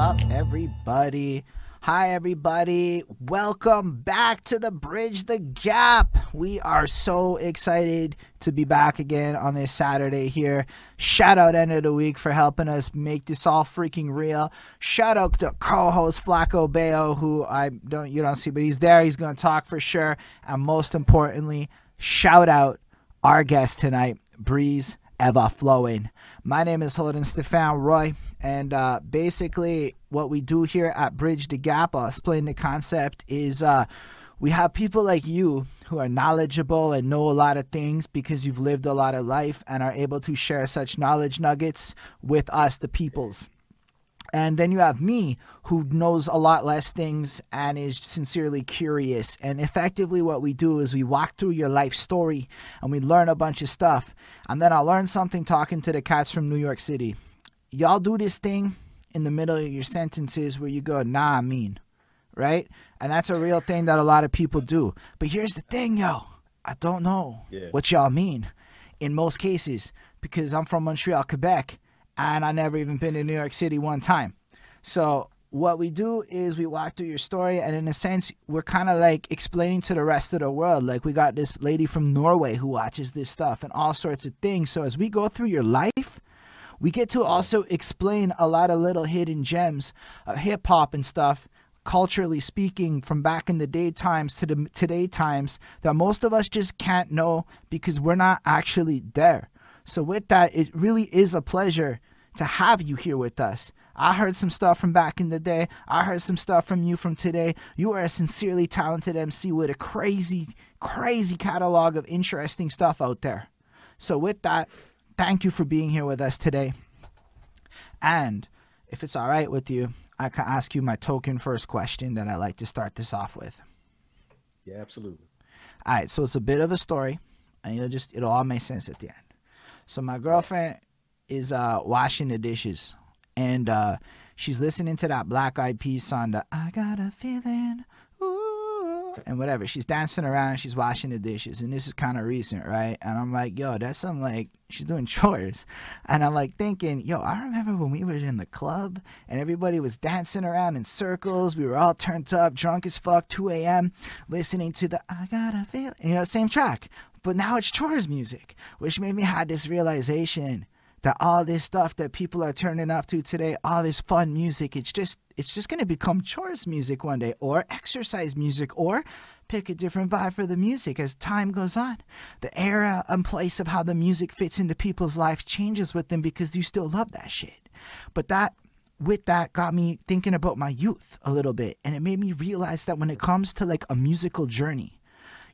up, everybody? Hi, everybody. Welcome back to the Bridge the Gap. We are so excited to be back again on this Saturday here. Shout out end of the week for helping us make this all freaking real. Shout out to co-host Flaco Bayo, who I don't you don't see, but he's there. He's gonna talk for sure. And most importantly, shout out our guest tonight, Breeze Ever Flowing. My name is Holden Stefan Roy, and uh, basically, what we do here at Bridge the Gap, I'll explain the concept, is uh, we have people like you who are knowledgeable and know a lot of things because you've lived a lot of life and are able to share such knowledge nuggets with us, the peoples. And then you have me, who knows a lot less things and is sincerely curious. And effectively, what we do is we walk through your life story and we learn a bunch of stuff. And then I'll learn something talking to the cats from New York City. Y'all do this thing in the middle of your sentences where you go, nah, I mean, right? And that's a real thing that a lot of people do. But here's the thing, yo I don't know Yeah. what y'all mean in most cases because I'm from Montreal, Quebec and I never even been to New York City one time. So what we do is we walk through your story, and in a sense, we're kind of like explaining to the rest of the world. Like we got this lady from Norway who watches this stuff and all sorts of things. So as we go through your life, we get to also explain a lot of little hidden gems of hip hop and stuff culturally speaking from back in the day times to the today times that most of us just can't know because we're not actually there so with that it really is a pleasure to have you here with us i heard some stuff from back in the day i heard some stuff from you from today you are a sincerely talented mc with a crazy crazy catalog of interesting stuff out there so with that thank you for being here with us today and if it's all right with you, I can ask you my token first question that I like to start this off with. Yeah, absolutely. All right, so it's a bit of a story, and you'll just it'll all make sense at the end. So my girlfriend is uh washing the dishes, and uh she's listening to that Black Eyed Peas song, the "I Got a Feeling," ooh, and whatever. She's dancing around, and she's washing the dishes, and this is kind of recent, right? And I'm like, yo, that's some like she's doing chores, and I'm like thinking, yo, I remember when we were in the club and everybody was dancing around in circles. We were all turned up, drunk as fuck, 2 a.m., listening to the "I Got a Feeling," you know, same track. But now it's chores music, which made me have this realization that all this stuff that people are turning up to today, all this fun music, it's just it's just gonna become chores music one day, or exercise music, or pick a different vibe for the music as time goes on. The era and place of how the music fits into people's life changes with them because you still love that shit. But that with that got me thinking about my youth a little bit and it made me realize that when it comes to like a musical journey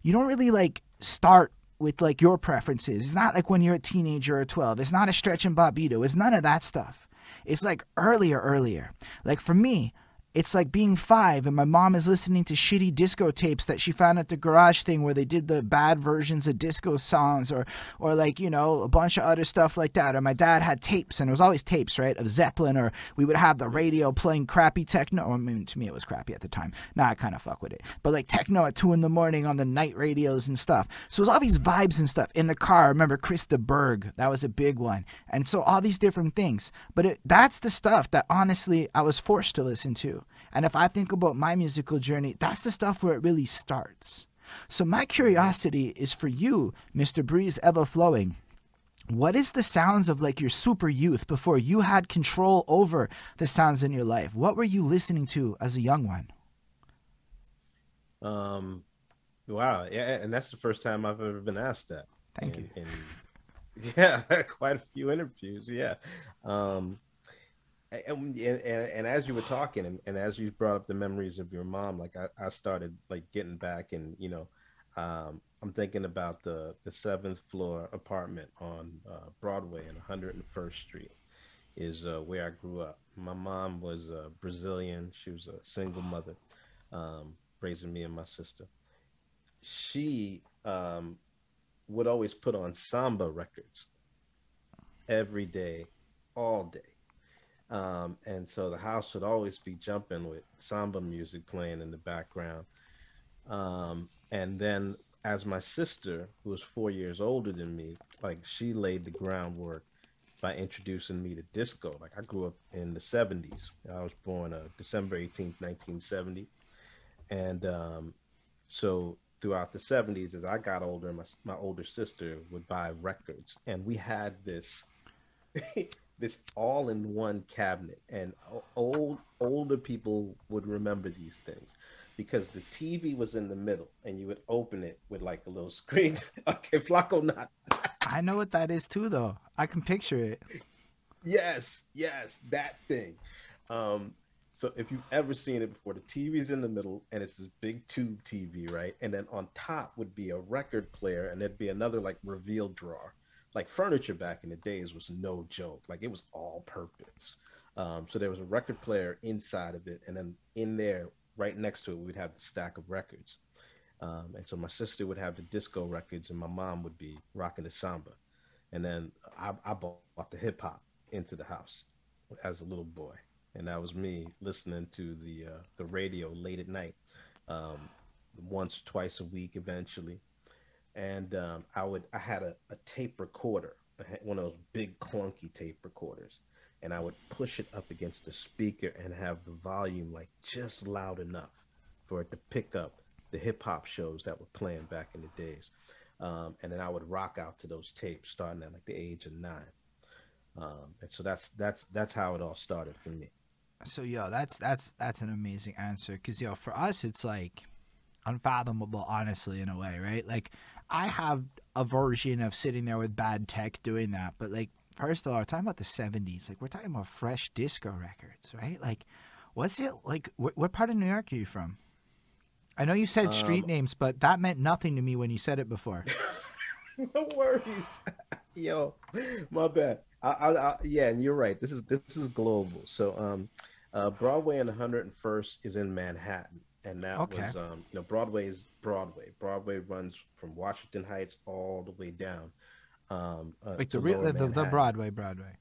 you don't really like start with like your preferences. It's not like when you're a teenager or 12. It's not a Stretch and Bobbito. It's none of that stuff. It's like earlier, earlier. Like for me, it's like being five and my mom is listening to shitty disco tapes that she found at the garage thing where they did the bad versions of disco songs or or like you know a bunch of other stuff like that. Or my dad had tapes and it was always tapes right of zeppelin or we would have the radio playing crappy techno i mean to me it was crappy at the time. Now i kind of fuck with it. But like techno at two in the morning on the night radios and stuff. So it was all these vibes and stuff in the car. I remember krista berg that was a big one. And so all these different things. But it, that's the stuff that honestly i was forced to listen to and if I think about my musical journey, that's the stuff where it really starts. So my curiosity is for you, Mr. Breeze Ever Flowing. What is the sounds of like your super youth before you had control over the sounds in your life? What were you listening to as a young one? Um, wow, yeah, and that's the first time I've ever been asked that. Thank And- you. and- yeah, quite a few interviews. Yeah. Um, and, and, and, as you were talking and, and as you brought up the memories of your mom, like I, I started like getting back and, you know, um, I'm thinking about the, the seventh floor apartment on uh, Broadway and 101st Street is uh, where I grew up. My mom was uh, Brazilian. She was a single mother, um, raising me and my sister. She um, would always put on samba records every day, all day. Um, and so the house would always be jumping with samba music playing in the background. Um, and then as my sister, who was four years older than me, like she laid the groundwork by introducing me to disco. Like I grew up in the 70s. I was born uh, December 18th, 1970. And um, so throughout the 70s, as I got older, my, my older sister would buy records. And we had this. this all-in-one cabinet and old older people would remember these things because the TV was in the middle and you would open it with like a little screen. okay, Flacco not. I know what that is too though. I can picture it. Yes, yes, that thing. Um, so if you've ever seen it before, the TV's in the middle and it's this big tube TV, right? And then on top would be a record player and there'd be another like reveal drawer. Like furniture back in the days was no joke. Like it was all purpose. Um, so there was a record player inside of it, and then in there, right next to it, we'd have the stack of records. Um, and so my sister would have the disco records, and my mom would be rocking the samba. And then I, I bought the hip hop into the house as a little boy, and that was me listening to the uh, the radio late at night, um, once or twice a week eventually. And um, I would I had a, a tape recorder, one of those big clunky tape recorders, and I would push it up against the speaker and have the volume like just loud enough for it to pick up the hip hop shows that were playing back in the days. Um, and then I would rock out to those tapes starting at like the age of nine. Um, and so that's that's that's how it all started for me. So yo, that's that's that's an amazing answer because yo, for us it's like unfathomable, honestly, in a way, right? Like I have a version of sitting there with bad tech doing that, but like first of all, we're talking about the 70s. Like, we're talking about fresh disco records, right? Like, what's it like? Wh- what part of New York are you from? I know you said street um, names, but that meant nothing to me when you said it before. no worries. Yo, my bad. I, I, I, yeah, and you're right. This is this is global. So, um, uh, Broadway and 101st is in Manhattan, and that okay. was um, you know, Broadway is Broadway. Broadway runs from Washington Heights all the way down um, uh, like the real, the, the, Broadway, Broadway,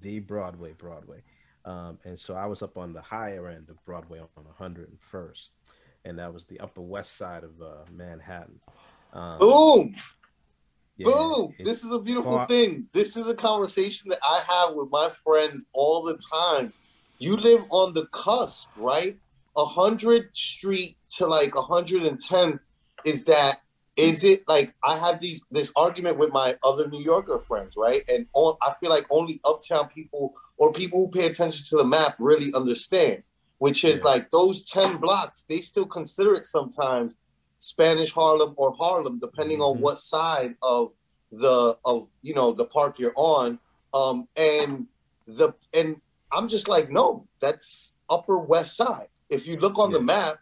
the Broadway, Broadway. Um, and so I was up on the higher end of Broadway on 101st, and that was the Upper West Side of uh, Manhattan. Um, Boom. Yeah, Boom! This is a beautiful far- thing. This is a conversation that I have with my friends all the time. You live on the cusp, right? A hundred street to like 110 is that is it like I have these this argument with my other New Yorker friends, right? And all, I feel like only uptown people or people who pay attention to the map really understand, which is yeah. like those 10 blocks, they still consider it sometimes Spanish Harlem or Harlem, depending mm-hmm. on what side of the of you know the park you're on. Um and the and I'm just like, no, that's upper west side. If you look on yeah. the map,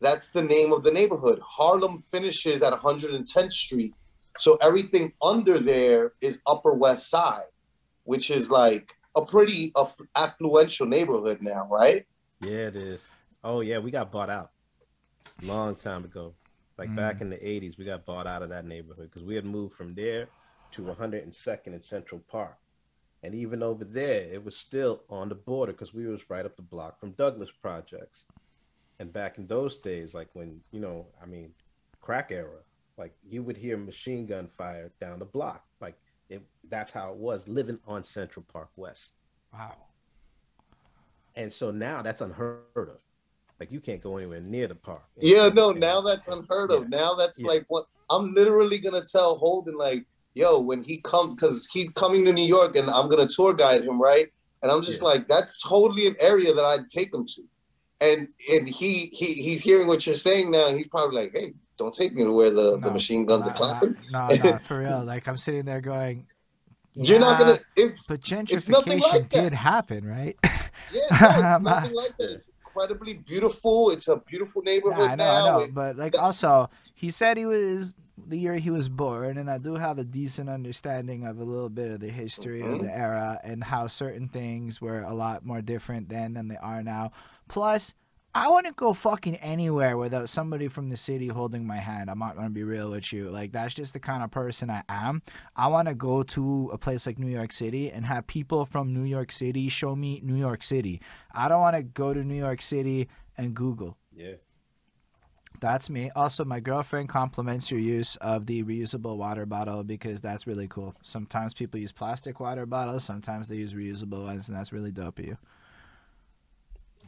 that's the name of the neighborhood. Harlem finishes at 110th Street. So everything under there is Upper West Side, which is like a pretty aff- affluential neighborhood now, right? Yeah, it is. Oh yeah, we got bought out long time ago. Like mm. back in the 80s, we got bought out of that neighborhood because we had moved from there to 102nd and Central Park. And even over there, it was still on the border because we was right up the block from Douglass Projects and back in those days, like when you know, I mean, crack era, like you would hear machine gun fire down the block. Like it, that's how it was living on Central Park West. Wow. And so now that's unheard of. Like you can't go anywhere near the park. Yeah, no, now that's unheard of. Yeah. Now that's yeah. like what I'm literally gonna tell Holden, like, yo, when he come, because he's coming to New York, and I'm gonna tour guide him, right? And I'm just yeah. like, that's totally an area that I'd take him to and and he he he's hearing what you're saying now. and he's probably like, "Hey, don't take me to where the, no, the machine guns are clapping." No, no, for real. Like I'm sitting there going, yeah, "You're not gonna." It's but gentrification it's like did happen, right? Yeah, no, it's um, nothing uh, like that. It's incredibly beautiful. It's a beautiful neighborhood I know, now. I know, but like also, he said he was the year he was born, and I do have a decent understanding of a little bit of the history mm-hmm. of the era and how certain things were a lot more different then than they are now. Plus, I wouldn't go fucking anywhere without somebody from the city holding my hand. I'm not gonna be real with you. Like that's just the kind of person I am. I want to go to a place like New York City and have people from New York City show me New York City. I don't want to go to New York City and Google. Yeah. That's me. Also, my girlfriend compliments your use of the reusable water bottle because that's really cool. Sometimes people use plastic water bottles, sometimes they use reusable ones, and that's really dope of you.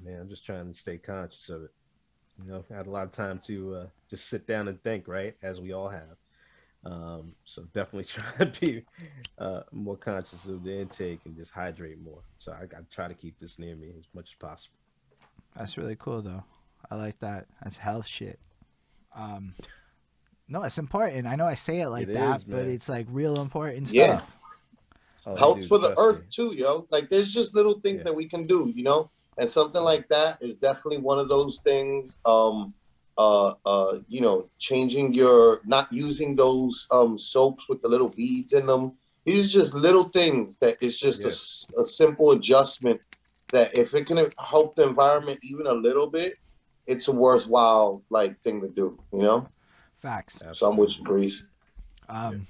Man, I'm just trying to stay conscious of it. You know, I had a lot of time to uh, just sit down and think, right? As we all have. Um, so definitely try to be uh, more conscious of the intake and just hydrate more. So I, I try to keep this near me as much as possible. That's really cool, though. I like that. That's health shit. Um, no, it's important. I know I say it like It that, is, but it's like real important stuff. Yeah. Oh, helps dude, for the earth me. too, yo. Like there's just little things Yeah. that we can do, you know, and something like that is definitely one of those things. Um, uh, uh, you know, changing your not using those um soaps with the little beads in them. These are just little things that is just a Yeah. s a a, simple adjustment that if it can help the environment even a little bit, it's a worthwhile like thing to do, you know. Facts. So I'm with you, Breeze. Um,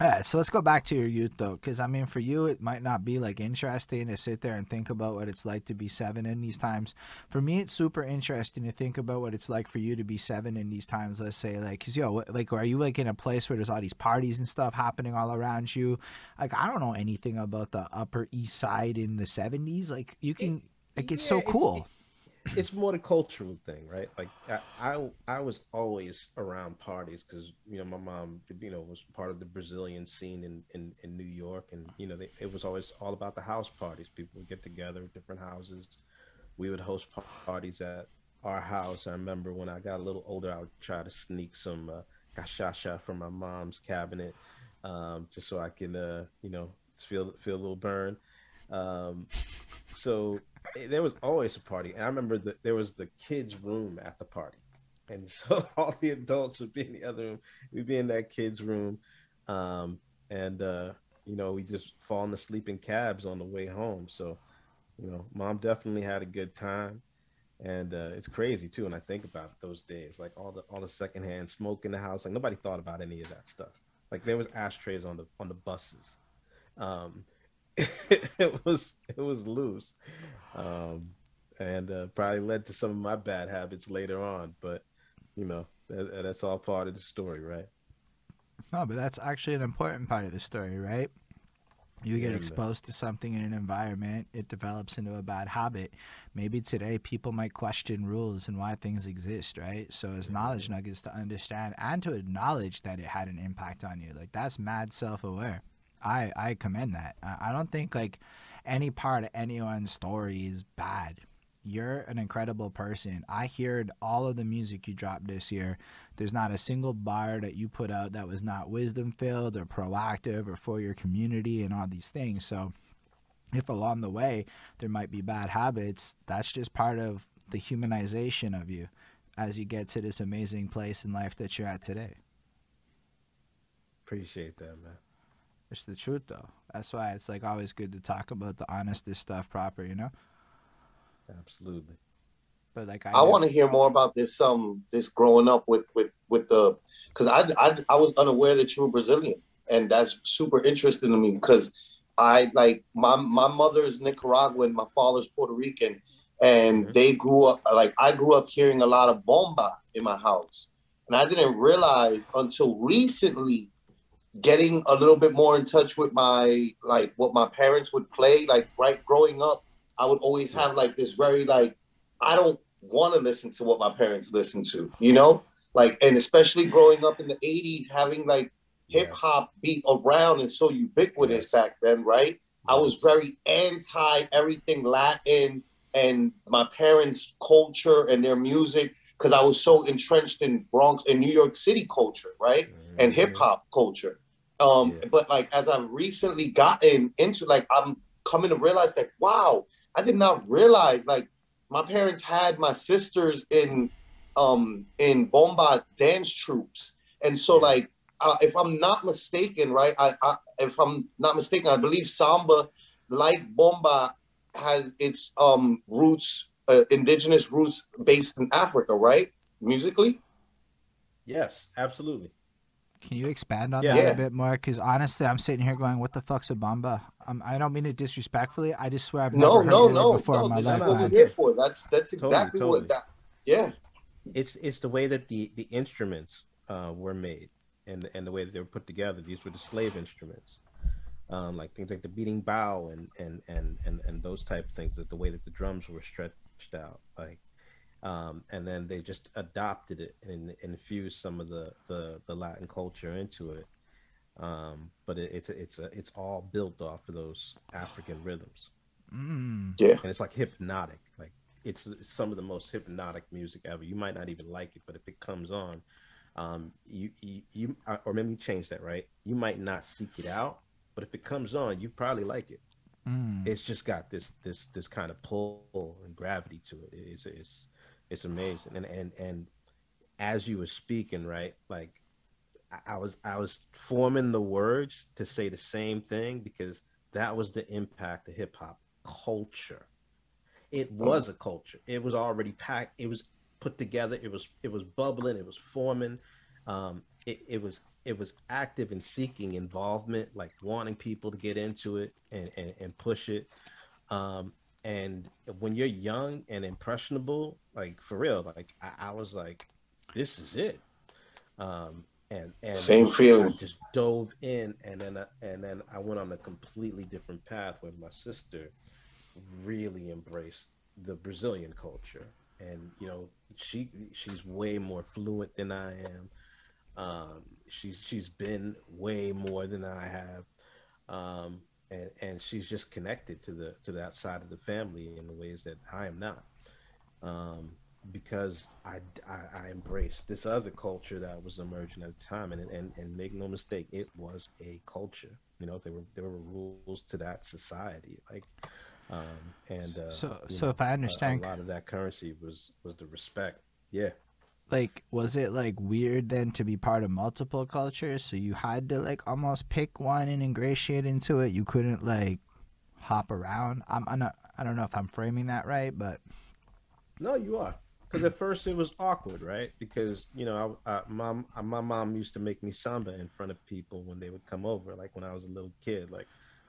all right, so let's go back to your youth though, because I mean, for you, it might not be like interesting to sit there and think about what it's like to be seven in these times. For me, it's super interesting to think about what it's like for you to be seven in these times. Let's say, like, cause yo, what- like, are you like in a place where there's all these parties and stuff happening all around you? Like, I don't know anything about the Upper East Side in the '70s. Like, you can, like, it's yeah, so it's- cool. It's more the cultural thing, right? Like I, I, I was always around parties because you know my mom, you know, was part of the Brazilian scene in in, in New York, and you know they, it was always all about the house parties. People would get together, different houses. We would host pa- parties at our house. I remember when I got a little older, I would try to sneak some uh, cachaça from my mom's cabinet, um, just so I can, uh, you know, feel feel a little burn. Um, so eh, there was always a party, and I remember that there was the kids' room at the party, and so all the adults would be in the other room. We'd be in that kids' room, um, and uh, you know we just falling asleep in cabs on the way home. So, you know, mom definitely had a good time, and uh, it's crazy too. And I think about those days, like all the all the secondhand smoke in the house. Like nobody thought about any of that stuff. Like there was ashtrays on the on the buses. Um, it was it was loose, um, and uh, probably led to some of my bad habits later on. But you know that, that's all part of the story, right? No, but that's actually an important part of the story, right? You get exposed to something in an environment, it develops into a bad habit. Maybe today people might question rules and why things exist, right? So as knowledge nuggets to understand and to acknowledge that it had an impact on you. Like that's mad self aware. I I commend that. I, I don't think like any part of anyone's story is bad. You're an incredible person. I heard all of the music you dropped this year. There's not a single bar that you put out that was not wisdom filled or proactive or for your community and all these things. So, if along the way there might be bad habits, that's just part of the humanization of you as you get to this amazing place in life that you're at today. Appreciate that, man. It's the truth, though. That's why it's like always good to talk about the honestest stuff proper, you know. Absolutely. But like I want to hear more about this um this growing up with with with the because I, I I was unaware that you were Brazilian and that's super interesting to me because I like my my mother's Nicaraguan, my father's Puerto Rican, and Mhm. they grew up like I grew up hearing a lot of bomba in my house, and I didn't realize until recently getting a little bit more in touch with my like what my parents would play like right growing up i would always have like this very like i don't want to listen to what my parents listen to you know? Like and especially growing up in the 80s having like hip hop be around and so ubiquitous Yes. back then right? I was very anti everything latin and my parents culture and their music because i was so entrenched in bronx in new york city culture right? And mm-hmm. hip hop culture. Um, Yeah. but like as I've recently gotten into like I'm coming to realize that wow, I did not realize like my parents had my sisters in um in bomba dance troops. And so Yeah. like uh, if I'm not mistaken, right? I, I if I'm not mistaken, I believe samba like bomba has its um roots uh, indigenous roots based in Africa, right? Musically? Yes, absolutely. Can you expand on Yeah. that Yeah. a bit more? Because honestly, I'm sitting here going, "What the fuck's a bomba?" Um, I don't mean it disrespectfully. I just swear I've No, never heard no, it no, before no. in my life. is what here for. That's that's Totally, exactly totally. what that. Yeah, it's it's the way that the the instruments uh, were made and and the way that they were put together. These were the slave instruments, um, like things like the berimbau and and and and and those type of things. That the way that the drums were stretched out, like. Um, and then they just adopted it and infused some of the, the, the Latin culture into it. Um, but it, it's a, it's a, it's all built off of those African rhythms. Mm. Yeah, and it's like hypnotic. Like it's some of the most hypnotic music ever. You might not even like it, but if it comes on, um, you, you, you uh, or maybe you change that, right? You might not seek it out, but if it comes on, you probably like it. Mm. It's just got this this this kind of pull and gravity to it. It's it's it's amazing. And and and as you were speaking, right, like I, I was I was forming the words to say the same thing because that was the impact of hip hop culture. It was a culture. It was already packed. It was put together. It was it was bubbling. It was forming. Um, it, it was it was active in seeking involvement, like wanting people to get into it and and, and push it. Um, and when you're young and impressionable, like for real, like I, I was like, this is it. Um, and and same feeling. I just dove in, and then I, and then I went on a completely different path where my sister really embraced the Brazilian culture, and you know she she's way more fluent than I am. Um, she's she's been way more than I have, um, and and she's just connected to the to that side of the family in the ways that I am not, um, because I, I I embraced this other culture that was emerging at the time, and and and make no mistake, it was a culture. You know, there were there were rules to that society, like um, and uh, so, so know, if I understand, a, lot of that currency was was the respect. Yeah, like, was it like weird then to be part of multiple cultures? So you had to like almost pick one and ingratiate into it. You couldn't like hop around. I'm, I'm not. I don't know if I'm framing that right, but no, you are. Because at first it was awkward, right? Because you know, I, I, my my mom used to make me samba in front of people when they would come over. Like when I was a little kid, like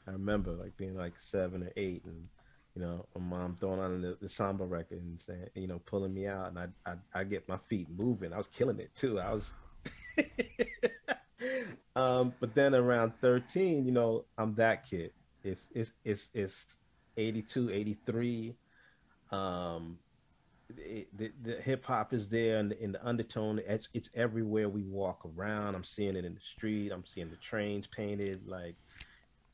I remember like being like seven or eight, and you know, my mom throwing on the, the samba record and saying, you know, pulling me out, and I I I get my feet moving. I was killing it too. I was. um, but then around 13, you know, I'm that kid. It's it's it's it's 82, 83. Um, it, the, the hip hop is there in the, in the undertone. It's, it's everywhere we walk around. I'm seeing it in the street. I'm seeing the trains painted. Like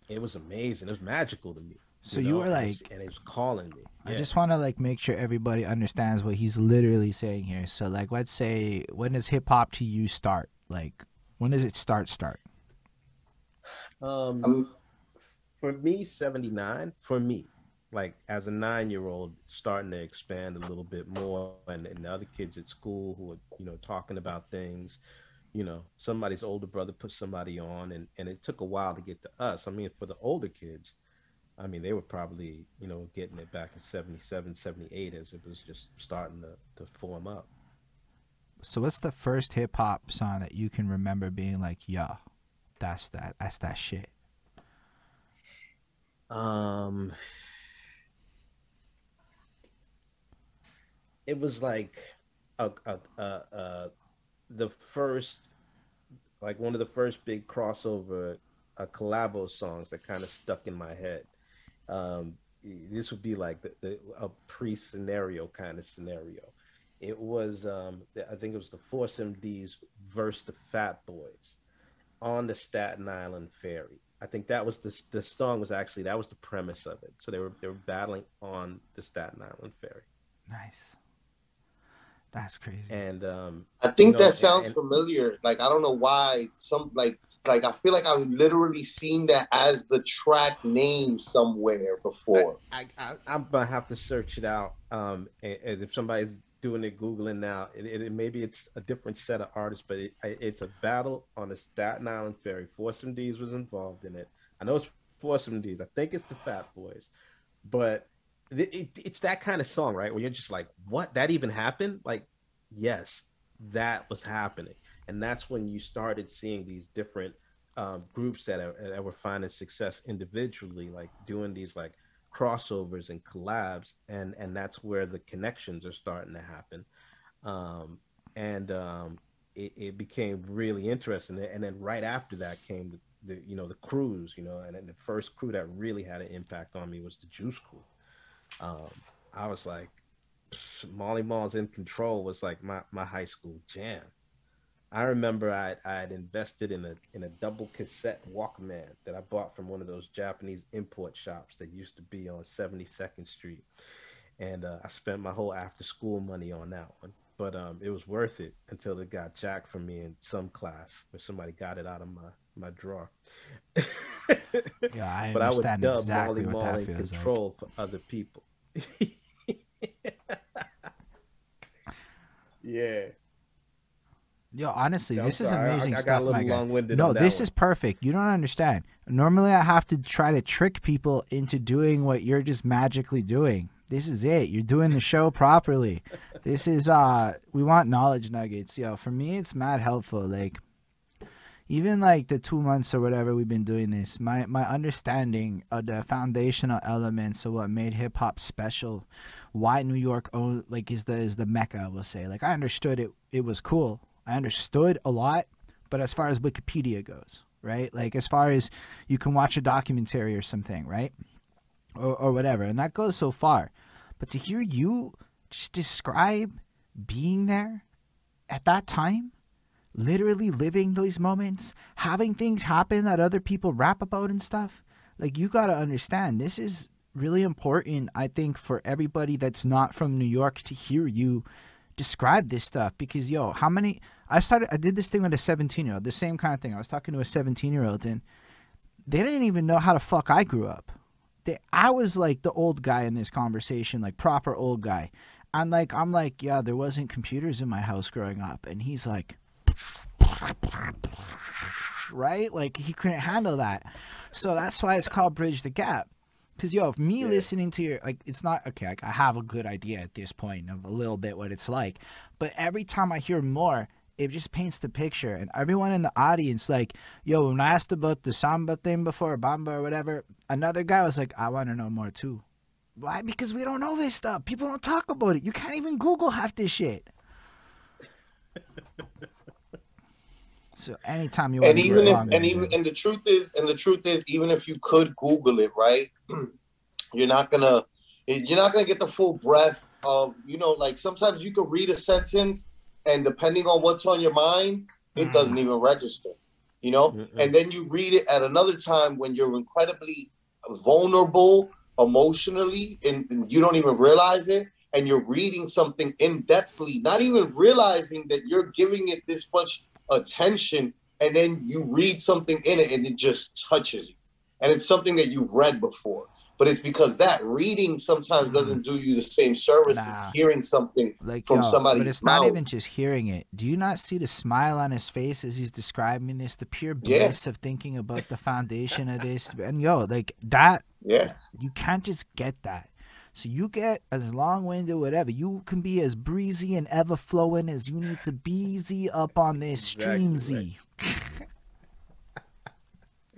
it was amazing. It was magical to me. So you, know, were like, and it was calling me. I just want to like make sure everybody understands what he's literally saying here. So like, let's say, when does hip hop to you start? Like, when does it start? Start? um, Um, for me, 79. For me, like as a nine year old, starting to expand a little bit more, and, and the other kids at school who are you know talking about things. You know, somebody's older brother put somebody on, and and it took a while to get to us. I mean, for the older kids. I mean, they were probably, you know, getting it back in 77, 78 as it was just starting to, to form up. So what's the first hip hop song that you can remember being like, "Yo, that's that. That's that shit." Um, it was like a, a, a, a the first, like one of the first big crossover, uh, collabo songs that kind of stuck in my head. Um, this would be like the, the a pre-scenario kind of scenario. It was, um, I think it was the Force MD's versus the Fat Boys on the Staten Island ferry. I think that was the the song was actually that was the premise of it. So they were they were battling on the Staten Island ferry, Nice. That's crazy. and um, I think You know, that sounds and- familiar. Like I don't know why. Some like like I feel like I've literally seen that as the track name somewhere before. I, I I'm gonna have to search it out. Um, and, and if somebody's doing it googling now, it, it, maybe it's a different set of artists, but it, it's a battle on the Staten Island ferry. Force MD's was involved in it. I know it's Force MD's. I think it's the Fat Boys, but it, it, it's that kind of song, right? Where you're just like, what? That even happened? Like, yes, that was happening, and that's when you started seeing these different um, groups that are, that were finding success individually, like doing these like crossovers and collabs, and and that's where the connections are starting to happen. um, and um, it, it, became really interesting. And then right after that came the, the, you know the crews, you know, and then the first crew that really had an impact on me was the Juice Crew. Um, I was like, Marley Marl's in control was like my my high school jam. I remember I I had invested in a in a double cassette Walkman that I bought from one of those Japanese import shops that used to be on 72nd Street, and uh, I spent my whole after school money on that one. But um, it was worth it until it got jacked from me in some class where somebody got it out of my my drawer. yeah, I but I would dub exactly in control like. for other people. yeah. Yo, honestly, this is amazing I, I stuff, my guy. No, this one. is perfect. You don't understand. Normally, I have to try to trick people into doing what you're just magically doing. This is it. You're doing the show properly. this is uh, we want knowledge nuggets. Yo, for me, it's mad helpful. Like, even like the two months or whatever we've been doing this, my my understanding of the foundational elements of what made hip hop special, why New York own like is the is the mecca. I will say. Like, I understood it. It was cool I understood a lot, but as far as Wikipedia goes, right? Like as far as you can watch a documentary or something, right? Or, or whatever. And that goes so far. But to hear you just describe being there at that time, literally living those moments, having things happen that other people rap about and stuff, like you got to understand this is really important, I think, for everybody that's not from New York to hear you describe this stuff because, yo, how many I started. I did this thing with a 17 year old. The same kind of thing. I was talking to a 17 year old, and they didn't even know how the fuck I grew up. They, I was like the old guy in this conversation, like proper old guy. And like I'm like, yeah, there wasn't computers in my house growing up, and he's like, right, like he couldn't handle that. So that's why it's called Bridge the Gap. Cause yo, if me yeah. listening to your like, it's not okay. Like, I have a good idea at this point of a little bit what it's like, but every time I hear more, it just paints the picture. And everyone in the audience, like, yo, when I asked about the samba thing before, bamba or whatever, another guy was like, I want to know more too. Why? Because we don't know this stuff. People don't talk about it. You can't even Google half this shit. so anytime you and even if, and even and the truth is and the truth is even if you could Google it, right? You're not gonna you're not gonna get the full breadth of you know like sometimes you could read a sentence and depending on what's on your mind, it mm. doesn't even register. You know, Mm-mm. and then you read it at another time when you're incredibly vulnerable emotionally, and, and you don't even realize it, and you're reading something in depthly, not even realizing that you're giving it this much attention, and then you read something in it, and it just touches you, and it's something that you've read before but it's because that reading sometimes mm-hmm. doesn't do you the same service nah. as hearing something like from yo, somebody. But it's mouth. not even just hearing it. Do you not see the smile on his face as he's describing this? The pure bliss yeah. of thinking about the foundation of this. And yo, like that. Yeah. You can't just get that. So you get as long winded, whatever. You can be as breezy and ever flowing as you need to be Z up on this stream Z.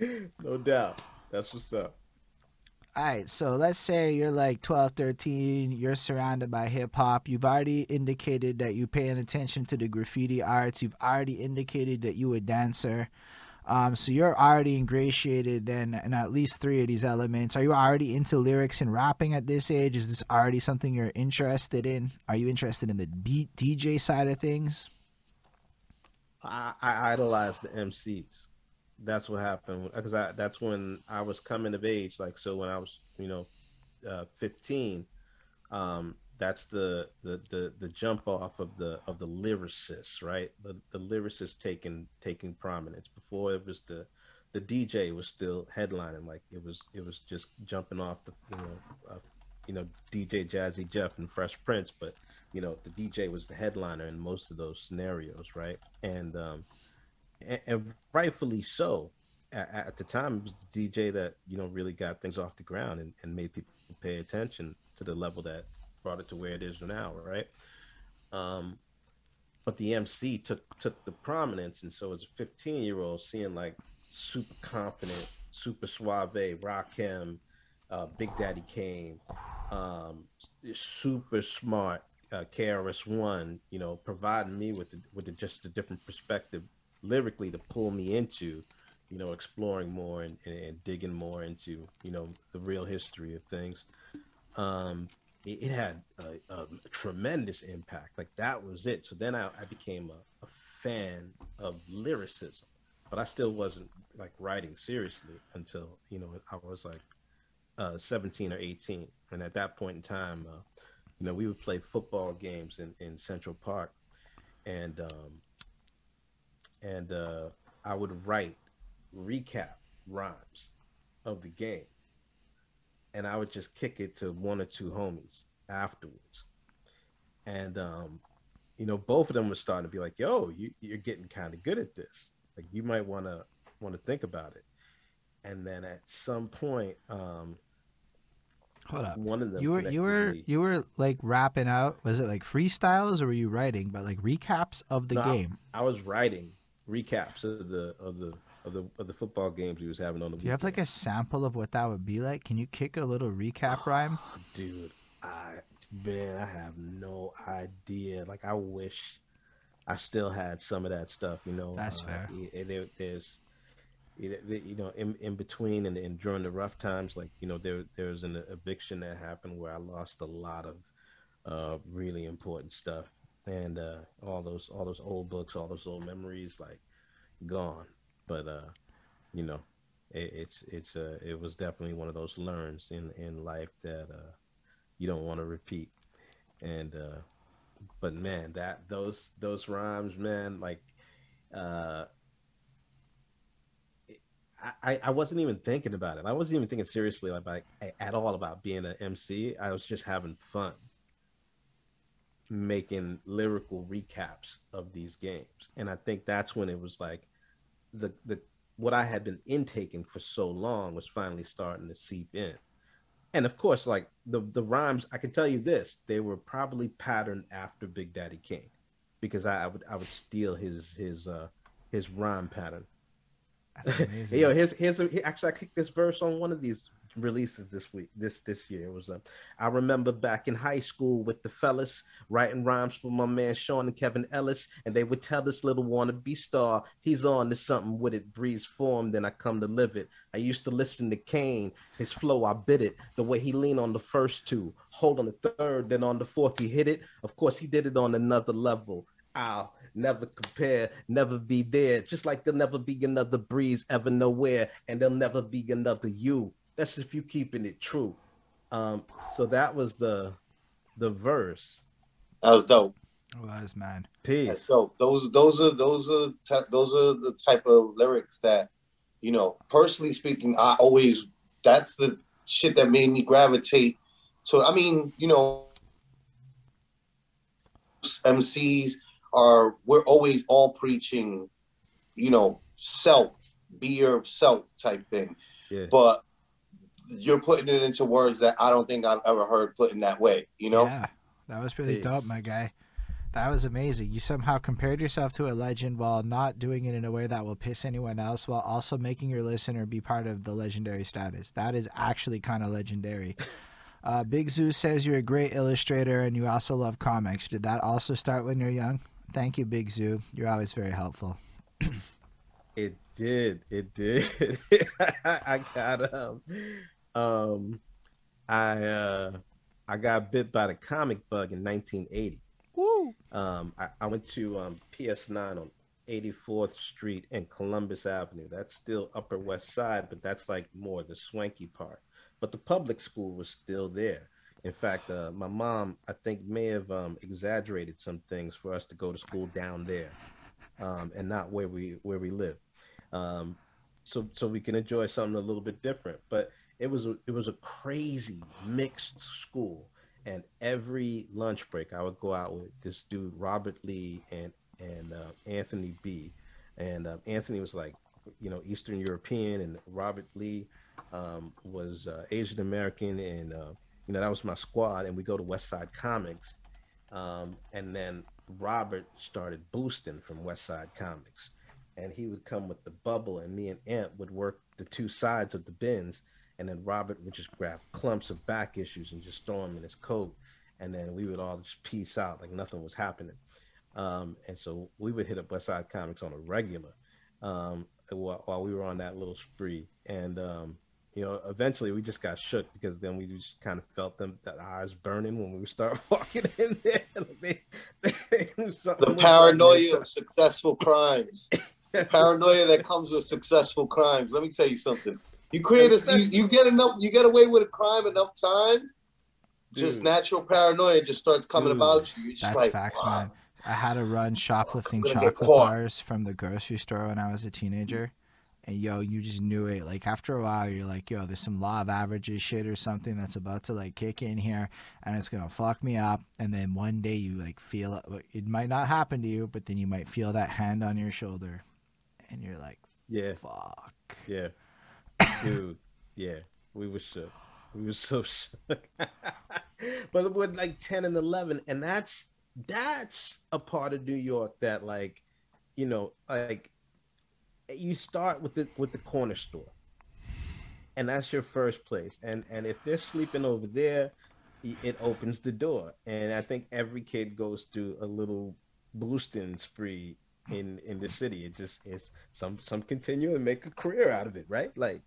no doubt. That's what's up all right, so let's say you're like 12, 13, you're surrounded by hip hop. You've already indicated that you're paying attention to the graffiti arts. You've already indicated that you're a dancer. Um, so you're already ingratiated in, in at least three of these elements. Are you already into lyrics and rapping at this age? Is this already something you're interested in? Are you interested in the beat DJ side of things? I, I idolize the MCs that's what happened because that's when I was coming of age. Like so, when I was you know, uh, fifteen, um, that's the, the the the jump off of the of the lyricists, right? The the lyricists taking taking prominence. Before it was the the DJ was still headlining, like it was it was just jumping off the you know uh, you know DJ Jazzy Jeff and Fresh Prince, but you know the DJ was the headliner in most of those scenarios, right? And um, and, and rightfully so. At, at, the time, it was the DJ that you know really got things off the ground and, and made people pay attention to the level that brought it to where it is now, right? Um, but the MC took took the prominence, and so as a 15 year old, seeing like super confident, super suave, Rakim, uh, Big Daddy Kane, um, super smart, uh, KRS One, you know, providing me with the, with the, just a different perspective lyrically to pull me into, you know, exploring more and, and, and, digging more into, you know, the real history of things. Um, it, it had a, a, tremendous impact. Like that was it. So then I, I became a, a fan of lyricism, but I still wasn't like writing seriously until you know I was like uh, 17 or 18, and at that point in time, uh, you know, we would play football games in, in Central Park, and um, and uh, I would write recap rhymes of the game, and I would just kick it to one or two homies afterwards, and um, you know, both of them were starting to be like, "Yo, you, you're getting kind of good at this. Like, you might want to want to think about it." And then at some point, um, Hold up. One of them. You were you were you were like rapping out. Was it like freestyles or were you writing? But like recaps of the no, game. I, I, was writing recaps of the of the of the of the football games he was having on the. Do you have like a sample of what that would be like? Can you kick a little recap rhyme? Dude, I man, I have no idea. Like I wish I still had some of that stuff. You know, that's uh, fair. It, there's you know, in, in between and, and during the rough times, like, you know, there, there was an eviction that happened where I lost a lot of uh, really important stuff. And uh, all those, all those old books, all those old memories, like gone. But, uh, you know, it, it's, it's, uh, it was definitely one of those learns in, in life that uh, you don't want to repeat. And, uh, but man, that, those, those rhymes, man, like, uh, I, I wasn't even thinking about it. I wasn't even thinking seriously about at all about being an MC. I was just having fun making lyrical recaps of these games. And I think that's when it was like the the what I had been intaking for so long was finally starting to seep in. And of course, like the the rhymes, I can tell you this, they were probably patterned after Big Daddy Kane. Because I, I would I would steal his his uh his rhyme pattern amazing. Yo, here's here's a, actually I kicked this verse on one of these releases this week this this year. It was a, I remember back in high school with the fellas writing rhymes for my man Sean and Kevin Ellis, and they would tell this little wannabe star he's on to something with it breeze form. Then I come to live it. I used to listen to Kane, his flow I bit it. The way he leaned on the first two, hold on the third, then on the fourth he hit it. Of course he did it on another level. I'll never compare, never be there. Just like there'll never be another breeze ever nowhere, and there'll never be another you. That's if you keeping it true. Um, so that was the the verse. That was dope. Oh, was man. Peace. So those those are those are those are the type of lyrics that, you know, personally speaking, I always that's the shit that made me gravitate. So I mean, you know, MCs are we're always all preaching, you know, self, be yourself type thing. Yeah. But you're putting it into words that I don't think I've ever heard put in that way, you know? Yeah. That was really dope, my guy. That was amazing. You somehow compared yourself to a legend while not doing it in a way that will piss anyone else, while also making your listener be part of the legendary status. That is actually kind of legendary. Uh, Big Zoo says you're a great illustrator and you also love comics. Did that also start when you're young? Thank you, Big Zoo. You're always very helpful. it did. It did. I got um, um, I uh, I got bit by the comic bug in 1980. Woo! Um, I, I went to um, PS9 on 84th Street and Columbus Avenue. That's still Upper West Side, but that's like more the swanky part. But the public school was still there. In fact, uh, my mom, I think, may have um, exaggerated some things for us to go to school down there, um, and not where we where we live, um, so so we can enjoy something a little bit different. But it was a, it was a crazy mixed school, and every lunch break I would go out with this dude Robert Lee and and uh, Anthony B, and uh, Anthony was like, you know, Eastern European, and Robert Lee um, was uh, Asian American and uh, you know, that was my squad, and we go to West Side Comics, um, and then Robert started boosting from West Side Comics, and he would come with the bubble, and me and Ant would work the two sides of the bins, and then Robert would just grab clumps of back issues and just throw them in his coat, and then we would all just peace out like nothing was happening. Um, and so we would hit up West Side Comics on a regular um, while, while, we were on that little spree. And um, you know, eventually we just got shook because then we just kind of felt them that eyes burning when we would start walking in there. like they, they, the paranoia of successful crimes. paranoia that comes with successful crimes. Let me tell you something. You create a you, you get enough you get away with a crime enough times, Dude. just natural paranoia just starts coming Dude. about you. You're just That's like, facts, man. I had to run shoplifting chocolate bars from the grocery store when I was a teenager. And yo, you just knew it. Like after a while, you're like, yo, there's some law of averages shit or something that's about to like kick in here, and it's gonna fuck me up. And then one day you like feel it. It might not happen to you, but then you might feel that hand on your shoulder, and you're like, yeah, fuck, yeah, dude, yeah. We were shook. We were so shook. but with like ten and eleven, and that's that's a part of New York that like, you know, like you start with the with the corner store, and that's your first place. And and if they're sleeping over there, it opens the door. And I think every kid goes through a little boosting spree in in the city. It just is some some continue and make a career out of it, right? Like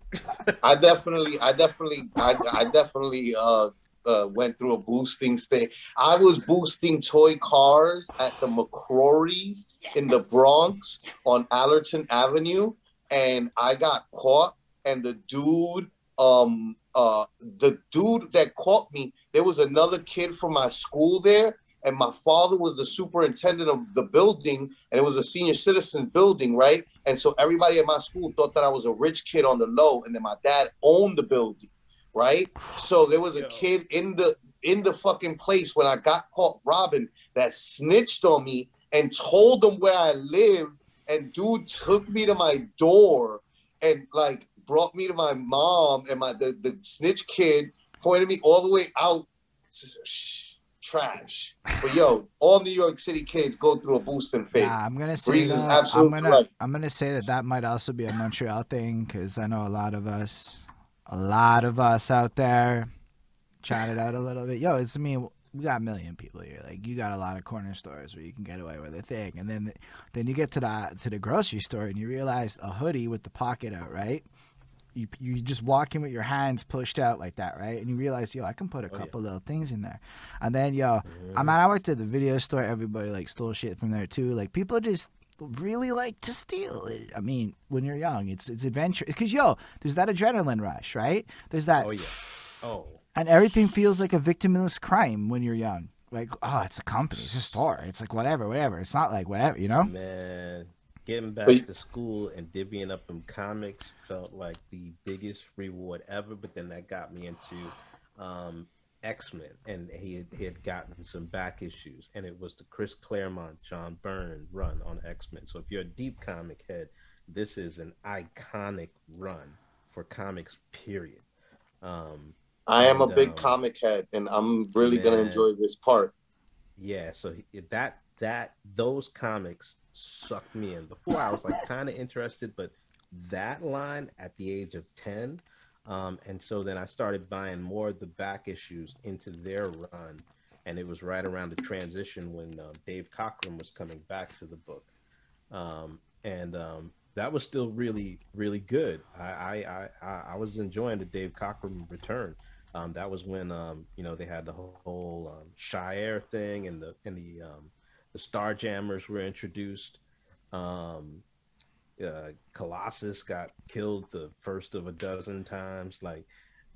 I definitely, I definitely, I, I definitely uh uh, went through a boosting stage. I was boosting toy cars at the McCrory's yes. in the Bronx on Allerton Avenue, and I got caught. And the dude, um, uh, the dude that caught me, there was another kid from my school there, and my father was the superintendent of the building, and it was a senior citizen building, right? And so everybody at my school thought that I was a rich kid on the low, and then my dad owned the building right? So there was a kid in the in the fucking place when I got caught robbing that snitched on me and told them where I live. And dude took me to my door and like brought me to my mom and my the, the snitch kid pointed me all the way out. Trash. But yo, all New York City kids go through a boosting phase. Yeah, I'm gonna say that. I'm gonna. I'm gonna say that that might also be a Montreal thing because I know a lot of us a lot of us out there chatted out a little bit. Yo, it's I mean we got a million people here. Like you got a lot of corner stores where you can get away with a thing, and then then you get to the to the grocery store and you realize a hoodie with the pocket out, right? You you just walk in with your hands pushed out like that, right? And you realize, yo, I can put a oh, couple yeah. little things in there, and then yo, mm-hmm. I mean, I went to the video store. Everybody like stole shit from there too. Like people just really like to steal. I mean, when you're young, it's it's adventure. Because yo, there's that adrenaline rush, right? There's that. Oh yeah. Oh. And everything feels like a victimless crime when you're young. Like, oh, it's a company, it's a store. It's like whatever, whatever. It's not like whatever, you know. Man, getting back to school and divvying up them comics felt like the biggest reward ever. But then that got me into um, X Men, and he had, he had gotten some back issues, and it was the Chris Claremont, John Byrne run on X Men. So if you're a deep comic head, this is an iconic run for comics. Period. Um, I am and, a big um, comic head, and I'm really gonna enjoy this part. Yeah, so that that those comics sucked me in. Before I was like kind of interested, but that line at the age of ten um, and so then I started buying more of the back issues into their run. And it was right around the transition when uh, Dave Cockrum was coming back to the book. Um, and um, that was still really, really good. I, I, I, I was enjoying the Dave Cockrum return. Um, that was when um, you know they had the whole, whole um, Shi'ar thing and the and the um, the Starjammers were introduced. Um, uh, Colossus got killed the first of a dozen times. Like,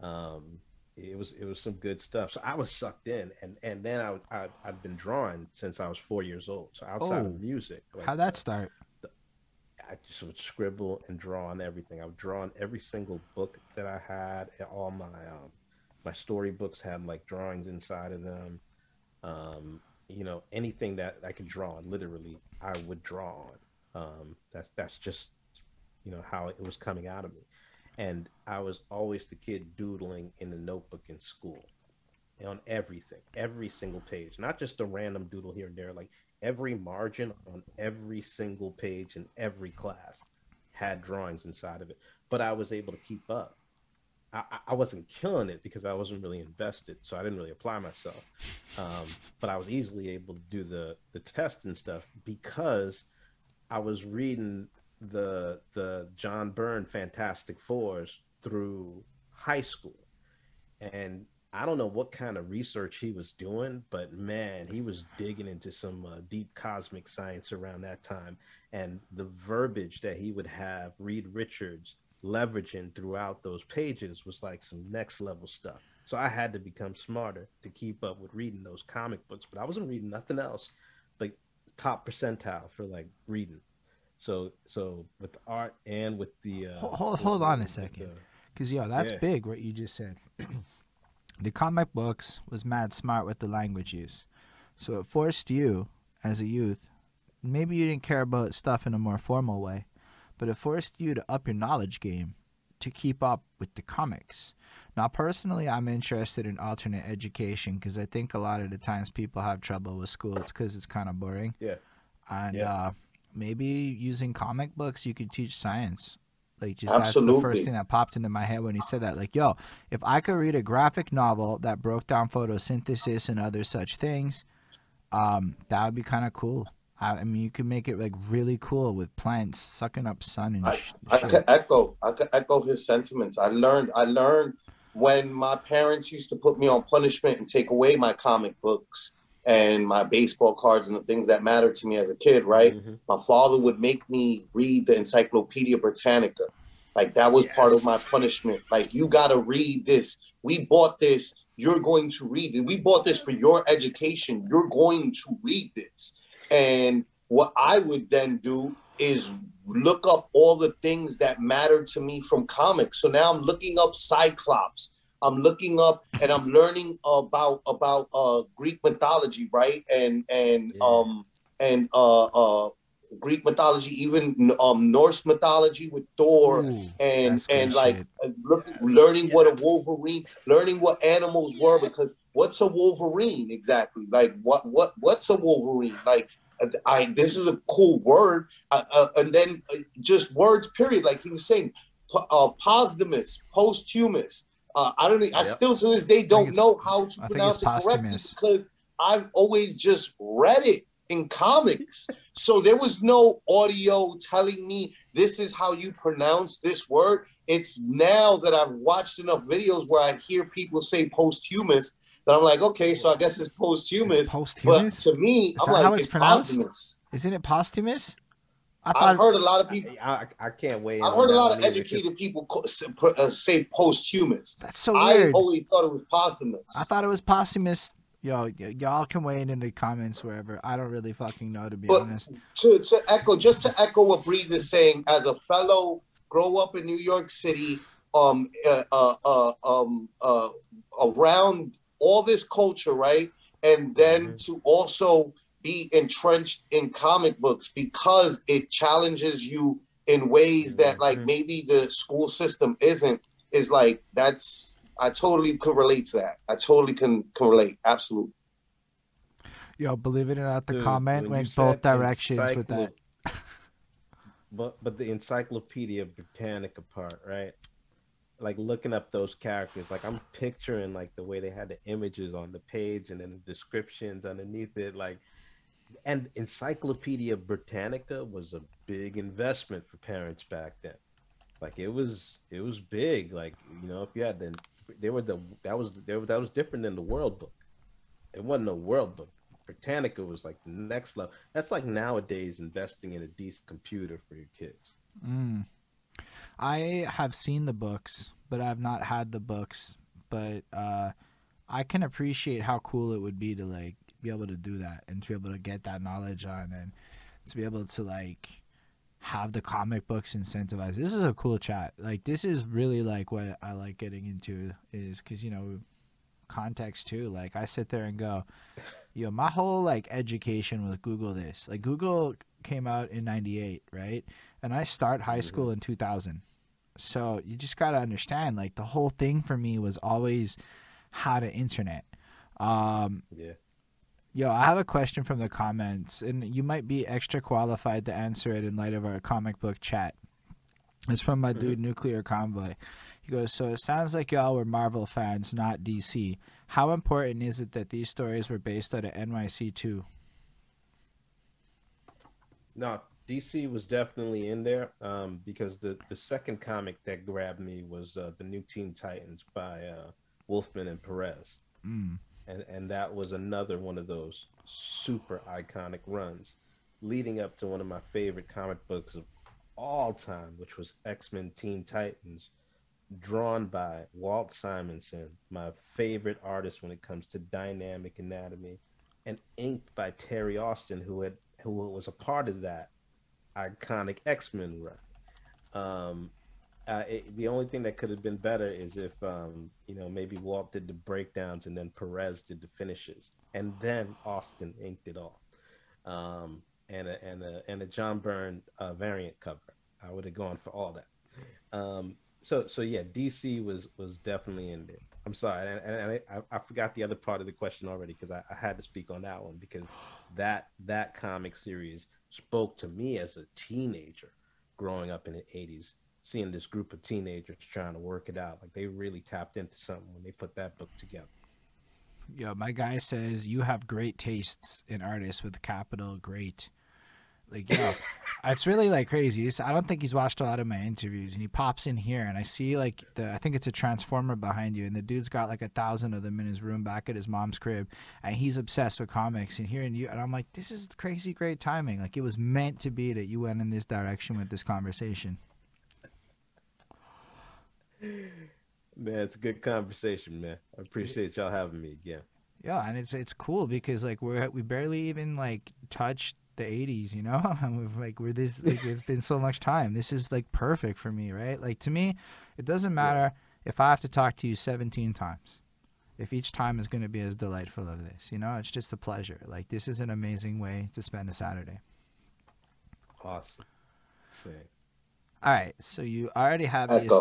um, it was it was some good stuff. So I was sucked in, and and then I, I I've been drawing since I was four years old. So outside oh, of music, like, how'd that start? The, I just would scribble and draw on everything. I've drawn every single book that I had. All my um, my storybooks had like drawings inside of them. Um, you know, anything that I could draw on, literally, I would draw on. Um, that's that's just you know how it was coming out of me, and I was always the kid doodling in the notebook in school, on everything, every single page, not just a random doodle here and there. Like every margin on every single page in every class had drawings inside of it, but I was able to keep up. I, I, wasn't killing it because I wasn't really invested, so I didn't really apply myself. Um, but I was easily able to do the the test and stuff because I was reading the the John Byrne Fantastic Fours through high school, and I don't know what kind of research he was doing, but man, he was digging into some uh, deep cosmic science around that time, and the verbiage that he would have Reed Richards leveraging throughout those pages was like some next level stuff. So I had to become smarter to keep up with reading those comic books, but I wasn't reading nothing else but top percentile for like reading. So so with the art and with the uh, hold hold, on a second, because yo, that's yeah. big what you just said. the comic books was mad smart with the language use, so it forced you as a youth. Maybe you didn't care about stuff in a more formal way, but it forced you to up your knowledge game to keep up with the comics. Now, personally, I'm interested in alternate education because I think a lot of the times people have trouble with school. It's because it's kind of boring. Yeah. And yeah. Uh, maybe using comic books, you could teach science. Like, just Absolutely. that's the first thing that popped into my head when he said that. Like, yo, if I could read a graphic novel that broke down photosynthesis and other such things, um, that would be kind of cool. I mean, you can make it like really cool with plants sucking up sun and. I, I could echo. I could echo his sentiments. I learned. I learned when my parents used to put me on punishment and take away my comic books and my baseball cards and the things that mattered to me as a kid. Right. Mm-hmm. My father would make me read the Encyclopedia Britannica. Like that was yes. part of my punishment. Like you got to read this. We bought this. You're going to read it. We bought this for your education. You're going to read this and what I would then do is look up all the things that matter to me from comics. So now I'm looking up Cyclops. I'm looking up and I'm learning about about uh, Greek mythology, right? And and yeah. um and uh uh Greek mythology, even um Norse mythology with Thor, Ooh, and and like look, learning what a Wolverine, learning what animals were because what's a Wolverine exactly? Like what what what's a Wolverine? Like I this is a cool word, uh, uh, and then uh, just words. Period. Like he was saying, uh, posthumous, posthumous. Uh, I don't. Yep. I still to this day don't know how to I pronounce it correctly because I've always just read it in comics. so there was no audio telling me this is how you pronounce this word. It's now that I've watched enough videos where I hear people say posthumous that I'm like, okay, so I guess it's posthumous. It's posthumous. But to me, Is I'm like, how it's, it's pronounced? Posthumous. Isn't it posthumous? I thought I've heard a lot of people. I, I can't wait. I've heard a lot of educated people uh, say posthumous. That's so weird. I always thought it was posthumous. I thought it was posthumous. Yo, y'all can weigh in in the comments wherever. I don't really fucking know to be but honest. To to echo, just to echo what Breeze is saying, as a fellow grow up in New York City, um, uh, uh, uh um, uh, around all this culture, right? And then mm-hmm. to also be entrenched in comic books because it challenges you in ways that mm-hmm. like maybe the school system isn't is like that's I totally can relate to that. I totally can can relate. Absolutely. Yo, believe it or not, the Dude, comment went both directions encycl- with that. but but the Encyclopedia Britannica part, right? Like looking up those characters like i'm picturing like the way they had the images on the page and then the descriptions underneath it like and encyclopedia britannica was a big investment for parents back then. Like it was it was big like you know if you had the they were the that was they were, that was different than the world book. It wasn't a world book. Britannica was like the next level. That's like nowadays investing in a decent computer for your kids. Mm. I have seen the books, but I've not had the books. But uh, I can appreciate how cool it would be to like be able to do that and to be able to get that knowledge on and to be able to like have the comic books incentivized. This is a cool chat. Like this is really like what I like getting into is because you know context too. Like I sit there and go, yo, my whole like education with Google this. Like Google came out in '98, right? And I start high mm-hmm. school in 2000. So you just got to understand, like, the whole thing for me was always how to internet. Um, yeah. Yo, I have a question from the comments, and you might be extra qualified to answer it in light of our comic book chat. It's from my mm-hmm. dude, Nuclear Convoy. He goes, so it sounds like y'all were Marvel fans, not DC. How important is it that these stories were based out of NYC too? No, DC was definitely in there um, because the the second comic that grabbed me was uh, the New Teen Titans by uh, Wolfman and Perez, mm. and and that was another one of those super iconic runs, leading up to one of my favorite comic books of all time, which was X Men Teen Titans, drawn by Walt Simonson, my favorite artist when it comes to dynamic anatomy, and inked by Terry Austin, who had who was a part of that iconic X Men run. Um, uh, it, the only thing that could have been better is if um, you know maybe Walt did the breakdowns and then Perez did the finishes, and then Austin inked it all. Um, and a and a and a John Byrne uh, variant cover. I would have gone for all that. Um, so so yeah, DC was was definitely in there. I'm sorry, and, and I, I, forgot the other part of the question already because I, I, had to speak on that one because that that comic series spoke to me as a teenager growing up in the 80s seeing this group of teenagers trying to work it out. Like they really tapped into something when they put that book together. Yo my guy says you have great tastes in artists with capital great like, yo, it's really like crazy. It's, I don't think he's watched a lot of my interviews, and he pops in here, and I see like the I think it's a transformer behind you, and the dude's got like a thousand of them in his room back at his mom's crib, and he's obsessed with comics. And hearing you, and I'm like, this is crazy great timing. Like it was meant to be that you went in this direction with this conversation. Man, it's a good conversation, man. I appreciate y'all having me again. Yeah, and it's it's cool because like we're we barely even like touched the 80s you know? Like we're this like, it's been so much time. This is like perfect for me right? Like to me it doesn't matter yeah. if i have to talk to you 17 times if each time is going to be as delightful as this you know? It's just a pleasure. Like this is an amazing way to spend a saturday. Awesome. Sick. all right so you already have this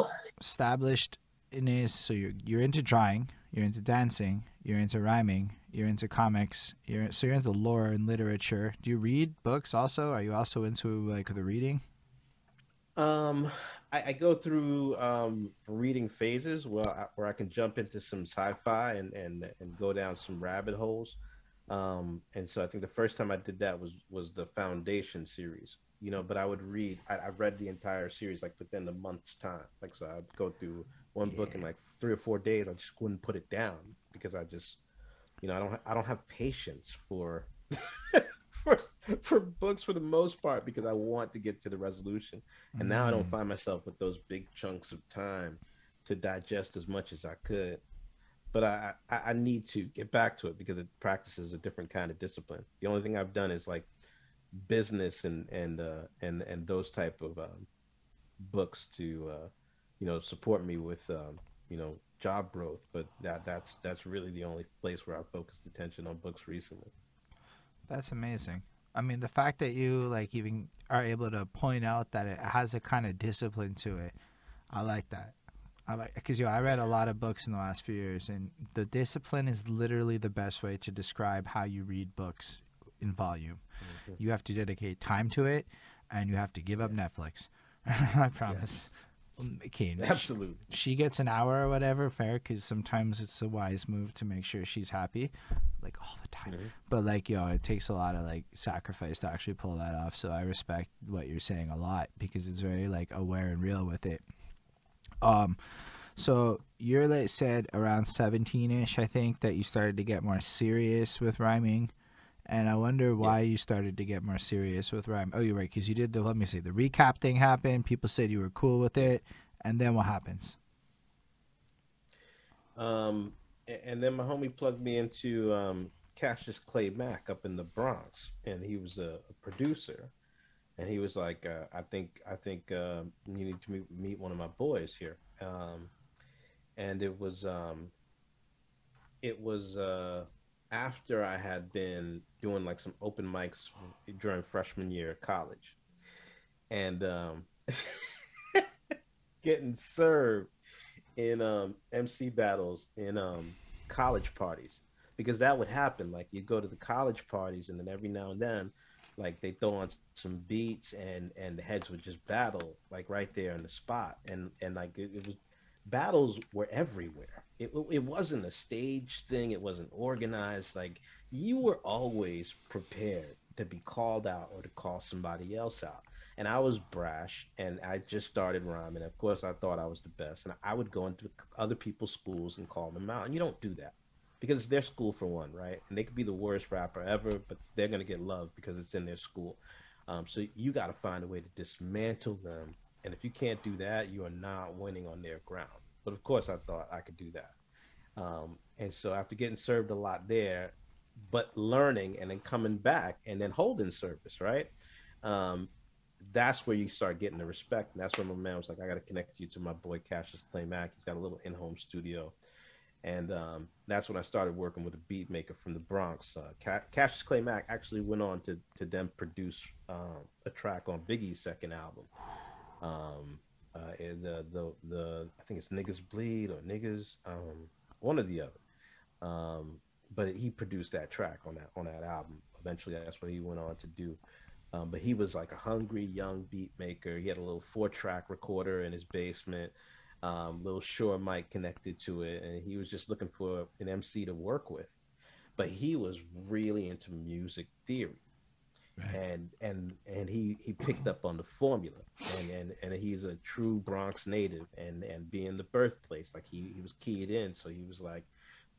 established in this so you're you're into drawing you're into dancing you're into rhyming you're into comics you're so you're into lore and literature. Do you read books also? Are you also into like the reading? Um i, I go through um reading phases where I, where I can jump into some sci-fi and and and go down some rabbit holes. Um and so i think the first time i did that was was the foundation series you know but i would read i, I read the entire series like within a month's time. Like so i'd go through one yeah. book in like three or four days i just wouldn't put it down because i just you know, I don't I don't have patience for for for books for the most part because I want to get to the resolution. And mm. now I don't mm. find myself with those big chunks of time to digest as much as I could. But I, I, I need to get back to it because it practices a different kind of discipline. The only thing I've done is like business and and uh, and and those type of um, books to uh, you know support me with um, you know job growth, but that that's that's really the only place where I've focused attention on books recently. That's amazing. I mean, the fact that you like even are able to point out that it has a kind of discipline to it, I like that. I like because you know I read a lot of books in the last few years, and the discipline is literally the best way to describe how you read books in volume. Mm-hmm. You have to dedicate time to it, and you have to give up Netflix. I promise. Okay, absolutely. She, she, gets an hour or whatever, fair, because sometimes it's a wise move to make sure she's happy, like all the time. Mm-hmm. But like, yo, it takes a lot of like sacrifice to actually pull that off. So I respect what you're saying a lot because it's very like aware and real with it. Um, so you're like said around 17ish, I think, that you started to get more serious with rhyming. And I wonder why yeah. you started to get more serious with rhyme. Oh, you're right, because you did the. Let me see. The recap thing happened. People said you were cool with it, and then what happens? Um, and then my homie plugged me into um, Cassius Clay Mack up in the Bronx, and he was a, a producer, and he was like, uh, "I think, I think uh, you need to meet, meet one of my boys here." Um, and it was, um, it was. Uh, after I had been doing like some open mics during freshman year of college, and um, getting served in um, MC battles in um, college parties because that would happen. Like you go to the college parties, and then every now and then, like they throw on some beats, and and the heads would just battle like right there in the spot, and and like it, it was battles were everywhere. It, it wasn't a stage thing. It wasn't organized. Like you were always prepared to be called out or to call somebody else out. And I was brash and I just started rhyming. Of course, I thought I was the best. And I would go into other people's schools and call them out. And you don't do that because it's their school for one, right? And they could be the worst rapper ever, but they're going to get love because it's in their school. Um, so you got to find a way to dismantle them. And if you can't do that, you are not winning on their ground. But of course, I thought I could do that. Um, and so after getting served a lot there, but learning and then coming back and then holding service, right? Um, that's where you start getting the respect. And that's where my man was like, I got to connect you to my boy Cassius Clay Mac. He's got a little in home studio. And um, that's when I started working with a beat maker from the Bronx. Uh, Cassius Clay Mac actually went on to, to then produce uh, a track on Biggie's second album. Um, uh, the, the, the, I think it's Niggas Bleed or Niggas, um, one or the other. Um, but he produced that track on that on that album. Eventually, that's what he went on to do. Um, but he was like a hungry young beat maker. He had a little four track recorder in his basement, um, little Shure mic connected to it, and he was just looking for an MC to work with. But he was really into music theory. Right. And and and he he picked up on the formula, and and and he's a true Bronx native, and and being the birthplace, like he he was keyed in, so he was like,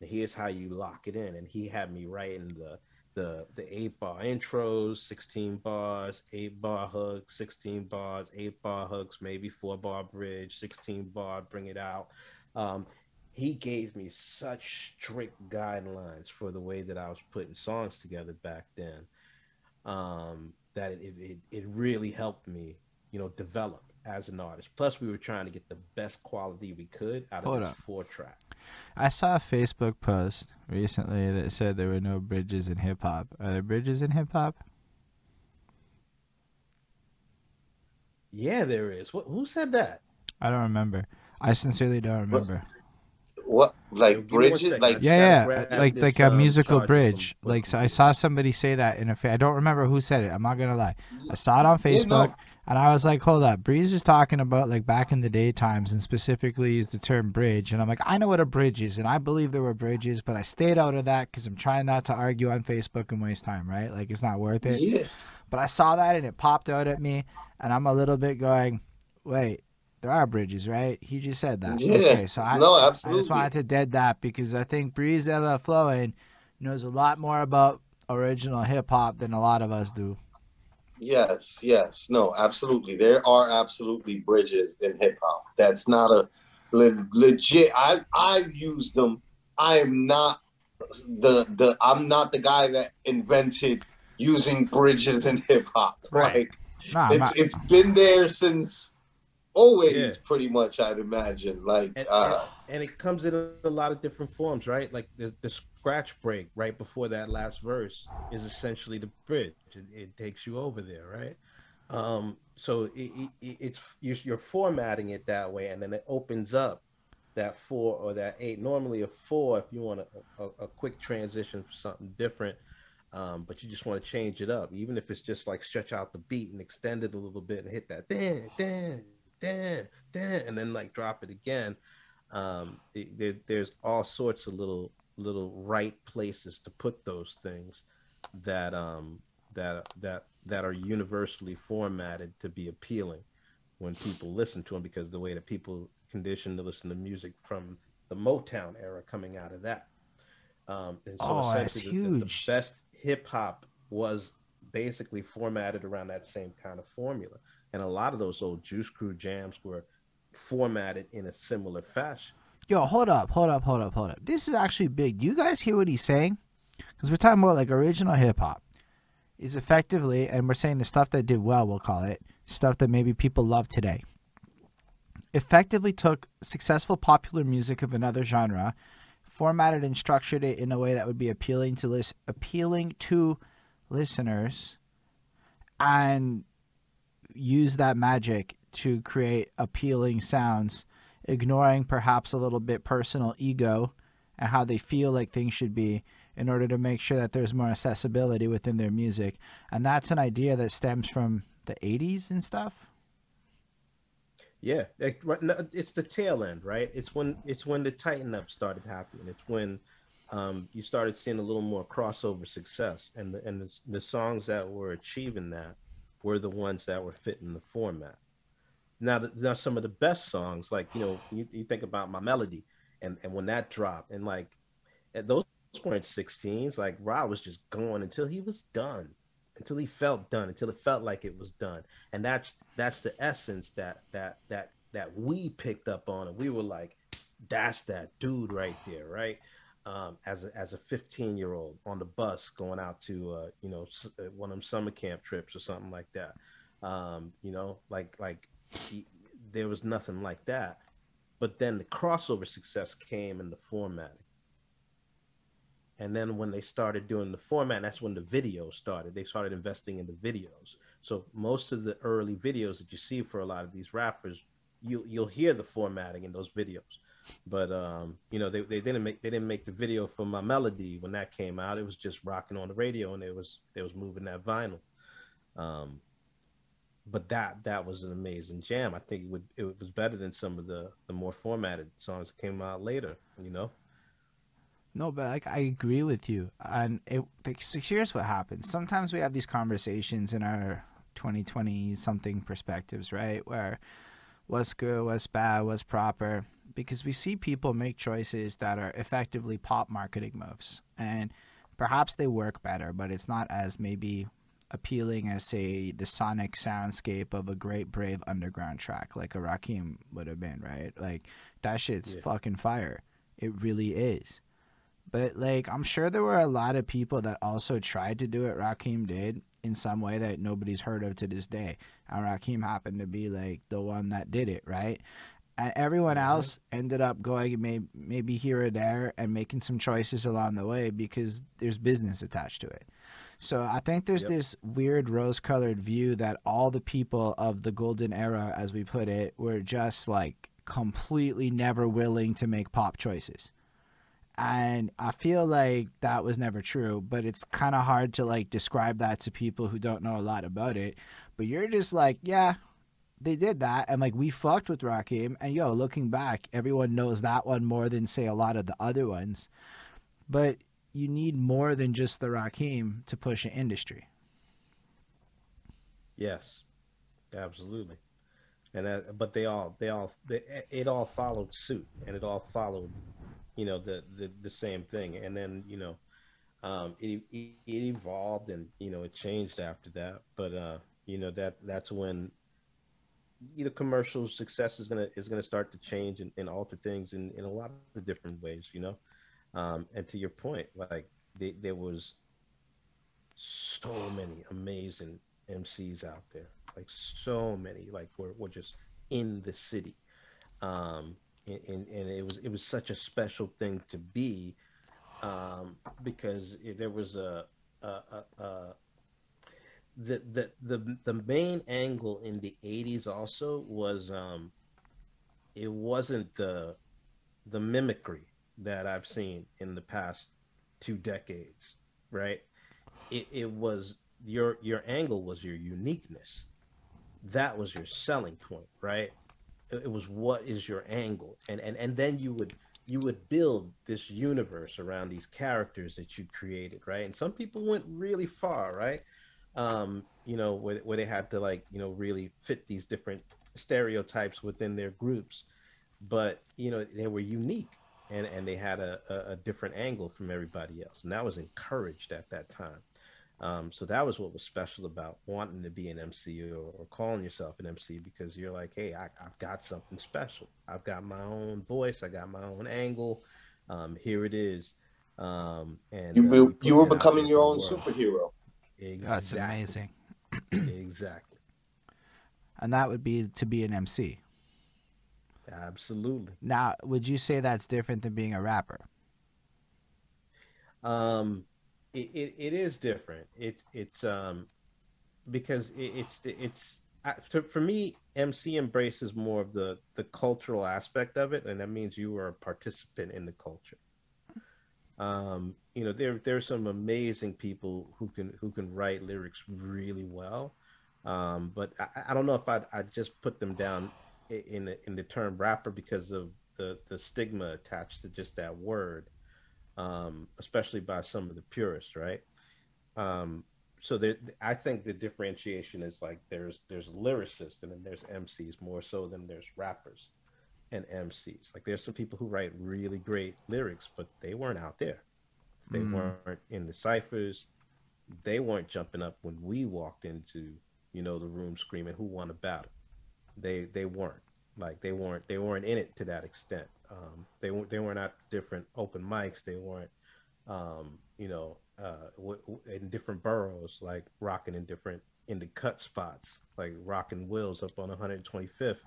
here's how you lock it in, and he had me writing the the the eight bar intros, 16 bars, eight bar hooks, 16 bars, eight bar hooks, maybe four bar bridge, 16 bar, bring it out. Um, he gave me such strict guidelines for the way that I was putting songs together back then um, that it, it, it really helped me, you know, develop as an artist. Plus, we were trying to get the best quality we could out of this four track. I saw a Facebook post recently that said there were no bridges in hip hop. Are there bridges in hip hop? Yeah, there is. What, who said that? I don't remember. I sincerely don't remember. What like bridges? Like yeah, yeah, like like a um, musical bridge. Like so I saw somebody say that in a. Fa- I don't remember who said it. I'm not gonna lie. I saw it on Facebook, and I was like, "Hold up, Breeze is talking about like back in the day times, and specifically used the term bridge." And I'm like, "I know what a bridge is, and I believe there were bridges, but I stayed out of that because I'm trying not to argue on Facebook and waste time. Right? Like it's not worth it." Yeah. But I saw that and it popped out at me, and I'm a little bit going, "Wait, there are bridges, right? He just said that. Yeah. Okay, so I, no, absolutely. I just wanted to dead that because I think Breeze Evahflowin knows a lot more about original hip hop than a lot of us do. Yes, yes, no, absolutely. There are absolutely bridges in hip hop. That's not a le- legit. I I use them. I am not the the. I'm not the guy that invented using bridges in hip hop. Right. Like, nah, it's not. it's been there since always yeah. pretty much i'd imagine like and, uh, and, and, it comes in a, lot of different forms right? Like the, the scratch break right before that last verse is essentially the bridge. It, it takes you over there right? Um so it, it, it's you're formatting it that way and then it opens up that four or that eight. Normally a four if you want a, a, a quick transition for something different um, but you just want to change it up. Even if it's just like stretch out the beat and extend it a little bit and hit that dan, dan, Dan, Dan, and then like drop it again. Um, there, there's all sorts of little little right places to put those things that um that that that are universally formatted to be appealing when people listen to them because the way that people conditioned to listen to music from the Motown era coming out of that. Um, and so oh, that's the, huge. The, the best hip hop was basically formatted around that same kind of formula and a lot of those old Juice Crew jams were formatted in a similar fashion. Yo, hold up, hold up, hold up, hold up. This is actually big. Do you guys hear what he's saying? Because we're talking about like original hip hop. Is effectively, and we're saying the stuff that did well, we'll call it stuff that maybe people love today. Effectively took successful popular music of another genre, formatted and structured it in a way that would be appealing to list, appealing to listeners, and use that magic to create appealing sounds, ignoring perhaps a little bit personal ego and how they feel like things should be in order to make sure that there's more accessibility within their music. And that's an idea that stems from the 80s and stuff. Yeah, it's the tail end, right? It's when it's when the tighten up started happening. It's when um, you started seeing a little more crossover success, and the, and the, the songs that were achieving that were the ones that were fitting the format. Now, now some of the best songs, like you know, you, you think about my melody, and and when that dropped, and like at those weren't 16s, like Rob was just going until he was done, until he felt done, until it felt like it was done, and that's that's the essence that that that that we picked up on, and we were like, that's that dude right there, right? Um, as a, as a 15 year old on the bus going out to uh, you know uh, one of them summer camp trips or something like that. Um, you know, like like he, there was nothing like that. But then the crossover success came in the formatting. And then when they started doing the format, that's when the videos started. They started investing in the videos. So most of the early videos that you see for a lot of these rappers, you you'll hear the formatting in those videos. But um, you know, they, they didn't make they didn't make the video for my melody when that came out. It was just rocking on the radio and it was it was moving that vinyl. Um, but that that was an amazing jam. I think it would it was better than some of the the more formatted songs that came out later. You know. No, but like I agree with you, and it like, here's what happens. Sometimes we have these conversations in our 2020 something perspectives, right? Where what's good, what's bad, what's proper, because we see people make choices that are effectively pop marketing moves, and perhaps they work better, but it's not as maybe appealing as say the sonic soundscape of a great brave underground track like a Rakim would have been, right? Like that shit's yeah. fucking fire. It really is. But like I'm sure there were a lot of people that also tried to do what Rakim did in some way that nobody's heard of to this day. And Rakim happened to be like the one that did it, right? And everyone else ended up going may, maybe here or there and making some choices along the way because there's business attached to it. So I think there's yep. this weird rose colored view that all the people of the golden era, as we put it, were just like completely never willing to make pop choices. And I feel like that was never true, but it's kind of hard to like describe that to people who don't know a lot about it. But you're just like, yeah, they did that, and like we fucked with Rakim, and yo, looking back, everyone knows that one more than say a lot of the other ones. But you need more than just the Rakim to push an industry. Yes, absolutely. And that, but they all they all they, it all followed suit, and it all followed, you know, the the, the same thing. And then you know, um, it, it it evolved, and you know, it changed after that. But uh, you know that that's when you know commercial success is gonna is gonna start to change and, and alter things in, in a lot of different ways you know um, and to your point, like they, there was so many amazing MCs out there, like so many, like we're, we're just in the city. Um, and, and, and it was, it was such a special thing to be, um, because there was a, a, a, a the, the the the main angle in the 80s also was um it wasn't the the mimicry that I've seen in the past two decades, right? It, it was your your angle was your uniqueness. That was your selling point, right? It, it was what is your angle, and and and then you would you would build this universe around these characters that you created, right? And some people went really far, right? Um, you know, where, where they had to like, you know, really fit these different stereotypes within their groups, but you know, they were unique and and they had a, a, a, different angle from everybody else, and that was encouraged at that time. Um, so that was what was special about wanting to be an MC or, or calling yourself an MC because you're like, hey, I, have got something special. I've got my own voice. I got my own angle. Um, here it is. Um, and you, uh, you were becoming your own superhero. Exactly. That's amazing. exactly. And that would be to be an MC. Absolutely. Now, would you say that's different than being a rapper? Um, it, it, it is different. It's it's um because it, it's it's for me, MC embraces more of the the cultural aspect of it, and that means you are a participant in the culture. Um, you know, there there's some amazing people who can who can write lyrics really well, um, but I, I don't know if I'd, I'd just put them down in the, in the term rapper because of the the stigma attached to just that word, um, especially by some of the purists, right? Um, so there, I think the differentiation is like there's there's lyricists and then there's MCs more so than there's rappers and MCs. Like there's some people who write really great lyrics, but they weren't out there. They mm. weren't in the ciphers. They weren't jumping up when we walked into, you know, the room screaming, "Who won a battle?" They they weren't like they weren't they weren't in it to that extent. Um, they weren't they weren't at different open mics. They weren't, um, you know, uh, w- w- in different boroughs, like rocking in different in the cut spots, like rocking Wills up on 125th,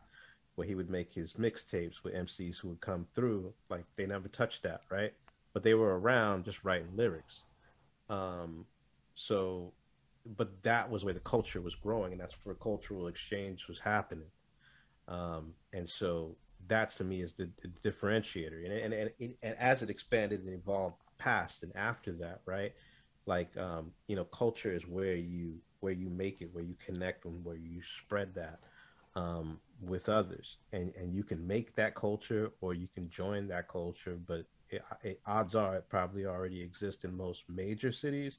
where he would make his mixtapes with MCs who would come through. Like they never touched that, right? But they were around just writing lyrics. Um, so, but that was where the culture was growing, and that's where cultural exchange was happening. Um, and so that to me is the, the differentiator. And, and, and, and, as it expanded and evolved past and after that, right? Like, um, you know, culture is where you, where you make it, where you connect and where you spread that um, with others. And, and you can make that culture or you can join that culture, but it, it, odds are it probably already exists in most major cities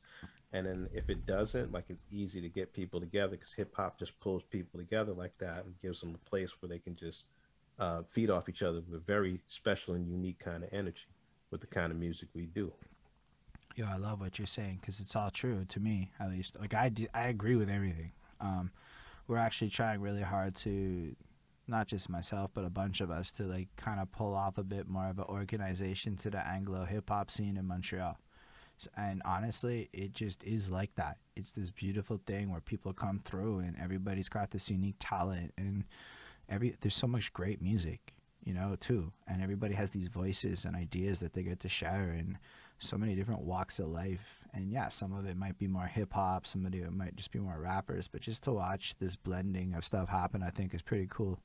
and then if it doesn't, like it's easy to get people together because hip hop just pulls people together like that and gives them a place where they can just uh, feed off each other with very special and unique kind of energy with the kind of music we do. Yo, I love what you're saying because it's all true to me, at least. Like I, do, I agree with everything. Um, we're actually trying really hard to, not just myself, but a bunch of us to like kind of pull off a bit more of an organization to the Anglo hip hop scene in Montreal. And honestly it just is like that. It's this beautiful thing where people come through and everybody's got this unique talent and every there's so much great music you know too. And everybody has these voices and ideas that they get to share in so many different walks of life. And yeah some of it might be more hip hop some of it might just be more rappers but just to watch this blending of stuff happen i think is pretty cool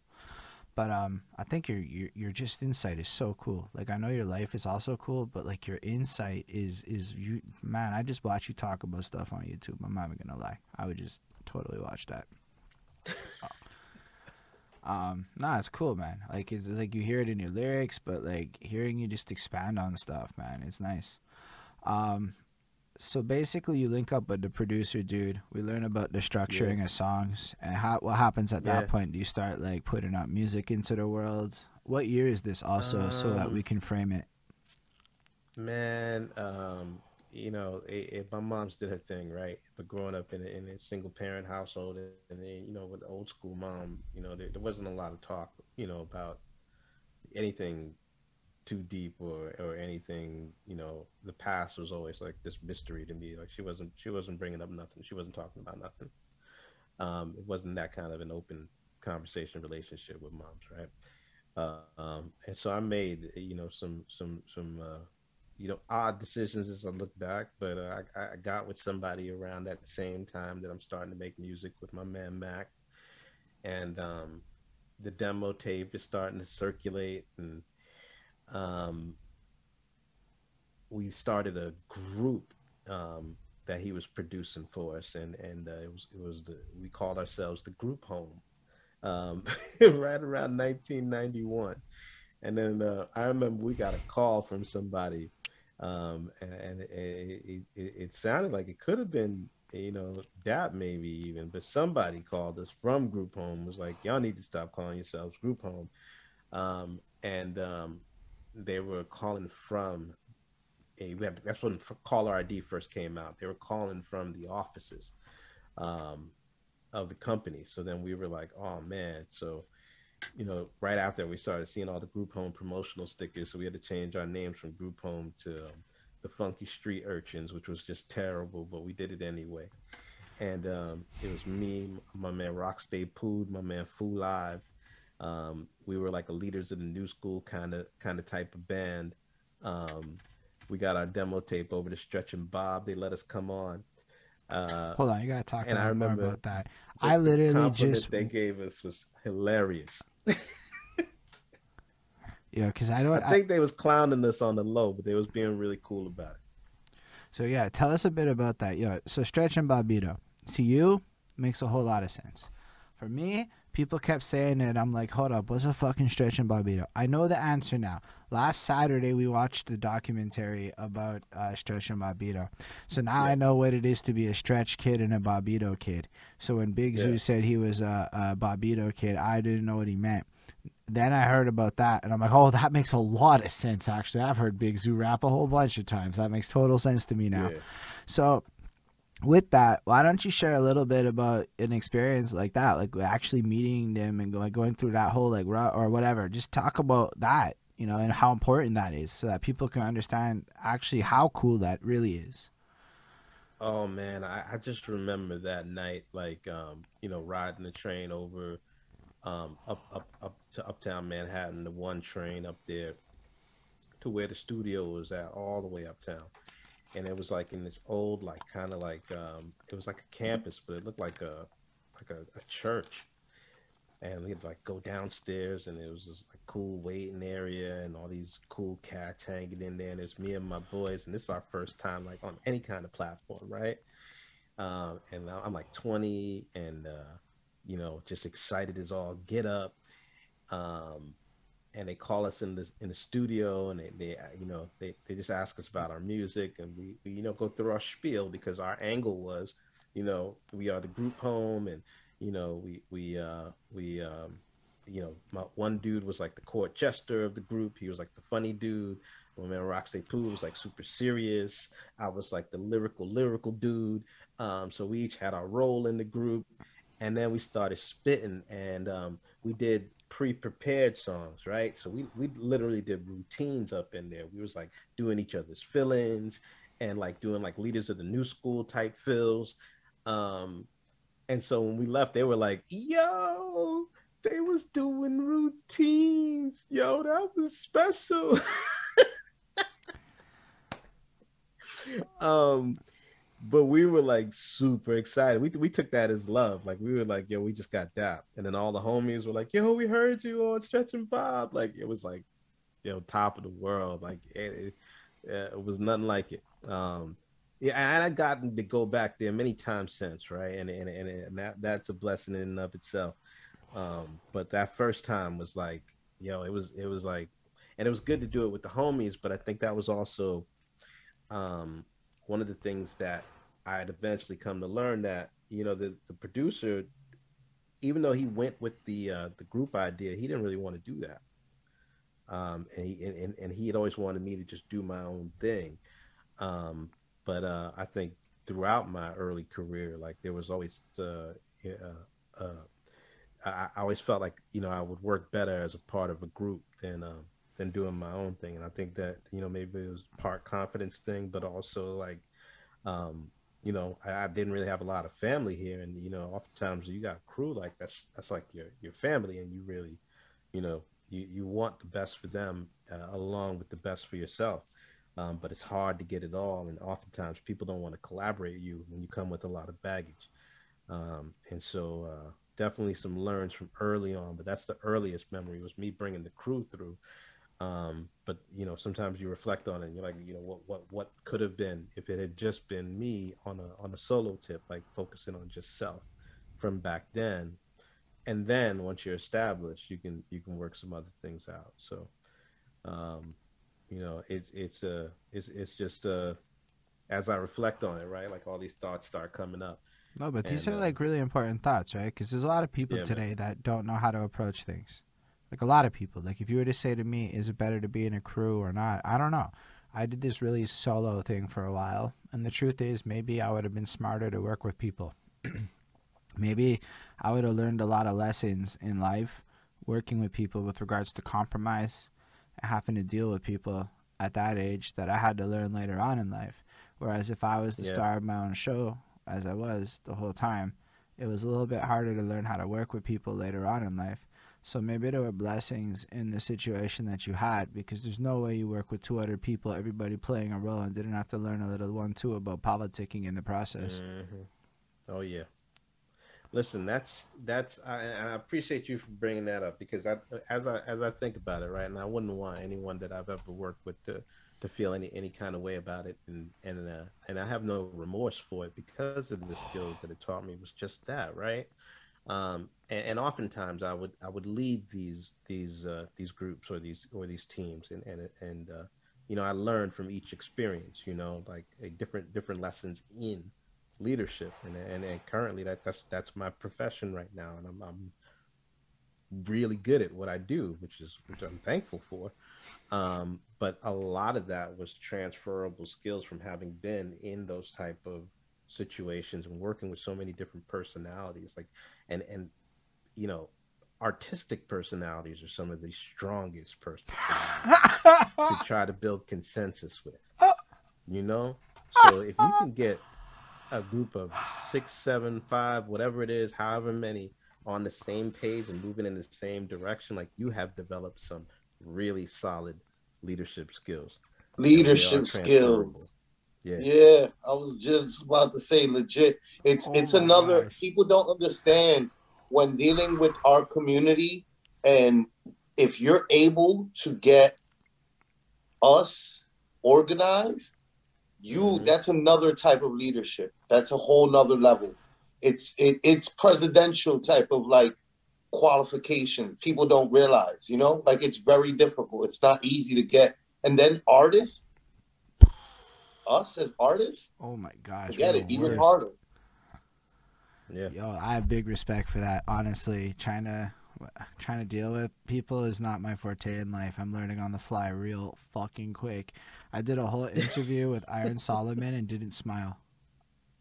but um, I think your your your just insight is so cool. Like I know your life is also cool, but like your insight is is you man. I just watch you talk about stuff on YouTube. I'm not even gonna lie. I would just totally watch that. um, nah, it's cool, man. Like it's, it's like you hear it in your lyrics, but like hearing you just expand on stuff, man, it's nice. Um, so basically you link up with the producer dude. We learn about the structuring yeah. of songs. And how what happens at yeah. that point do you start like putting out music into the world? What year is this also um, so that we um, can frame it? Man um you know it, it, my mom's did her thing right? But growing up in a, in a single parent household and then you know with old school mom you know there, there wasn't a lot of talk you know about anything too deep or or anything you know the past was always like this mystery to me. Like she wasn't she wasn't bringing up nothing. She wasn't talking about nothing. Um it wasn't that kind of an open conversation relationship with moms right? Uh, um and so i made you know some some some uh you know odd decisions as i look back but uh, I, I got with somebody around that same time that i'm starting to make music with my man mac. And um the demo tape is starting to circulate and um, we started a group um, that he was producing for us, and and uh, it was it was the we called ourselves the Group Home, um, right around 1991, and then uh, I remember we got a call from somebody, um, and, and it, it, it, sounded like it could have been you know that maybe even, but somebody called us from Group Home was like y'all need to stop calling yourselves Group Home, um, and um, they were calling from a web. That's when caller ID first came out. They were calling from the offices um, of the company. So then we were like, oh man. So, you know, right after we started seeing all the group home promotional stickers, so we had to change our names from group home to um, the Funky Street Urchins, which was just terrible, but we did it anyway. And um, it was me, my man Rockstay Pood, my man Foo Live, um, we were like a leaders of the new school kind of kind of type of band. Um, we got our demo tape over to Stretch and Bob. They let us come on. Uh, Hold on, you gotta talk and I remember more about that. I literally just they gave us was hilarious. yeah, because I don't. I think I, they was clowning us on the low, but they was being really cool about it. So yeah, tell us a bit about that. Yeah, so Stretch and Bobbito to you makes a whole lot of sense. For me, People kept saying it. I'm like, hold up, what's a fucking Stretch and Bobbito? I know the answer now. Last Saturday we watched the documentary about uh, stretch and Bobbito, so now yeah. I know what it is to be a stretch kid and a Bobbito kid. So when Big yeah. Zoo said he was a, a kid, I didn't know what he meant then I heard about that, and I'm like, oh, that makes a lot of sense. Actually, I've heard Big Zoo rap a whole bunch of times. That makes total sense to me now. Yeah. So, with that, why don't you share a little bit about an experience like that, like actually meeting them and going going through that whole like or whatever. Just talk about that, you know, and how important that is, so that people can understand actually how cool that really is. Oh man, I, I just remember that night, like um, you know, riding the train over um, up up up to uptown Manhattan, the one train up there to where the studio was at, all the way uptown. And it was like in this old, like kind of like um, it was like a campus, but it looked like a like a, a church. And we'd like go downstairs, and it was this like cool waiting area, and all these cool cats hanging in there. And it's me and my boys, and this is our first time like on any kind of platform, right? Um, and I'm like 20, and uh, you know, just excited as all get up. Um, and they call us in the in the studio and they, they you know they, they just ask us about our music and we, we you know go through our spiel because our angle was you know we are the group home and you know we we uh we um you know my one dude was like the court jester of the group. He was like the funny dude. My man Rockstay Pooh was like super serious. I was like the lyrical lyrical dude. Um so we each had our role in the group and then we started spitting and um, we did pre-prepared songs right? So we, we literally did routines up in there. We was like doing each other's fill-ins and like doing like leaders of the new school type fills um, and so when we left they were like yo they was doing routines. Yo that was special. Um but we were like super excited. We we took that as love. Like we were like, yo, we just got that. And then all the homies were like, yo, we heard you on Stretch and Bob. Like it was like, you know, top of the world. Like it, it, it was nothing like it. Um, yeah, and I gotten to go back there many times since, right? And and and, and that that's a blessing in and of itself. Um, but that first time was like, yo, it was it was like, and it was good to do it with the homies. But I think that was also, um, one of the things that I had eventually come to learn that you know the the producer, even though he went with the uh, the group idea, he didn't really want to do that. Um, and he and, and he had always wanted me to just do my own thing. Um, but uh, I think throughout my early career, like there was always uh, uh, uh, I, I, always felt like you know I would work better as a part of a group than um, than doing my own thing. And I think that you know maybe it was part confidence thing, but also like um, you know, I, I, didn't really have a lot of family here, and you know, oftentimes you got crew like that's that's like your your family, and you really, you know, you you want the best for them uh, along with the best for yourself. Um, but it's hard to get it all, and oftentimes people don't want to collaborate you when you come with a lot of baggage. Um, and so, uh, definitely some learns from early on, but that's the earliest memory was me bringing the crew through um, but you know, sometimes you reflect on it and you're like, you know, what what what could have been if it had just been me on a on a solo tip, like focusing on just self from back then. And then once you're established, you can you can work some other things out. So um, you know, it's it's a it's it's just a as I reflect on it, right? Like all these thoughts start coming up. No, but these and, are uh, like really important thoughts, right? Because there's a lot of people yeah, today man. that don't know how to approach things. Like a lot of people. Like if you were to say to me, is it better to be in a crew or not? I don't know. I did this really solo thing for a while, and the truth is maybe I would have been smarter to work with people. maybe I would have learned a lot of lessons in life working with people with regards to compromise and having to deal with people at that age that I had to learn later on in life. Whereas if I was the yeah. star of my own show, as I was the whole time, it was a little bit harder to learn how to work with people later on in life. So maybe there were blessings in the situation that you had because there's no way you work with two other people, everybody playing a role, and didn't have to learn a little one too about politicking in the process. Mm-hmm. Oh yeah. Listen, that's that's I, I, appreciate you for bringing that up because I as I as I think about it, right, and I wouldn't want anyone that I've ever worked with to to feel any any kind of way about it, and and uh, and I have no remorse for it because of the skills that it taught me was just that, right. Um, and, and, oftentimes I would I would lead these these uh, these groups or these or these teams, and and and uh, you know I learned from each experience. You know, like a different different lessons in leadership, and and, and currently that that's that's my profession right now, and I'm, I'm really good at what I do, which is which I'm thankful for. Um, but a lot of that was transferable skills from having been in those type of situations and working with so many different personalities like and and you know artistic personalities are some of the strongest personalities to try to build consensus with you know so if you can get a group of six seven five whatever it is however many on the same page and moving in the same direction like you have developed some really solid leadership skills leadership skills yeah. yeah, I was just about to say legit. It's oh it's another gosh. people don't understand when dealing with our community and if you're able to get us organized, you mm-hmm. that's another type of leadership. That's a whole nother level. It's it, it's presidential type of like qualification. People don't realize, you know, like it's very difficult. It's not easy to get. And then artists, us as artists. Oh my gosh, get it even harder. Yeah. Yo, I have big respect for that. Honestly, trying to trying to deal with people is not my forte in life. I'm learning on the fly real fucking quick. I did a whole interview with Iron Solomon and didn't smile.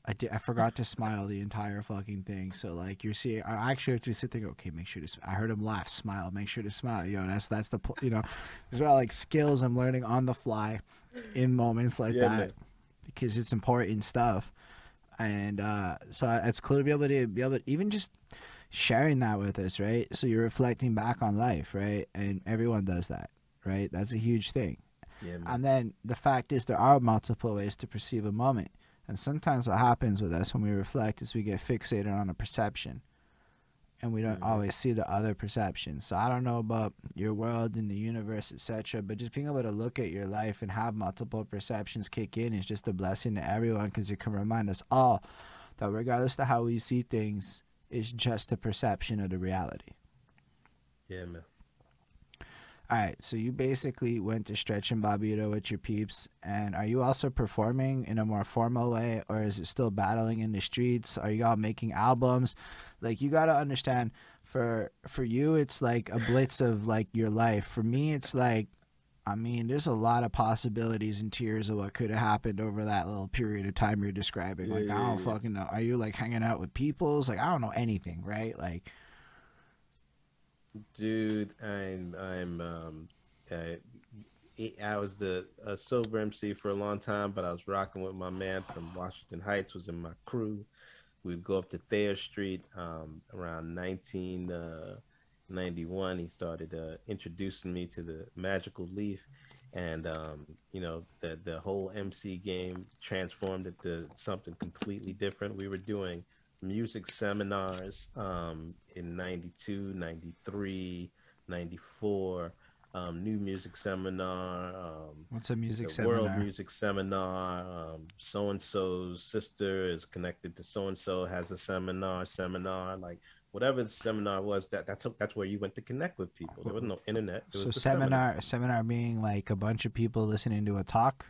I did. I forgot to smile the entire fucking thing. So like you're seeing, I actually have to sit there. Go, okay, make sure to. I heard him laugh, smile. Make sure to smile. Yo, that's that's the you know, there's about like skills I'm learning on the fly, in moments like yeah, that, man. because it's important stuff. And uh, so it's cool to be able to be able to even just sharing that with us, right? So you're reflecting back on life, right? And everyone does that, right? That's a huge thing. Yeah, and then the fact is, there are multiple ways to perceive a moment and sometimes what happens with us when we reflect is we get fixated on a perception and we don't mm-hmm. always see the other perceptions. So I don't know about your world and the universe, etc., but just being able to look at your life and have multiple perceptions kick in is just a blessing to everyone because it can remind us all that regardless of how we see things, it's just a perception of the reality. Yeah, man. All right, so you basically went to Stretch and Bobbito with your peeps, and are you also performing in a more formal way, or is it still battling in the streets? Are you all making albums? Like you got to understand, for for you, it's like a blitz of like your life. For me, it's like, I mean, there's a lot of possibilities and tears of what could have happened over that little period of time you're describing. Like yeah, I don't yeah. fucking know. Are you like hanging out with peoples? Like I don't know anything, right? Like dude, I'm I'm um, I, I was the a sober MC for a long time, but I was rocking with my man from Washington Heights. Was in my crew. We'd go up to Thayer Street um, around 1991. Uh, he started uh, introducing me to the Magical Leaf, and um, you know the the whole MC game transformed into something completely different. We were doing music seminars um, in 92, 93, 94. Um, new music seminar. Um, What's a music seminar? World music seminar. So and so's sister is connected to so and so has a seminar. Seminar like whatever the seminar was. That that's that's where you went to connect with people. There was no internet. so seminar, seminar, seminar being like a bunch of people listening to a talk.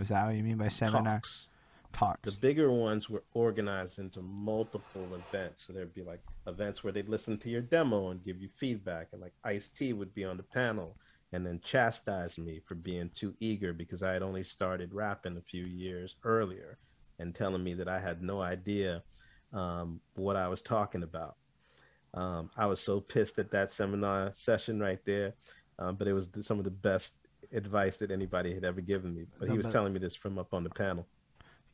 Is that what you mean by seminar? Talks talks. The bigger ones were organized into multiple events. So there'd be like events where they'd listen to your demo and give you feedback. And like Ice T would be on the panel and then chastise me for being too eager because I had only started rapping a few years earlier and telling me that I had no idea um, what I was talking about. Um, I was so pissed at that seminar session right there, um, but it was some of the best advice that anybody had ever given me. But he was telling me this from up on the panel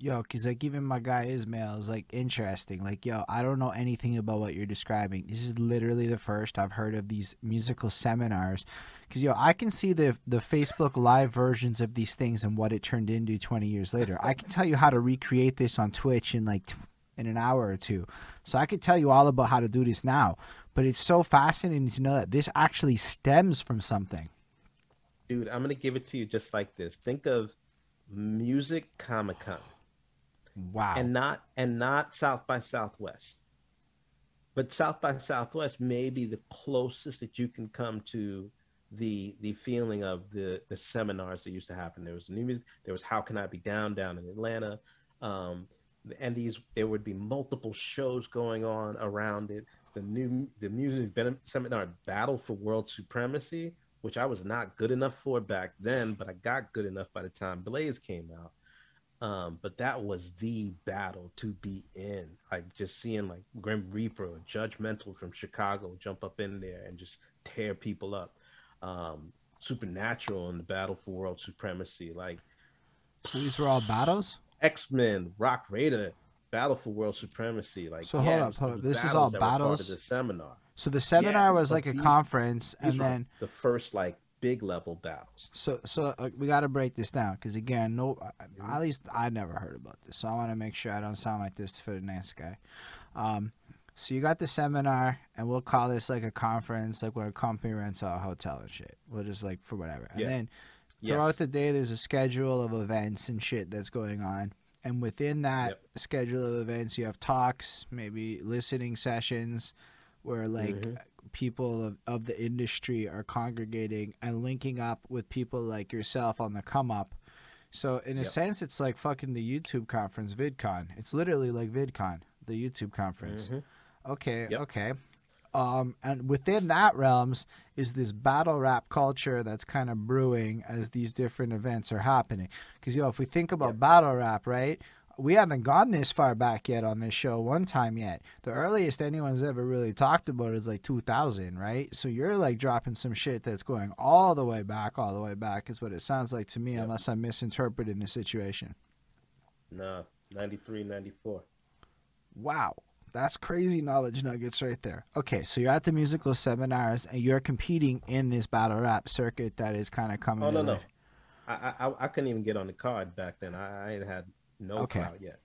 yo, cause like even my guy Ismail is like interesting. Like, yo, I don't know anything about what you're describing. This is literally the first I've heard of these musical seminars. Cause yo, I can see the the Facebook live versions of these things and what it turned into 20 years later. I can tell you how to recreate this on Twitch in like in an hour or two. So I could tell you all about how to do this now. But it's so fascinating to know that this actually stems from something. Dude, I'm gonna give it to you just like this. Think of music Comic Con Wow. And not and not South by Southwest. but South by Southwest may be the closest that you can come to the the feeling of the the seminars that used to happen. There was new music. There was How Can I Be Down down in Atlanta, um, and these there would be multiple shows going on around it. The new the music seminar Battle for World Supremacy, which I was not good enough for back then, but I got good enough by the time Blaze came out. Um, but that was the battle to be in. Like just seeing like Grim Reaper Judgmental from Chicago jump up in there and just tear people up. Um, Supernatural in the battle for world supremacy. Like so these were all battles. X Men, Rock Raider, Battle for World Supremacy. Like so, hold up, hold up. This is all battles. the seminar. So the seminar yeah, was like a conference, and then the first like big level battles. So, so uh, we got to break this down because again, no, at least I never heard about this, so I want to make sure I don't sound like this for the next guy. Um, so you got the seminar, and we'll call this like a conference, like where a company rents a hotel and shit. We'll just like for whatever, and yeah. then throughout yes. the day, there's a schedule of events and shit that's going on. And within that yep. schedule of events, you have talks, maybe listening sessions, where like mm-hmm people of, of the industry are congregating and linking up with people like yourself on the come up. So in a yep. sense, it's like fucking the YouTube conference, VidCon. It's literally like VidCon, the YouTube conference. Mm-hmm. Okay, yep. okay. Um, and within that realms is this battle rap culture that's kind of brewing as these different events are happening. Because you know, if we think about yep. battle rap, right? We haven't gone this far back yet on this show one time yet. The earliest anyone's ever really talked about is like 2000, right? So you're like dropping some shit that's going all the way back, all the way back is what it sounds like to me, yep. unless I'm misinterpreting the situation. No, 93, 94. Wow. That's crazy knowledge nuggets right there. Okay, so you're at the musical seminars and you're competing in this battle rap circuit that is kind of coming. Oh no, life. no, I, I I couldn't even get on the card back then. I, I had no okay. clout yet.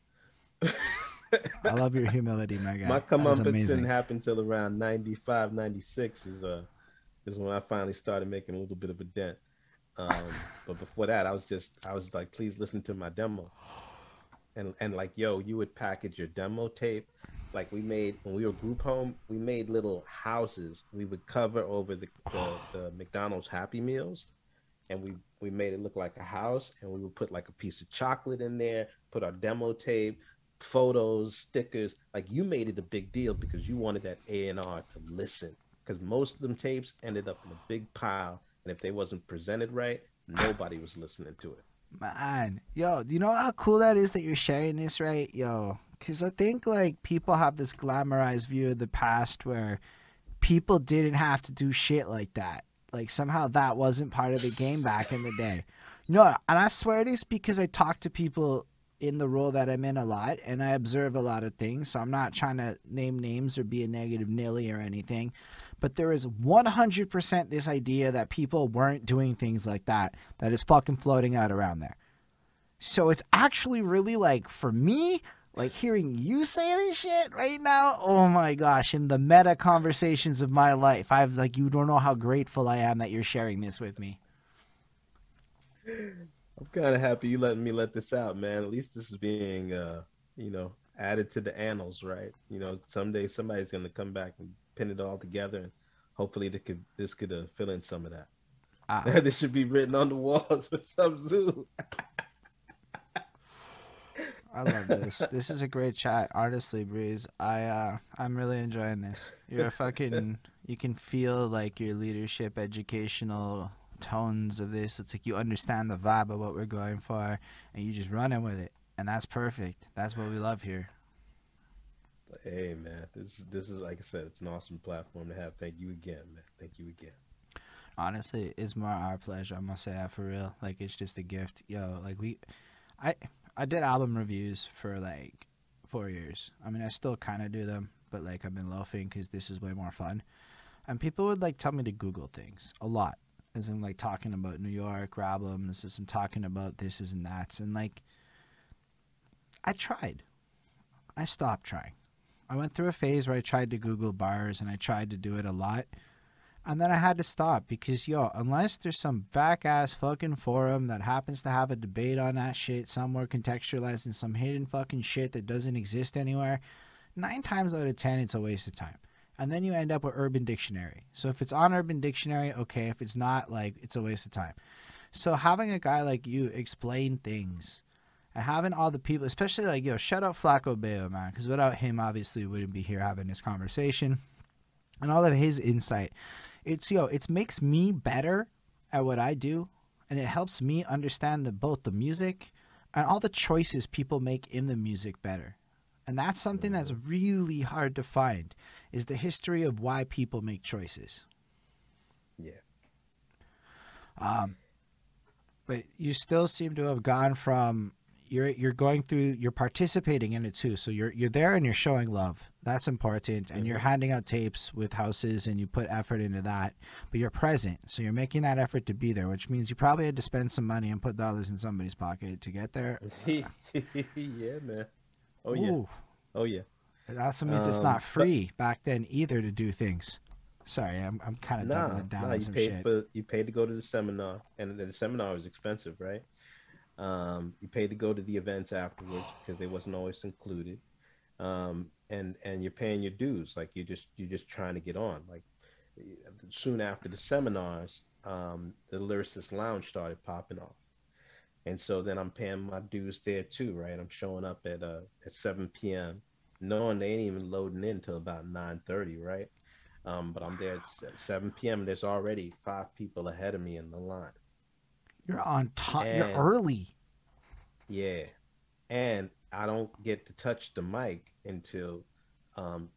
I love your humility, my guy. My comeuppance didn't happen till around 95, 96 is uh is when I finally started making a little bit of a dent. Um, but before that, I was just I was like, please listen to my demo, and and like, yo, you would package your demo tape. Like we made when we were group home, we made little houses. We would cover over the the, the McDonald's Happy Meals, and we we made it look like a house and we would put like a piece of chocolate in there put our demo tape photos stickers like you made it a big deal because you wanted that a&r to listen because most of them tapes ended up in a big pile and if they wasn't presented right nobody was listening to it. Man yo you know how cool that is that you're sharing this right? Yo because i think like people have this glamorized view of the past where people didn't have to do shit like that like somehow that wasn't part of the game back in the day. No, and I swear it is because I talk to people in the role that I'm in a lot and I observe a lot of things. So I'm not trying to name names or be a negative nilly or anything. But there is 100% this idea that people weren't doing things like that that is fucking floating out around there. So it's actually really like, for me, like hearing you say this shit right now, oh my gosh, in the meta conversations of my life, I've like you don't know how grateful I am that you're sharing this with me. I'm kind of happy you letting me let this out, man. At least this is being, uh, you know, added to the annals, right? You know, someday somebody's gonna come back and pin it all together, and hopefully this could this could uh, fill in some of that. Ah. this should be written on the walls with some zoo. I love this. this is a great chat. Honestly, Breeze, I uh, I'm really enjoying this. You're a fucking. you can feel like your leadership, educational tones of this. It's like you understand the vibe of what we're going for, and you just running with it, and that's perfect. That's what we love here. Hey man, this this is like I said, it's an awesome platform to have. Thank you again, man. Thank you again. Honestly, it's more our pleasure. I must say that for real. Like it's just a gift, yo. Like we, I I did album reviews for like four years. I mean, I still kind of do them, but like I've been loafing because this is way more fun. And people would like tell me to Google things a lot, as in like talking about New York albums, as I'm talking about this, is and that's, and like I tried. I stopped trying. I went through a phase where I tried to Google bars and I tried to do it a lot. And then I had to stop because, yo, unless there's some back ass fucking forum that happens to have a debate on that shit somewhere contextualized in some hidden fucking shit that doesn't exist anywhere, nine times out of ten, it's a waste of time. and then you end up with Urban Dictionary. So if it's on Urban Dictionary, okay. If it's not, like it's a waste of time. So having a guy like you explain things, and having all the people, especially like yo, shout out Flaco Bayo, man, because without him, obviously, we wouldn't be here having this conversation, and all of his insight. It's yo, it makes me better at what I do, and it helps me understand the both the music and all the choices people make in the music better. And that's something that's really hard to find is the history of why people make choices. Yeah. Um, but you still seem to have gone from you're you're going through you're participating in it too. So you're you're there and you're showing love. That's important. And you're handing out tapes with houses and you put effort into that. But you're present. So you're making that effort to be there, which means you probably had to spend some money and put dollars in somebody's pocket to get there. yeah, man. Oh yeah. Oh yeah. It also means it's Um, not but- free back then either to do things. Sorry, I'm I'm kind of Nah, down nah, on you some paid shit. for you paid to go to the seminar, and the seminar was expensive, right? Um, you paid to go to the events afterwards because they wasn't always included, um, and and you're paying your dues. Like you're just you're just trying to get on. Like soon after the seminars, um, the Lyricist Lounge started popping off, and so then I'm paying my dues there too, right? I'm showing up at uh at 7 p.m. knowing they ain't even loading in until about 9:30, right? Um, but I'm there at 7 p.m. and there's already five people ahead of me in the line. You're on top. You're early. Yeah, and I don't get to touch the mic until um,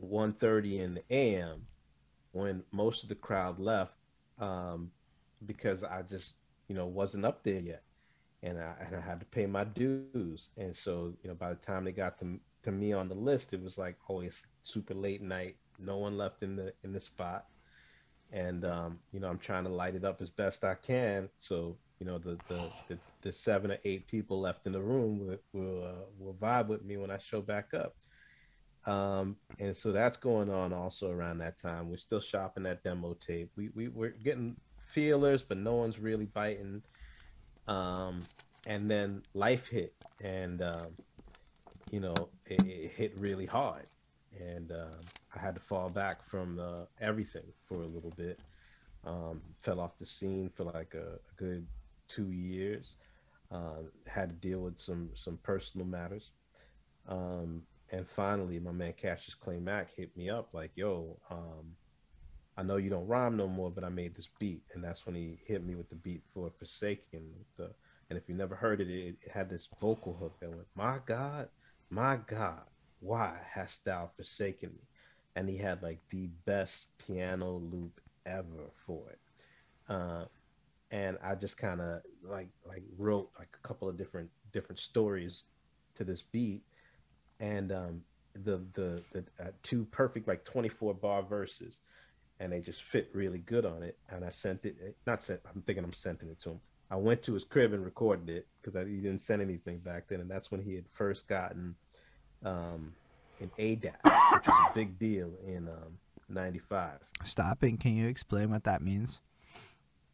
1:30 in the a.m. when most of the crowd left um, because I just you know wasn't up there yet, and I and I had to pay my dues, and so you know by the time they got to to me on the list, it was like always super late night, no one left in the in the spot, and um, you know I'm trying to light it up as best I can, so you know the the the, the seven or eight people left in the room will will, uh, will vibe with me when I show back up. Um, and so that's going on also around that time. We're still shopping that demo tape. We we we're getting feelers, but no one's really biting. Um, and then life hit, and um, you know it, it hit really hard, and um, I had to fall back from uh, everything for a little bit. Um, fell off the scene for like a, a good two years. Uh, had to deal with some some personal matters. Um, and finally, my man Cassius Clay Mac hit me up like, "Yo, um, I know you don't rhyme no more, but I made this beat." And that's when he hit me with the beat for Forsaken. The and if you never heard it, it, it had this vocal hook that went, "My God, my God, why hast thou forsaken me?" And he had like the best piano loop ever for it. Uh, and I just kind of like like wrote like a couple of different different stories to this beat, and um, the the the uh, two perfect like twenty four bar verses, and they just fit really good on it. And I sent it, eh, not sent. I'm thinking I'm sending it to him. I went to his crib and recorded it because he didn't send anything back then, and that's when he had first gotten um, an ADAT, which was a big deal in um, '95. Stopping. Can you explain what that means?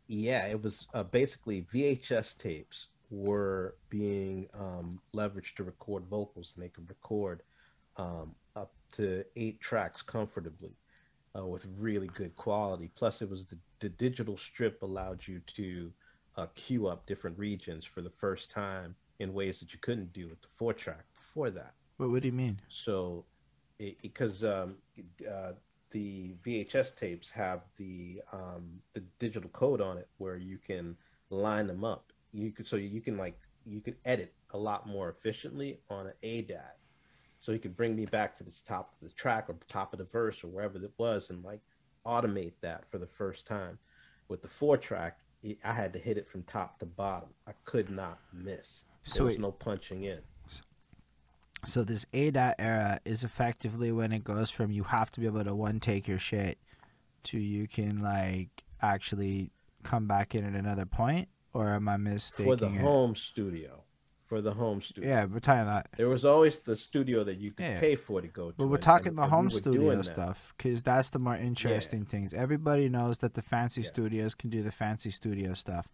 Yeah, it was uh, basically VHS tapes were being um, leveraged to record vocals, and they could record um, up to eight tracks comfortably uh, with really good quality. Plus, it was the, the digital strip allowed you to uh, queue up different regions for the first time in ways that you couldn't do with the four track before that. What What do you mean? So, because um, uh, the VHS tapes have the um, the digital code on it, where you can line them up. You could so you can like you could edit a lot more efficiently on an ADAT. So you could bring me back to this top of the track or top of the verse or wherever it was, and like automate that for the first time. With the four track, it, I had to hit it from top to bottom. I could not miss. There was it- no punching in. So this ADAT era is effectively when it goes from you have to be able to one take your shit to you can like actually come back in at another point, or am I mistaking for the it? home studio. For the home studio. Yeah, we're talking about. There was always the studio that you could Yeah. pay for to go to. But we're talking and- the and home were studio stuff because that's the more interesting things. Everybody knows that the fancy Yeah. studios can do the fancy studio stuff,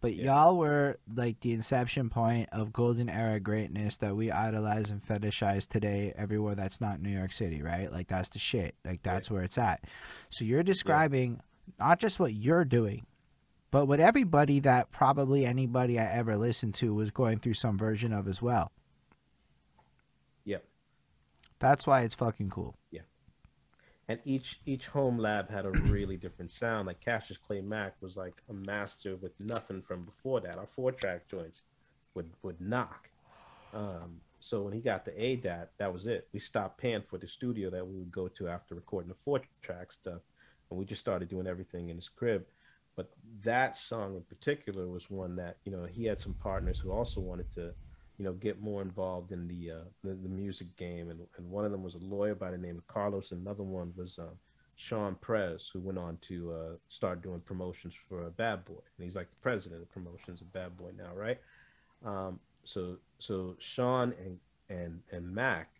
But Yeah. y'all were like the inception point of golden era greatness that we idolize and fetishize today everywhere that's not New York City, right? Like that's the shit. Like that's where it's at. So you're describing not just what you're doing, but what everybody that probably anybody I ever listened to was going through some version of as well. Yep. That's why it's fucking cool. And each each home lab had a really different sound. Like Cassius Clay Mack was like a master with nothing from before that. Our four track joints would would knock. Um, so when he got the ADAT, that was it. We stopped paying for the studio that we would go to after recording the four track stuff, and we just started doing everything in his crib. But that song in particular was one that you know he had some partners who also wanted to you know, get more involved in the uh, the, the music game, and, and one of them was a lawyer by the name of Carlos. Another one was um, Sean Prez, who went on to uh, start doing promotions for uh, Bad Boy, and he's like the president of promotions of Bad Boy now, right? Um, so so Sean and and and Mac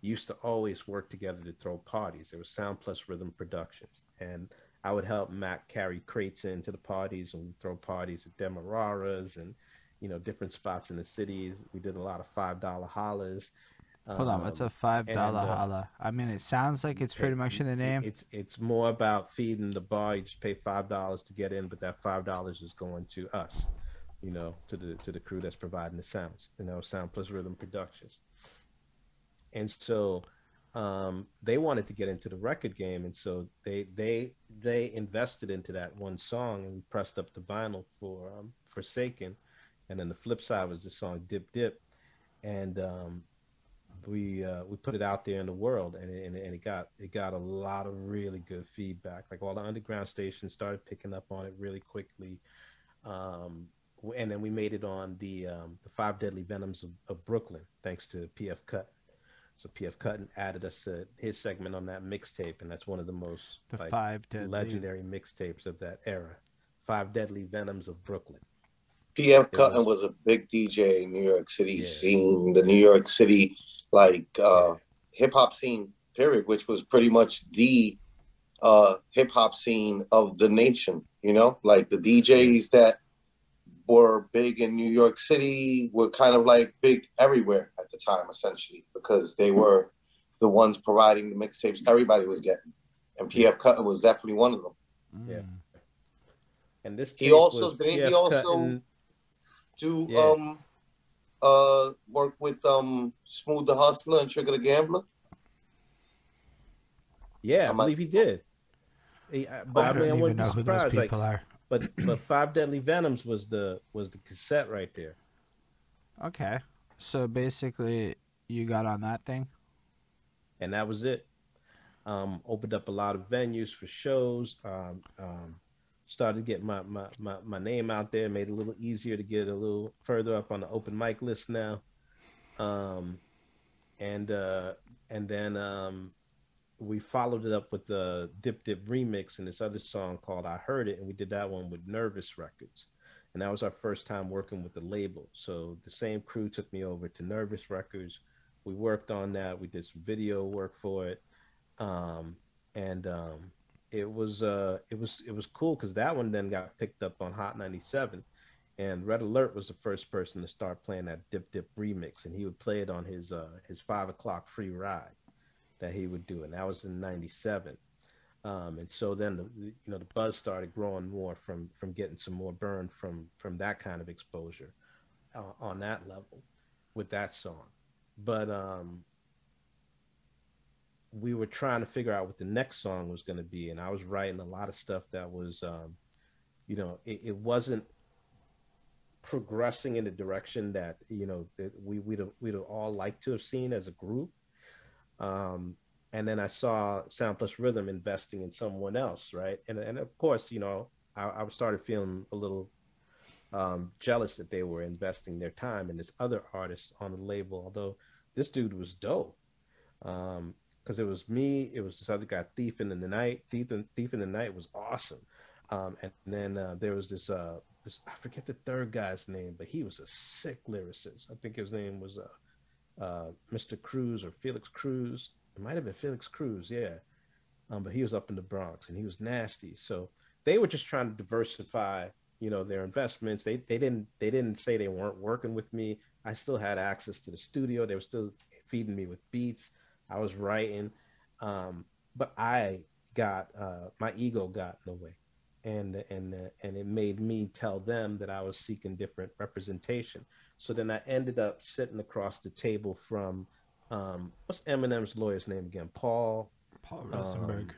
used to always work together to throw parties. There was Sound Plus Rhythm Productions, and I would help Mac carry crates into the parties, and throw parties at Demerara's and you know different spots in the cities. We did a lot of five dollar hollers. Hold on, what's Um, a five dollar uh, holla? I mean, it sounds like it's pretty much in the name. It's it's more about feeding the bar. You just pay five dollars to get in, but that five dollars is going to us, you know, to the to the crew that's providing the sounds. You know, Sound Plus Rhythm Productions. And so um, they wanted to get into the record game, and so they they they invested into that one song, and we pressed up the vinyl for um, Forsaken, and then the flip side was the song Dip Dip, and um, we uh, we put it out there in the world, and it, and, it, got it got a lot of really good feedback. Like all the underground stations started picking up on it really quickly, um, and then we made it on the um, the Five Deadly Venoms of, of Brooklyn, thanks to PF Cut. So PF Cuttin added us to his segment on that mixtape, and that's one of the most The like, five deadly. legendary mixtapes of that era. Five Deadly Venoms of Brooklyn. PF It Cuttin was- was a big DJ in New York City Yeah. scene, the New York City like uh hip hop scene period, which was pretty much the uh hip hop scene of the nation, you know? Like the DJs that were big in New York City were kind of like big everywhere at the time essentially because they were the ones providing the mixtapes everybody was getting. And PF Cuttin was definitely one of them. Yeah. Mm. And this He also- was didn't he also- Cuttin- Do Yeah. um uh work with um Smooth the Hustler and Trigger the Gambler? Yeah, I I'm believe he did. He, I- but I I, don't mean, even wouldn't know who those surprised. Like, people are. but but Five Deadly Venoms was the was the cassette right there. Okay, so basically, you got on that thing. and that was it. Um, opened up a lot of venues for shows. Um, um, started getting my, my, my, my name out there. Made it a little easier to get a little further up on the open mic list now. Um, and uh, and then um, we followed it up with the Dip Dip remix and this other song called "I Heard It," and we did that one with Nervous Records. And that was our first time working with the label. So the same crew took me over to Nervous Records we worked on that we did some video work for it um and um it was uh it was it was cool because that one then got picked up on hot 97 and red alert was the first person to start playing that dip dip remix and he would play it on his uh his five o'clock free ride that he would do and that was in 97 um and so then the, the you know the buzz started growing more from from getting some more burn from from that kind of exposure uh, on that level with that song. But um we were trying to figure out what the next song was going to be and i was writing a lot of stuff that was um you know it, it wasn't progressing in the direction that you know that we we'd have, we'd have all liked to have seen as a group um and then i saw sound plus rhythm investing in someone else right and and of course you know i, I started feeling a little um, jealous that they were investing their time in this other artist on the label. Although this dude was dope, because it was me, it was this other guy, Thief in the Night. Thief in, Thief in the Night was awesome, um, and then uh, there was this, uh, this I forget the third guy's name, but he was a sick lyricist. I think his name was uh, uh, Mr. Cruz or Felix Cruz. It might have been Felix Cruz, yeah. Um, but he was up in the Bronx and he was nasty. So they were just trying to diversify you know their investments. They they didn't they didn't say they weren't working with me. I still had access to the studio. They were still feeding me with beats. I was writing, um, but I got uh, my ego got in the way, and and uh, and it made me tell them that I was seeking different representation. So then I ended up sitting across the table from um, what's Eminem's lawyer's name again? Paul. Paul Rosenberg. Um,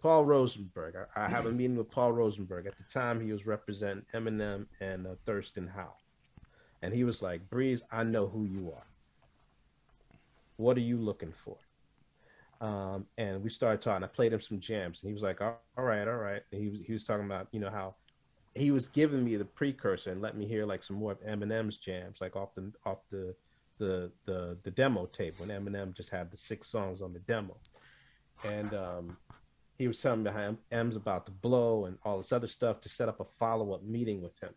Paul Rosenberg. I, I, have a meeting with Paul Rosenberg. At the time, he was representing Eminem and uh, Thurston Howell, and he was like, "Breeze, I know who you are. What are you looking for?" Um, and we started talking. I played him some jams, and he was like, "All right, all right." And he was he was talking about you know how he was giving me the precursor and let me hear like some more of Eminem's jams, like off the off the the the the demo tape when Eminem just had the six songs on the demo, and um, he was telling me how M's about to blow and all this other stuff to set up a follow up meeting with him.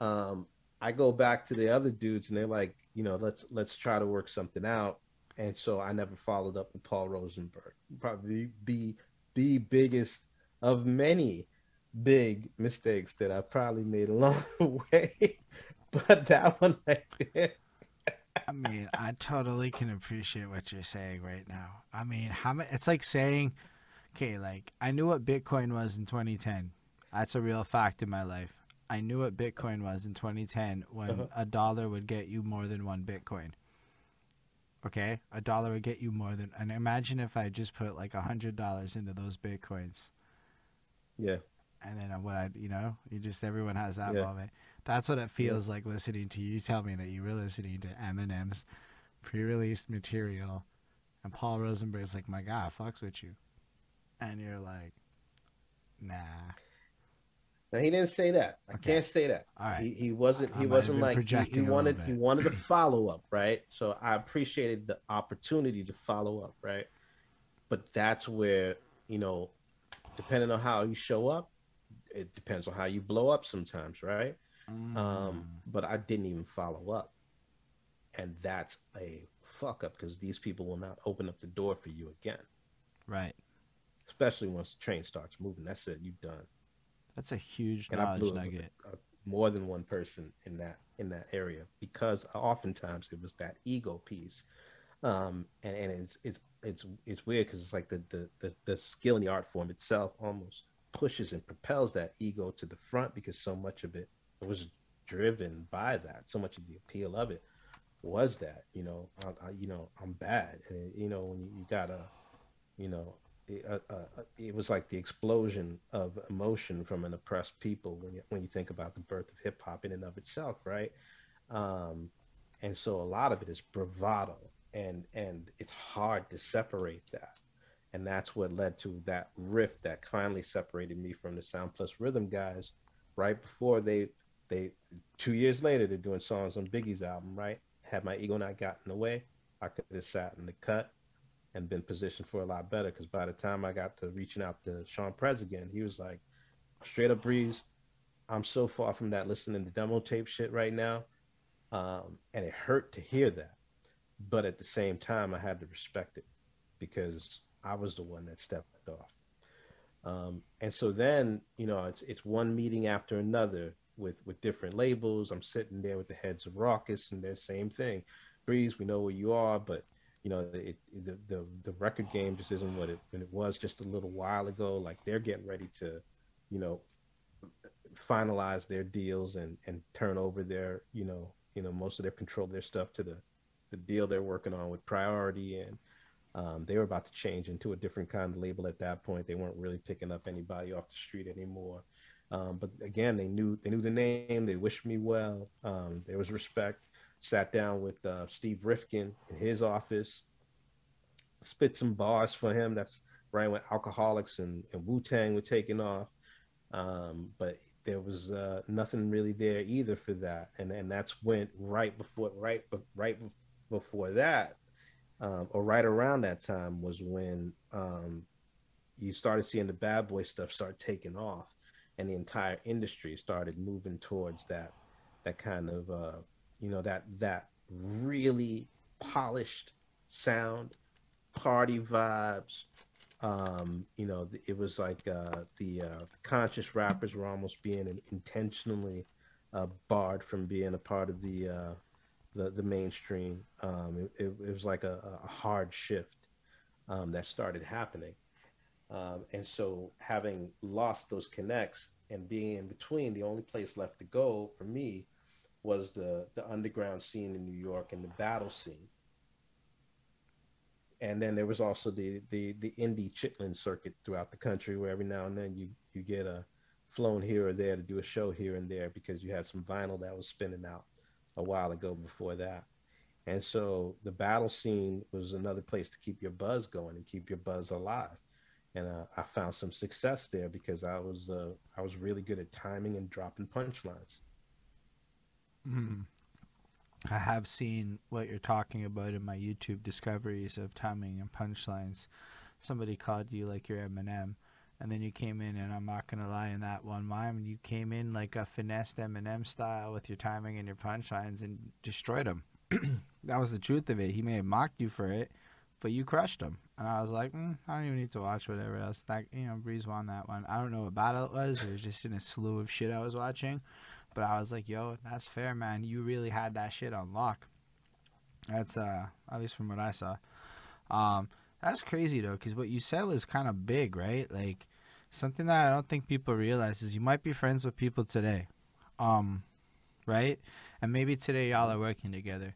Um, I go back to the other dudes and they're like, you know, let's let's try to work something out. And so I never followed up with Paul Rosenberg. Probably the the biggest of many big mistakes that I probably made along the way. but that one right there I mean, I totally can appreciate what you're saying right now. I mean, how many? It's like saying, okay, like I knew what Bitcoin was in 2010. That's a real fact in my life. I knew what Bitcoin was in 2010 when uh-huh. a dollar would get you more than one Bitcoin. Okay, a dollar would get you more than. And imagine if I just put like a hundred dollars into those Bitcoins. Yeah. And then what I, you know, you just everyone has that yeah. moment. That's what it feels yeah. like listening to you tell me that you were listening to Eminem's pre-released material, and Paul Rosenberg's like, "My God, fucks with you," and you're like, "Nah." Now he didn't say that. I okay. can't say that. All right. He, he wasn't. He wasn't like he, he wanted. He wanted to follow up, right? So I appreciated the opportunity to follow up, right? But that's where you know, depending on how you show up, it depends on how you blow up sometimes, right? Um, mm. Um, but I didn't even follow up. And that's a fuck up because these people will not open up the door for you again. Right. Especially once the train starts moving. That's it. You've done. That's a huge and knowledge nugget. A, a, more than one person in that in that area because oftentimes it was that ego piece. Um, and, and it's it's it's it's weird because it's like the, the the the skill in the art form itself almost pushes and propels that ego to the front because so much of it was driven by that. So much of the appeal of it was that, you know, I, I you know, I'm bad, and you know, when you, you gotta, you know, uh, uh, it was like the explosion of emotion from an oppressed people when you when you think about the birth of hip hop in and of itself, right? Um, and so a lot of it is bravado, and and it's hard to separate that, and that's what led to that rift that finally separated me from the Sound Plus Rhythm guys, right before they they two years later they're doing songs on Biggie's album, right? Had my ego not gotten in the way, I could have sat in the cut and been positioned for a lot better. Because by the time I got to reaching out to Sean Prez again, he was like, "Straight up breeze, I'm so far from that listening to demo tape shit right now, um, and it hurt to hear that. But at the same time, I had to respect it because I was the one that stepped off. Um, and so then, you know, it's it's one meeting after another with with different labels. I'm sitting there with the heads of Rawkus, and they're same thing. Breeze, we know where you are, but you know it, the, the the record game just isn't what it it was just a little while ago. Like they're getting ready to, you know, finalize their deals and and turn over their you know you know most of their control their stuff to the the deal they're working on with Priority and. Um, they were about to change into a different kind of label at that point. They weren't really picking up anybody off the street anymore. Um, but again, they knew they knew the name. They wished me well. Um, there was respect. Sat down with uh, Steve Rifkin in his office, spit some bars for him. That's right when Alkaholiks and, and Wu Tang were taking off. Um, but there was uh, nothing really there either for that, and and that's went right before right right before that, um, or right around that time was when um, you started seeing the bad boy stuff start taking off and the entire industry started moving towards that that kind of uh, you know that that really polished sound, party vibes, Um, you know, it was like uh, the, uh, conscious rappers were almost being intentionally uh, barred from being a part of the uh, the, the mainstream. Um, it, it, was like a, a hard shift um, that started happening. Um, and so, having lost those connects and being in between, the only place left to go for me was the the underground scene in New York and the battle scene. And then there was also the the the indie chitlin circuit throughout the country, where every now and then you you get a flown here or there to do a show here and there because you had some vinyl that was spinning out a while ago before that. And so the battle scene was another place to keep your buzz going and keep your buzz alive. And uh, I found some success there because I was uh, I was really good at timing and dropping punchlines. Mm. I have seen what you're talking about in my YouTube discoveries of timing and punchlines. Somebody called you like your Eminem, and then you came in, and I'm not gonna lie, in that one mime, you came in like a finessed Eminem style with your timing and your punchlines and destroyed him. that was the truth of it. He may have mocked you for it, but you crushed him. And I was like, mm, I don't even need to watch whatever else. That you know, Breeze won that one. I don't know what battle it was. It was just in a slew of shit I was watching, but I was like, yo, that's fair, man. You really had that shit on lock. That's uh, at least from what I saw. Um, that's crazy though, because what you said was kind of big, right? Like something that I don't think people realize is you might be friends with people today, um, right? And maybe today y'all are working together.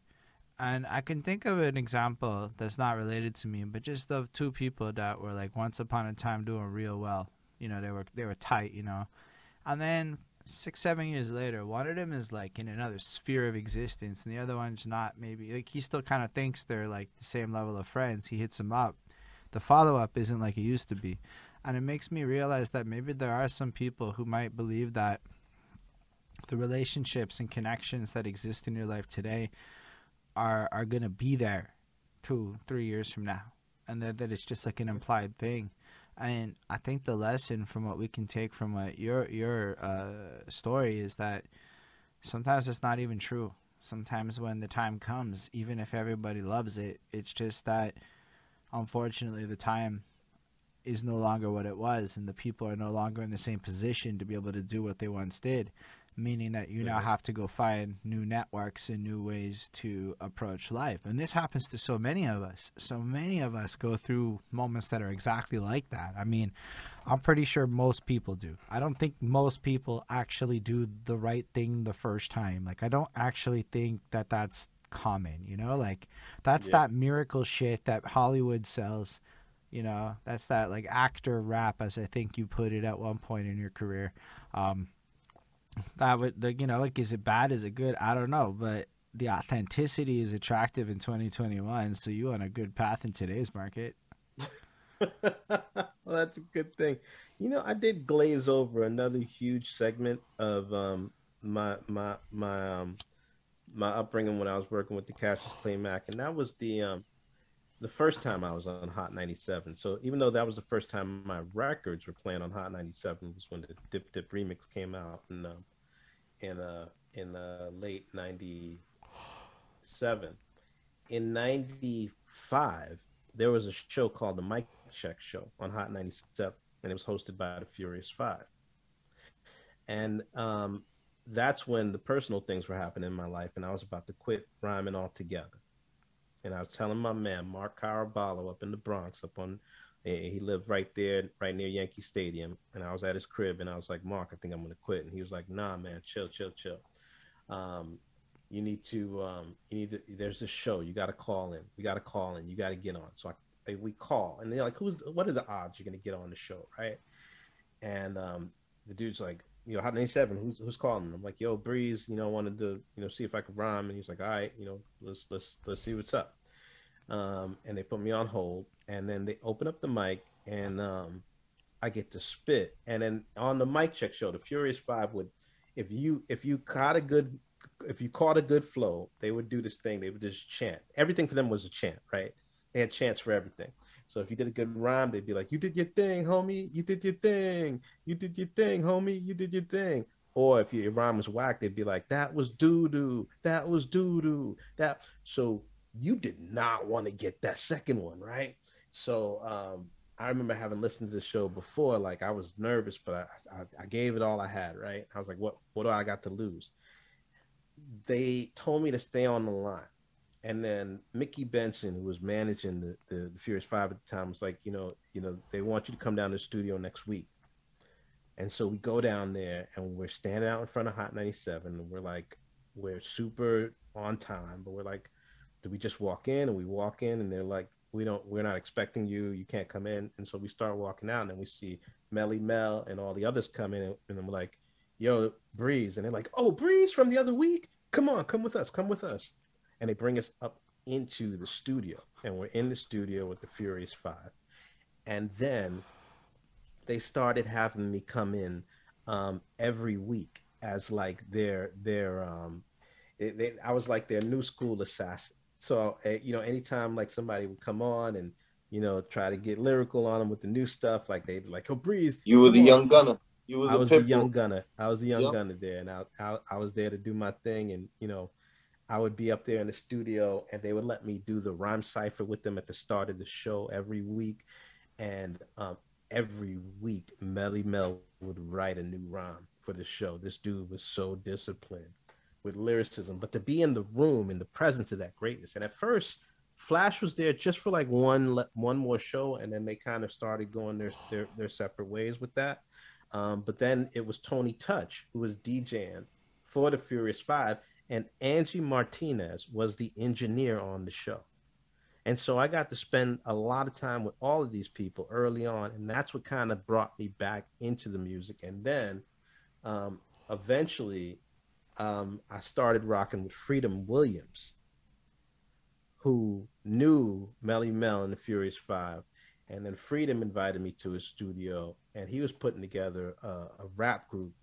And I can think of an example that's not related to me, but just of two people that were like once upon a time doing real well. You know, they were they were tight, you know. And then six, seven years later, one of them is like in another sphere of existence, and the other one's not. Maybe like he still kind of thinks they're like the same level of friends. He hits them up. The follow up isn't like it used to be, and it makes me realize that maybe there are some people who might believe that the relationships and connections that exist in your life today are are gonna be there two, three years from now, and that that it's just like an implied thing. And I think the lesson from what we can take from what your your uh, story is that sometimes it's not even true. Sometimes when the time comes, even if everybody loves it, it's just that unfortunately the time is no longer what it was, and the people are no longer in the same position to be able to do what they once did meaning that you now have to go find new networks and new ways to approach life. And this happens to so many of us. So many of us go through moments that are exactly like that. I mean, I'm pretty sure most people do. I don't think most people actually do the right thing the first time. Like, I don't actually think that that's common, you know? Like, that's yeah. that miracle shit that Hollywood sells. You know, that's that like actor rap, as I think you put it at one point in your career. Um, that would like you know like is it bad? Is it good? I don't know but the authenticity is attractive in 2021 so you on a good path in today's market. Well that's a good thing. You know i did glaze over another huge segment of um my my my um my upbringing when i was working with the Cassius Clay Mac and that was the um the first time I was on Hot 97. So even though that was the first time my records were playing on Hot 97 was when the Dip Dip remix came out in uh, in uh, in uh, late 97. In 95, there was a show called the Mike Check Show on Hot 97 and it was hosted by the Furious 5. And um, that's when the personal things were happening in my life and I was about to quit rhyming altogether and I was telling my man Mark Caraballo up in the Bronx, up on he lived right there, right near Yankee Stadium, and I was at his crib, and I was like, Mark, I think I'm gonna quit, and he was like, Nah, man, chill, chill, chill. Um, you need to, um, you need to. There's a show. You got to call in. You got to call in. You got to get on. So I, we call, and they're like, Who's? What are the odds you're gonna get on the show, right? And um, the dude's like, you know, Hot 97, who's who's calling? I'm like, yo, Breeze, you know, wanted to, you know, see if I could rhyme, and he's like, all right, you know, let's let's let's see what's up. Um, and they put me on hold, and then they open up the mic, and um, I get to spit. And then on the mic check show, the Furious Five would, if you if you caught a good if you caught a good flow, they would do this thing. They would just chant. Everything for them was a chant, right? They had chants for everything. So if you did a good rhyme, they'd be like, "You did your thing, homie. You did your thing. You did your thing, homie. You did your thing." Or if your rhyme was whack, they'd be like, "That was doo doo. That was doo doo. That." So you did not want to get that second one, right? So um, I remember having listened to the show before. Like I was nervous, but I, I, I gave it all I had. Right. I was like, what what do I got to lose? They told me to stay on the line. And then Mickey Benson, who was managing the, the, the Furious Five at the time, was like, you know, you know, they want you to come down to the studio next week. And so we go down there and we're standing out in front of Hot 97 and we're like, we're super on time, but we're like, do we just walk in? And we walk in and they're like, we don't, we're not expecting you. You can't come in. And so we start walking out and we see Melle Mel and all the others come in and, and I'm like, yo, Breeze. And they're like, oh, Breeze from the other week. Come on, come with us, come with us. And they bring us up into the studio and we're in the studio with the Furious Five. And then they started having me come in um, every week as like their their um, it, I was like their new school assassin. So uh, you know, anytime like somebody would come on and you know try to get lyrical on them with the new stuff, like they like, "Oh, breeze." You were the on. young gunner. You were. I was the young gunner. I was the young yep. gunner there, and I, I I was there to do my thing, and you know. I would be up there in the studio and they would let me do the rhyme cipher with them at the start of the show every week. And um, every week Melle Mel would write a new rhyme for the show. This dude was so disciplined with lyricism, but to be in the room in the presence of that greatness. And at first, Flash was there just for like one one more show, and then they kind of started going their their, their separate ways with that. Um, but then it was Tony Touch who was DJing for the Furious Five, and Angie Martinez was the engineer on the show. And so I got to spend a lot of time with all of these people early on, and that's what kind of brought me back into the music. And then um, eventually, um, I started rocking with Freedom Williams, who knew Melle Mel and the Furious Five. And then Freedom invited me to his studio, and he was putting together a, a rap group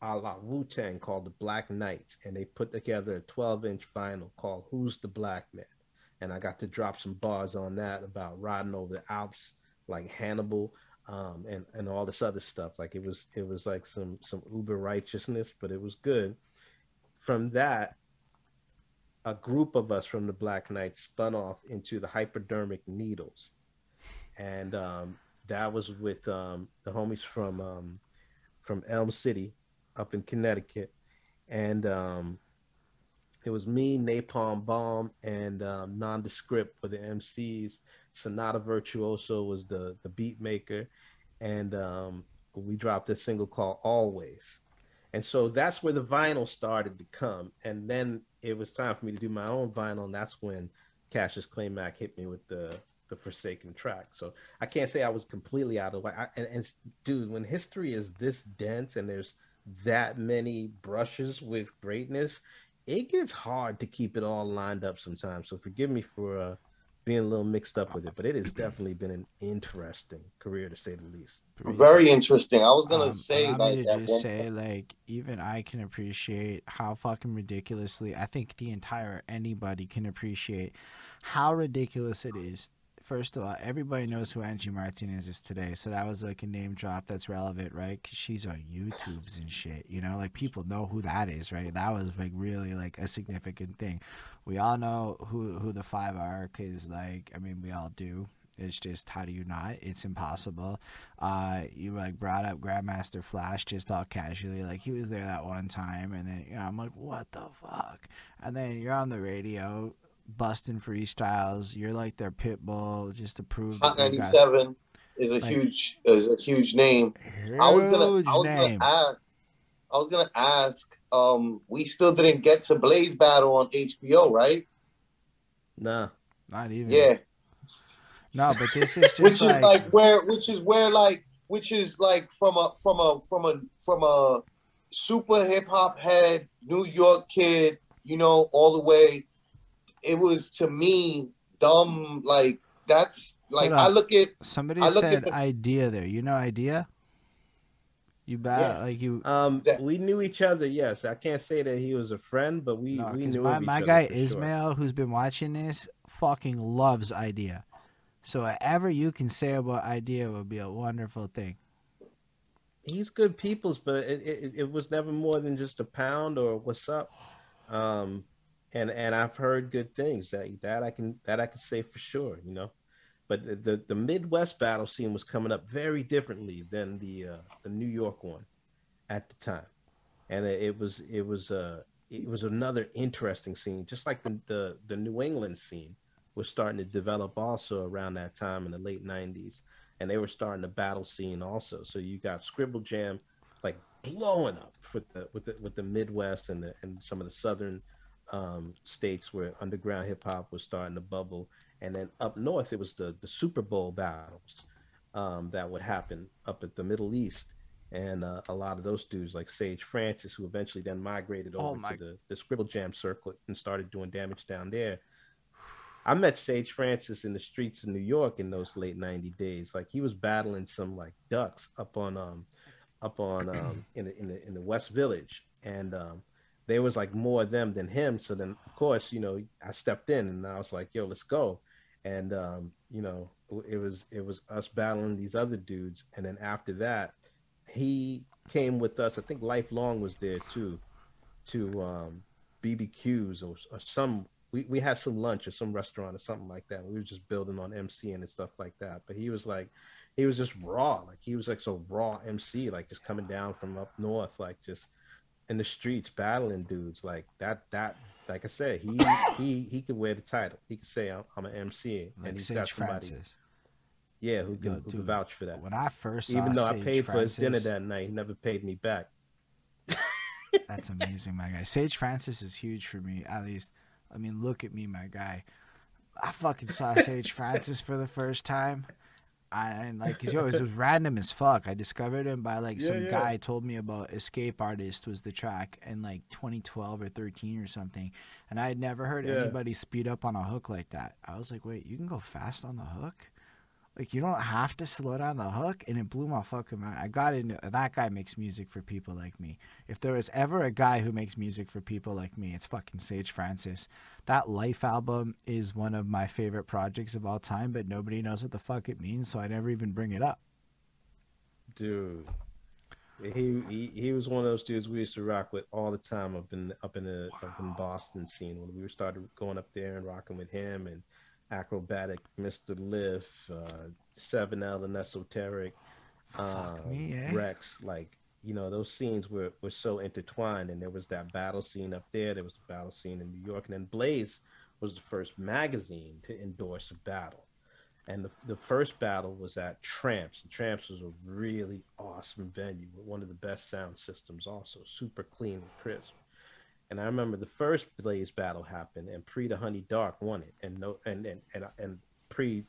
a la Wu Tang called the Black Knights, and they put together a 12 inch vinyl called Who's the Black Man? and I got to drop some bars on that about riding over the Alps like Hannibal um, and and all this other stuff. Like it was it was like some some uber righteousness, but it was good. From that, a group of us from the Black Knights spun off into the Hypodermic Needles, and um, that was with um, the homies from um, from Elm City, up in Connecticut, and um, it was me, Napalm Bomb, and um, Nondescript were the MCs. Sonata Virtuoso was the the beat maker, and um, we dropped a single called Always. And so that's where the vinyl started to come. And then it was time for me to do my own vinyl, and that's when Cassius Clay Mac hit me with the the Forsaken track. So I can't say I was completely out of way. I, and, and dude, when history is this dense and there's that many brushes with greatness, it gets hard to keep it all lined up sometimes. So forgive me for uh, being a little mixed up with it, but it has definitely been an interesting career to say the least. Very interesting. I was gonna um, say like to just say like even I can appreciate how fucking ridiculously I think the entire anybody can appreciate how ridiculous it is first of all, everybody knows who Angie Martinez is today, so that was like a name drop that's relevant, right? Because she's on YouTube's and shit, you know, like people know who that is, right? That was like really like a significant thing. We all know who who the five are, because like I mean, we all do. It's just how do you not? It's impossible. Uh, you like brought up Grandmaster Flash just all casually, like he was there that one time, and then you know I'm like, what the fuck? And then you're on the radio busting freestyles. You're like their pit bull just to prove. Hot ninety seven is a like, huge is a huge name. Huge I was gonna I was name. gonna ask. I was gonna ask. Um, we still didn't get to Blaze Battle on HBO, right? No, not even. Yeah. No, but this is just which like, is like where, which is where, like, which is like from a from a from a from a super hip hop head New York kid, you know, all the way it was to me dumb. Like that's like I look at somebody I look said at Eyedea there. You know Eyedea. You bet yeah. like you. Um, yeah. we knew each other. Yes, I can't say that he was a friend, but we no, we knew my, my guy Ismail, sure. who's been watching this, fucking loves Eyedea. So whatever you can say about Eyedea would be a wonderful thing. He's good people's, but it, it, it was never more than just a pound or what's up. Um, and and I've heard good things that that I can that I can say for sure, you know. but the, the, the Midwest battle scene was coming up very differently than the uh, the New York one at the time, and it, it was it was uh it was another interesting scene, just like the, the the New England scene was starting to develop also around that time in the late '90s, and they were starting the battle scene also. So you got Scribble Jam like blowing up with the with the with the Midwest and the and some of the southern um, states where underground hip hop was starting to bubble, and then up north it was the the Super Bowl battles um, that would happen up at the Middle East, and uh, a lot of those dudes like Sage Francis, who eventually then migrated over oh to the the Scribble Jam circuit and started doing damage down there. I met Sage Francis in the streets of New York in those late 90 days. Like he was battling some like ducks up on um up on um in the in the in the West Village and um there was like more of them than him. So then of course, you know, I stepped in and I was like, yo, let's go. And um, you know, it was it was us battling these other dudes. And then after that, he came with us. I think Lifelong was there too, to um BBQs or, or some we, we had some lunch or some restaurant or something like that. We were just building on MC and stuff like that. But he was like, he was just raw. Like he was like so raw MC, like just coming down from up north, like just in the streets battling dudes. Like that, that, like I said, he he he could wear the title. He could say I'm, I'm an MC, like and he's Sage got somebody. Francis. Yeah, who can, Yo, who can vouch for that? When I first even though Sage I paid Francis, for his dinner that night, he never paid me back. That's amazing, my guy. Sage Francis is huge for me, at least I mean, look at me, my guy. I fucking saw Sage Francis for the first time. I, and like, cause yo, it was random as fuck. I discovered him by like yeah, some yeah. guy told me about Escape Artist was the track in like 2012 or 13 or something, and I had never heard yeah. anybody speed up on a hook like that. I was like, wait, you can go fast on the hook? Like you don't have to slow down the hook, and it blew my fucking mind. I got into that guy makes music for people like me. If there was ever a guy who makes music for people like me, it's fucking Sage Francis. That Life album is one of my favorite projects of all time, but nobody knows what the fuck it means, so I never even bring it up. Dude, he, he he was one of those dudes we used to rock with all the time up in up in the wow. up in Boston scene when we started going up there and rocking with him and Akrobatik, Mr. Lif, uh, 7L and Esoteric, um, me, eh? Rex. Like, you know, those scenes were, were so intertwined. And there was that battle scene up there, there was the battle scene in New York. And then Blaze was the first magazine to endorse a battle. And the, the first battle was at Tramps. And Tramps was a really awesome venue with one of the best sound systems, also super clean and crisp. And I remember the first Blaze battle happened, and Pri the Honeydark won it, and no, and and and, and Pre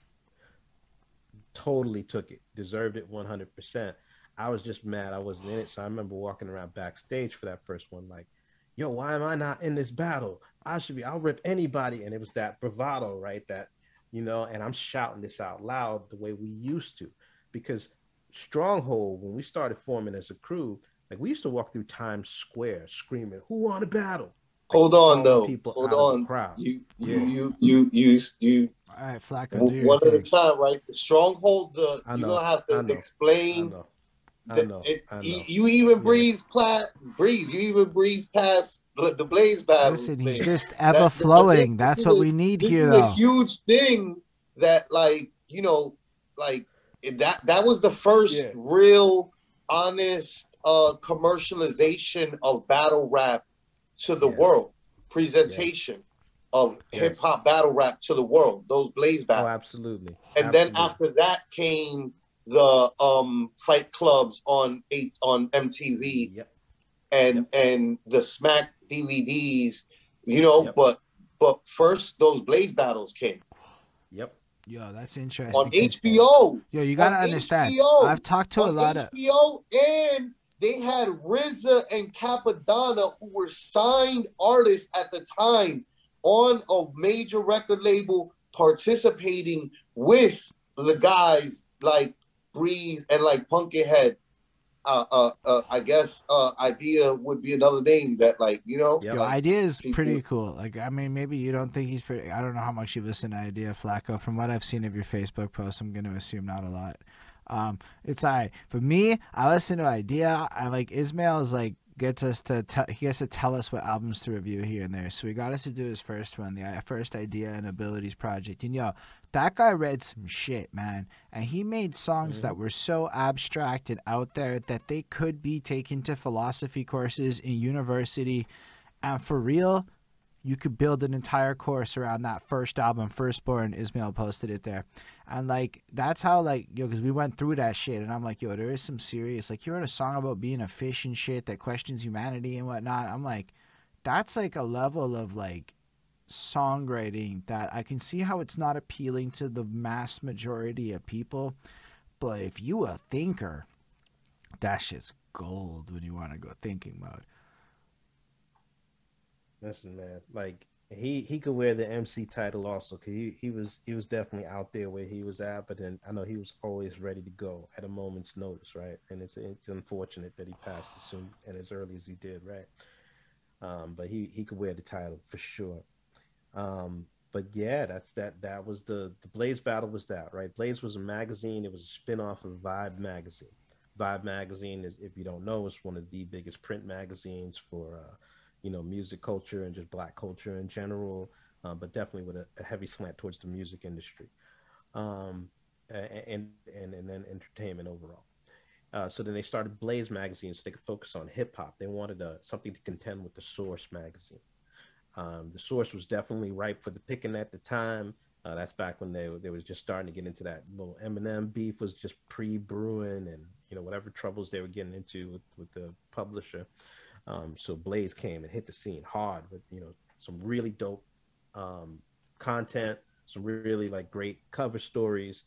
totally took it, deserved it one hundred percent. I was just mad I wasn't in it, so I remember walking around backstage for that first one, like, "Yo, why am I not in this battle? I should be. I'll rip anybody." And it was that bravado, right? That you know, and I'm shouting this out loud the way we used to, because Stronghold, when we started forming as a crew, like we used to walk through Times Square screaming, "Who won a battle?" Like, Hold on, though. People Hold on. You, you, yeah. you, you, you, you. All right, Flacco. One at a time, right? The strongholds. Uh, you don't have to explain. I know. I know. It, I know. You, even breeze plat, breeze. You even breeze past the blaze battle. Listen, he's just ever flowing. That, That's what we need this here. This is a huge thing that, like, you know, like that. That was the first yeah. real, honest uh, commercialization of battle rap to the world, presentation of yes. hip hop battle rap to the world. Those Blaze oh, battles. Oh, absolutely. And absolutely. then after that came the um, fight clubs on eight on MTV. Yep. And yep. and the Smack DVDs, you know, yep. but but first those Blaze battles came. Yep. Yo, that's interesting. On HBO. Yo, you gotta understand. HBO, I've talked to a lot HBO of HBO and they had RZA and Cappadonna, who were signed artists at the time on a major record label, participating with the guys like Breeze and like Pumpkinhead. Uh, uh, uh, I guess uh, Eyedea would be another name that, like, you know, Yo, like, Eyedea is people... pretty cool. Like, I mean, maybe you don't think he's pretty. I don't know how much you listen to Eyedea Flacco. From what I've seen of your Facebook posts, I'm going to assume not a lot. Um, it's alright. For me, I listen to Eyedea. I like Ismail is like gets us to te- he gets to tell us what albums to review here and there. So we got us to do his first one, the uh, first Eyedea and Abilities project. And yo, that guy read some shit, man, and he made songs that were so abstract and out there that they could be taken to philosophy courses in university. And for real, you could build an entire course around that first album, Firstborn. Ismail posted it there. And like that's how like yo, because we went through that shit, and I'm like, yo, there is some serious like you wrote a song about being a fish and shit that questions humanity and whatnot. I'm like, that's like a level of like songwriting that I can see how it's not appealing to the mass majority of people, but if you a thinker, that shit's gold when you want to go thinking mode. Listen, man, like he he could wear the MC title also. Cause he he was he was definitely out there where he was at, but then I know he was always ready to go at a moment's notice, right? And it's it's unfortunate that he passed as soon and as early as he did, right? Um, but he he could wear the title for sure. Um, but yeah, that's that that was the the Blaze battle was that, right? Blaze was a magazine. It was a spin-off of Vibe magazine. Vibe magazine is, if you don't know, it's one of the biggest print magazines for uh, you know, music culture and just black culture in general, uh, but definitely with a, a, heavy slant towards the music industry, um, and, and and then entertainment overall. Uh, so then they started Blaze magazine so they could focus on hip hop. They wanted uh, something to contend with the Source magazine. Um, the Source was definitely ripe for the picking at the time. Uh, that's back when they they was just starting to get into that little Eminem beef was just pre brewing and you know whatever troubles they were getting into with, with the publisher. Um, so Blaze came and hit the scene hard with you know some really dope um, content, some really like great cover stories,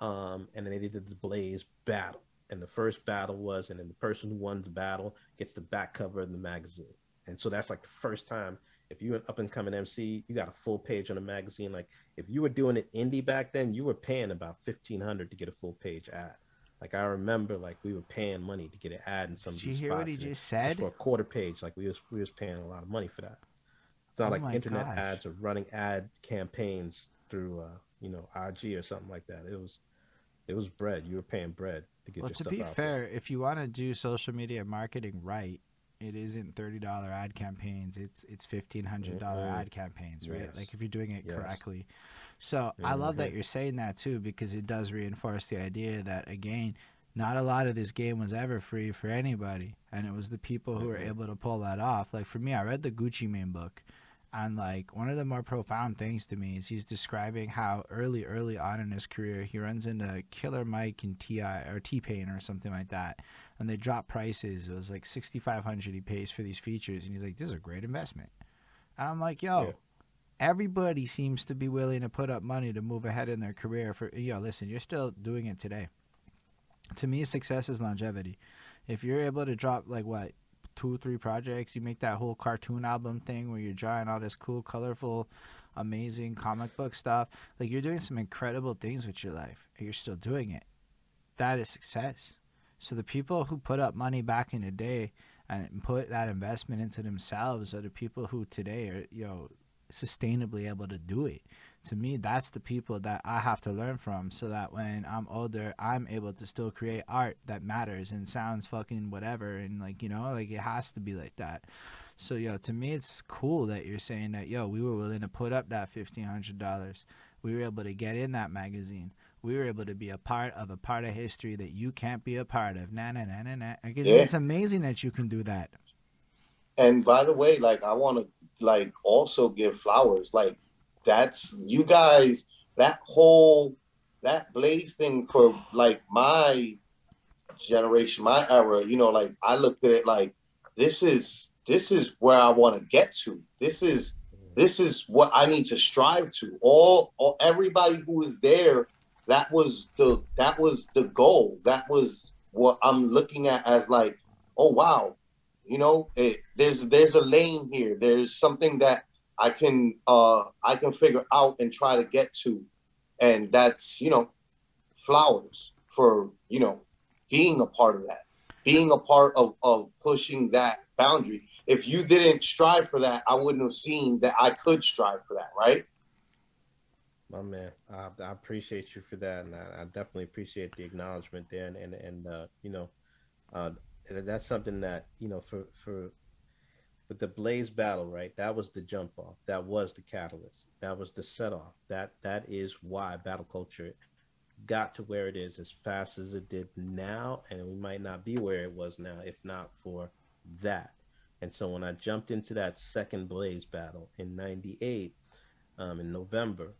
um, and then they did the Blaze battle. And the first battle was, and then the person who won the battle gets the back cover of the magazine. And so that's like the first time. If you're an up and coming MC, you got a full page on a magazine. Like if you were doing it indie back then, you were paying about fifteen hundred to get a full page ad. Like I remember, like we were paying money to get an ad in some. Did you hear what he just said? For a quarter page, like we was we was paying a lot of money for that. It's not oh like internet gosh. ads or running ad campaigns through, uh, you know, IG or something like that. It was, it was bread. You were paying bread to get. Your stuff. Well, to be fair, there. if you want to do social media marketing right, it isn't thirty dollar ad campaigns. It's it's fifteen hundred dollar mm-hmm. ad campaigns, right? Yes. Like if you're doing it yes. correctly. So mm-hmm. I love that you're saying that too because it does reinforce the idea that again, not a lot of this game was ever free for anybody, and it was the people who were mm-hmm. able to pull that off. Like for me, I read the Gucci Mane book, and like one of the more profound things to me is he's describing how early, early on in his career he runs into Killer Mike and T.I. or T Pain or something like that, and they drop prices. It was like sixty five hundred he pays for these features, and he's like, "This is a great investment." And I'm like, "Yo." Yeah everybody seems to be willing to put up money to move ahead in their career for yo listen you're still doing it today. To me success is longevity. If you're able to drop like what two three projects you make that whole cartoon album thing where you're drawing all this cool colorful amazing comic book stuff like you're doing some incredible things with your life and you're still doing it. That is success. So the people who put up money back in the day and put that investment into themselves are the people who today are you know sustainably able to do it. To me, that's the people that I have to learn from so that when I'm older, I'm able to still create art that matters and sounds fucking whatever. And like, you know, like it has to be like that. So, yo, to me, it's cool that you're saying that, yo, we were willing to put up that $1,500. We were able to get in that magazine we were able to be a part of a part of history that you can't be a part of. na na na na na Yeah. It's amazing that you can do that. And by the way, like I want to like also give flowers. Like that's you guys that whole that blaze thing for like my generation, my era, you know, like I looked at it like this is this is where I want to get to. This is mm. this is what I need to strive to. All, all everybody who is there, that was the that was the goal. That was what I'm looking at as like, oh wow, you know, it, there's there's a lane here. There's something that I can uh I can figure out and try to get to, and that's you know, flowers for you know being a part of that, being a part of of pushing that boundary. If you didn't strive for that, I wouldn't have seen that I could strive for that, right? My man, I, I appreciate you for that, and I, I, definitely appreciate the acknowledgement there, and and, and uh, you know, uh, that's something that you know for for but the Blaze battle, right? That was the jump off. That was the catalyst. That was the set off. That that is why battle culture got to where it is as fast as it did now, and we might not be where it was now if not for that. And so when I jumped into that second Blaze battle in '98, um, in November,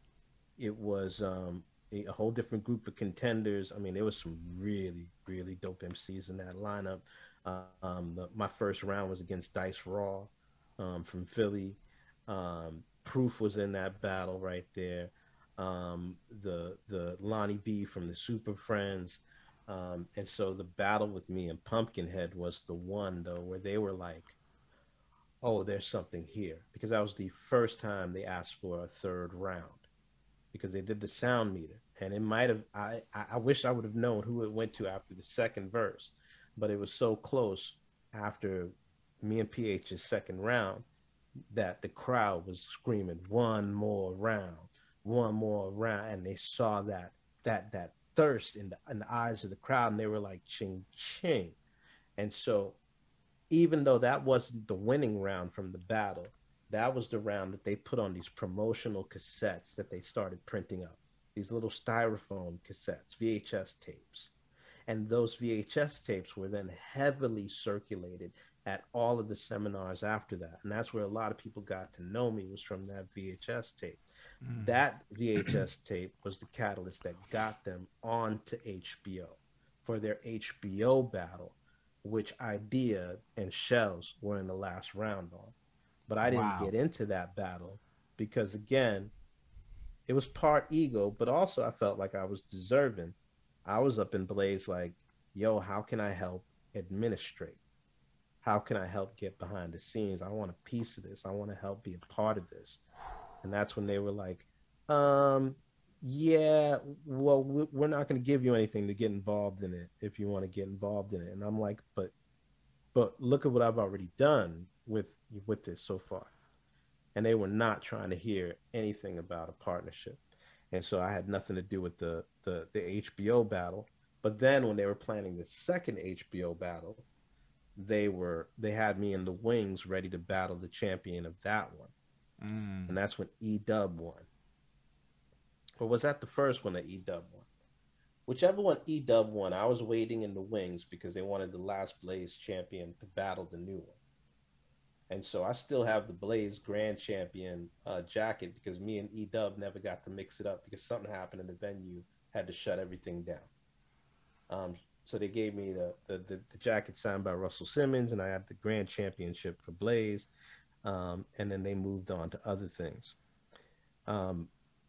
it was um, a, whole different group of contenders. I mean, there was some really, really dope MCs in that lineup. Uh, um, the, my first round was against Dice Raw um, from Philly. Um, Proof was in that battle right there. Um, the the Lonnie B from the Super Friends. Um, and so the battle with me and Pumpkinhead was the one though where they were like, "Oh, there's something here," because that was the first time they asked for a third round because they did the sound meter, and it might have. I I wish I would have known who it went to after the second verse but it was so close after me and PH's second round that the crowd was screaming one more round, one more round, and they saw that that that thirst in the in the eyes of the crowd, and they were like ching ching, and so even though that wasn't the winning round from the battle, that was the round that they put on these promotional cassettes that they started printing up, these little styrofoam cassettes, VHS tapes and those VHS tapes were then heavily circulated at all of the seminars after that. And that's where a lot of people got to know me was from that VHS tape. Mm. That VHS tape was the catalyst that got them onto HBO for their HBO battle, which Eyedea and Shells were in the last round on. But I didn't wow. get into that battle because again, it was part ego, but also I felt like I was deserving I was up in Blaze like, yo, how can I help administrate? How can I help get behind the scenes? I want a piece of this. I want to help be a part of this. And that's when they were like, um, yeah, well, we're not going to give you anything to get involved in it if you want to get involved in it. And I'm like, but, but look at what I've already done with with this so far. And they were not trying to hear anything about a partnership and so I had nothing to do with the the the HBO battle. But then when they were planning the second HBO battle, they were they had me in the wings ready to battle the champion of that one, mm. and that's when E Dub won. Or was that the first one that E Dub won? Whichever one E Dub won, I was waiting in the wings because they wanted the last Blaze champion to battle the new one. And so I still have the Blaze Grand Champion uh, jacket because me and E Dub never got to mix it up because something happened in the venue, had to shut everything down. Um, so they gave me the, the, the, the, jacket signed by Russell Simmons, and I had the Grand Championship for Blaze. Um, and then they moved on to other things. Um,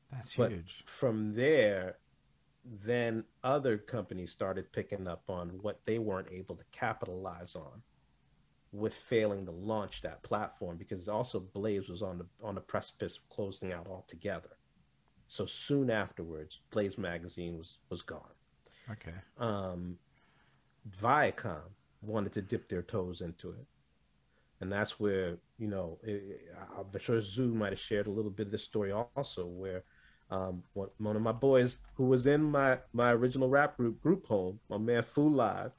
That's huge. From there, then other companies started picking up on what they weren't able to capitalize on with failing to launch that platform because also Blaze was on the on the precipice of closing out altogether. So soon afterwards, Blaze magazine was was gone. Okay. Um, Viacom wanted to dip their toes into it, and that's where you know it, I'm sure Zoo might have shared a little bit of this story also, where um, one, one of my boys who was in my my original rap group group home, my man Fu Live,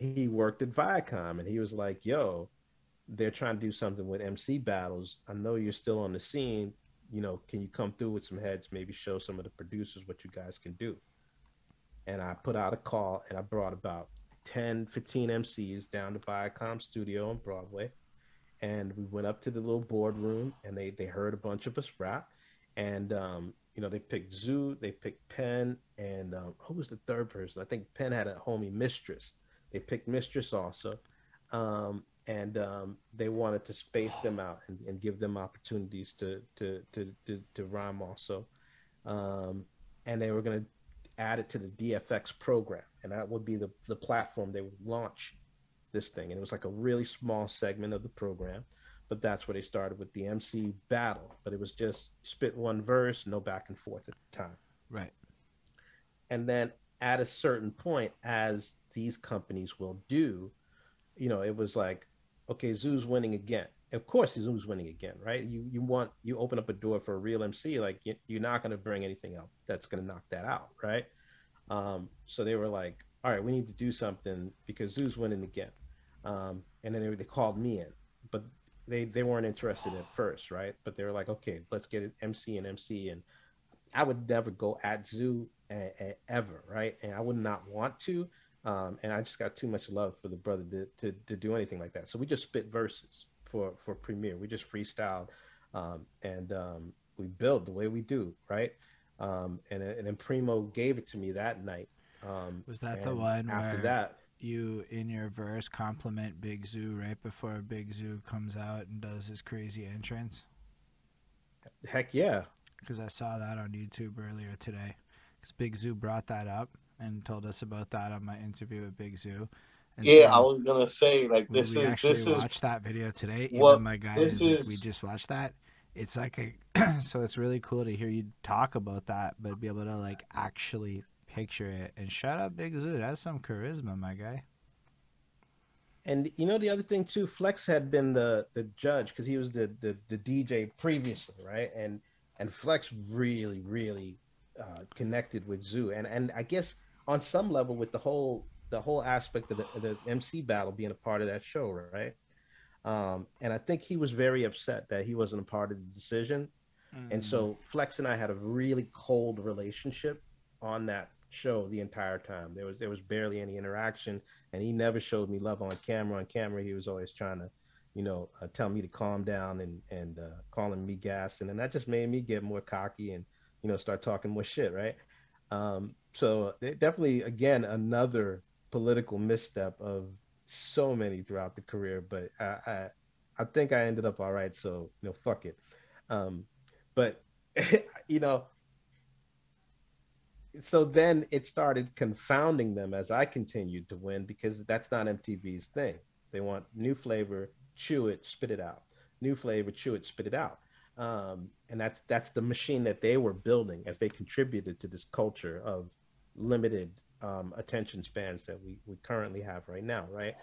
he worked at Viacom and he was like, yo, they're trying to do something with MC battles. I know you're still on the scene. You know, can you come through with some heads, maybe show some of the producers what you guys can do? And I put out a call and I brought about 10, 15 MCs down to Viacom studio on Broadway. And we went up to the little boardroom and they, they heard a bunch of us rap. And, um, you know, they picked Zoo, they picked Penn, and um, who was the third person? I think Penn had a homie mistress they picked Mistress also, um, and um, they wanted to space them out and, and, give them opportunities to to to to, to rhyme also, um, and they were going to add it to the DFX program, and that would be the the platform they would launch this thing, and it was like a really small segment of the program. But that's where they started with the MC battle. But it was just spit one verse, no back and forth at the time. Right. And then at a certain point, as these companies will do, you know, it was like, okay, Zoo's winning again. Of course, Zoo's winning again, right? You you want you open up a door for a real MC, like you, are not going to bring anything out that's going to knock that out, right? Um, so they were like, all right, we need to do something because Zoo's winning again. Um, and then they, they called me in, but they they weren't interested at first, right? But they were like, okay, let's get it MC and MC. And I would never go at Zoo a, a, ever, right? And I would not want to. Um, and I just got too much love for the brother to, to, to do anything like that. So we just spit verses for for Premier. We just freestyled um, and um, we build the way we do, right? Um, and and then Primo gave it to me that night. Um, Was that the one after where that? you in your verse compliment Big Zoo right before Big Zoo comes out and does his crazy entrance? Heck yeah, Because I saw that on YouTube earlier today. Because Big Zoo brought that up and told us about that on my interview with Big Zoo. And Yeah, so I was gonna say like this we is actually this is watched that video today. Well, my guy this is is- we just watched that. It's like a so it's really cool to hear you talk about that, but be able to like actually picture it. And shout out Big Zoo. That's some charisma, my guy. and you know the other thing too. Flex had been the the judge because he was the, the the DJ previously, right? And and Flex really really uh, connected with Zoo, and and I guess on some level with the whole the whole aspect of the, the MC battle being a part of that show, right? Um, and I think he was very upset that he wasn't a part of the decision. And so Flex and I had a really cold relationship on that show the entire time. There was there was barely any interaction, and he never showed me love on camera. On camera, he was always trying to, you know, uh, tell me to calm down and and uh, calling me gas, and then that just made me get more cocky and you know start talking more shit, right? Um, so definitely again another political misstep of so many throughout the career, but I I, I think I ended up all right. So you know, fuck it. Um, but you know so then it started confounding them as i continued to win because that's not mtv's thing they want new flavor chew it spit it out new flavor chew it spit it out um, and that's that's the machine that they were building as they contributed to this culture of limited um, attention spans that we, we currently have right now right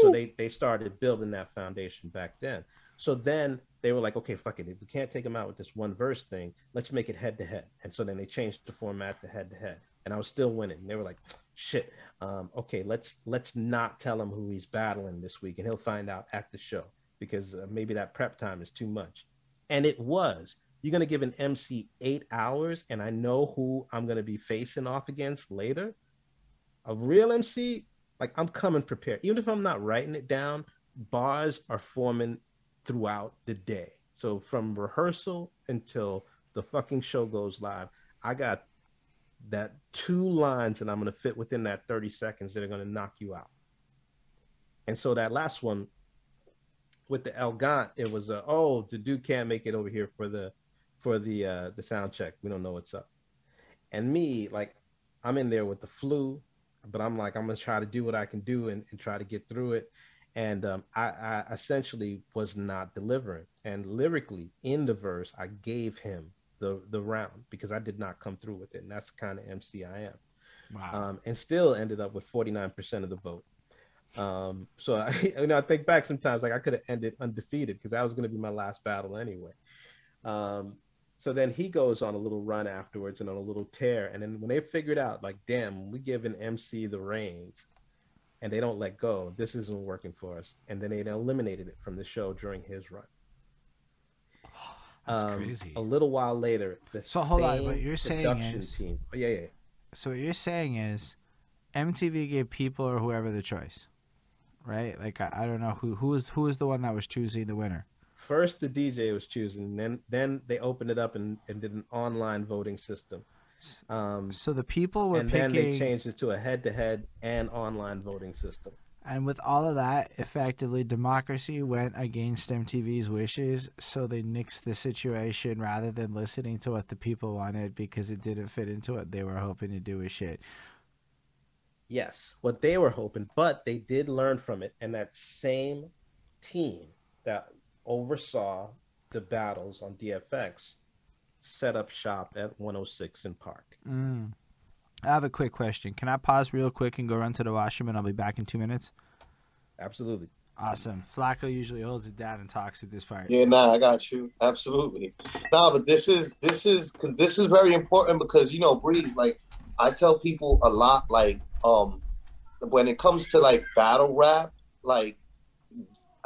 so they they started building that foundation back then so then they were like, okay, fuck it. If we can't take them out with this one verse thing, let's make it head to head. And so then they changed the format to head to head. And I was still winning. And they were like, shit, um, okay, let's let's not tell him who he's battling this week, and he'll find out at the show because uh, maybe that prep time is too much. And it was. You're gonna give an MC eight hours, and I know who I'm gonna be facing off against later. A real MC, like I'm coming prepared. Even if I'm not writing it down, bars are forming throughout the day. So from rehearsal until the fucking show goes live, I got that two lines and I'm going to fit within that 30 seconds that are going to knock you out. And so that last one with the El Gant, it was a, oh, the dude can't make it over here for the for the uh the sound check. We don't know what's up. And me, like, I'm in there with the flu, but I'm like, I'm gonna try to do what I can do and, and try to get through it and um, I, I, essentially was not delivering. And lyrically, in the verse, I gave him the the round because I did not come through with it, and that's the kind of MC I am. Wow. Um, and still ended up with forty nine percent of the vote. Um, so I, you know, I think back sometimes like I could have ended undefeated because that was going to be my last battle anyway. Um, so then he goes on a little run afterwards and on a little tear, and then when they figured out, like, damn, we give an MC the reins and they don't let go. This isn't working for us. And then they eliminated it from the show during his run. That's Um, crazy. A little while later, the So hold on, what you're saying is- team. Oh, yeah, yeah. So what you're saying is, MTV gave people or whoever the choice, right? Like I, I don't know who who was who was the one that was choosing the winner. First, the DJ was choosing, then then they opened it up and, and did an online voting system. Um, So the people were and then they changed it to a head-to-head and online voting system. and with all of that, effectively democracy went against MTV's wishes. So they nixed the situation rather than listening to what the people wanted because it didn't fit into what they were hoping to do with shit. Yes, what they were hoping, but they did learn from it, and that same team that oversaw the battles on DFX set up shop at 106 & Park. Mm. I have a quick question. Can I pause real quick and go run to the washroom and I'll be back in two minutes? Absolutely. Awesome. Flacco usually holds it down and talks at this part. Yeah, nah, I got you. Absolutely. No, but this is this is because this is very important because you know, Breeze, like I tell people a lot, like um when it comes to like battle rap, like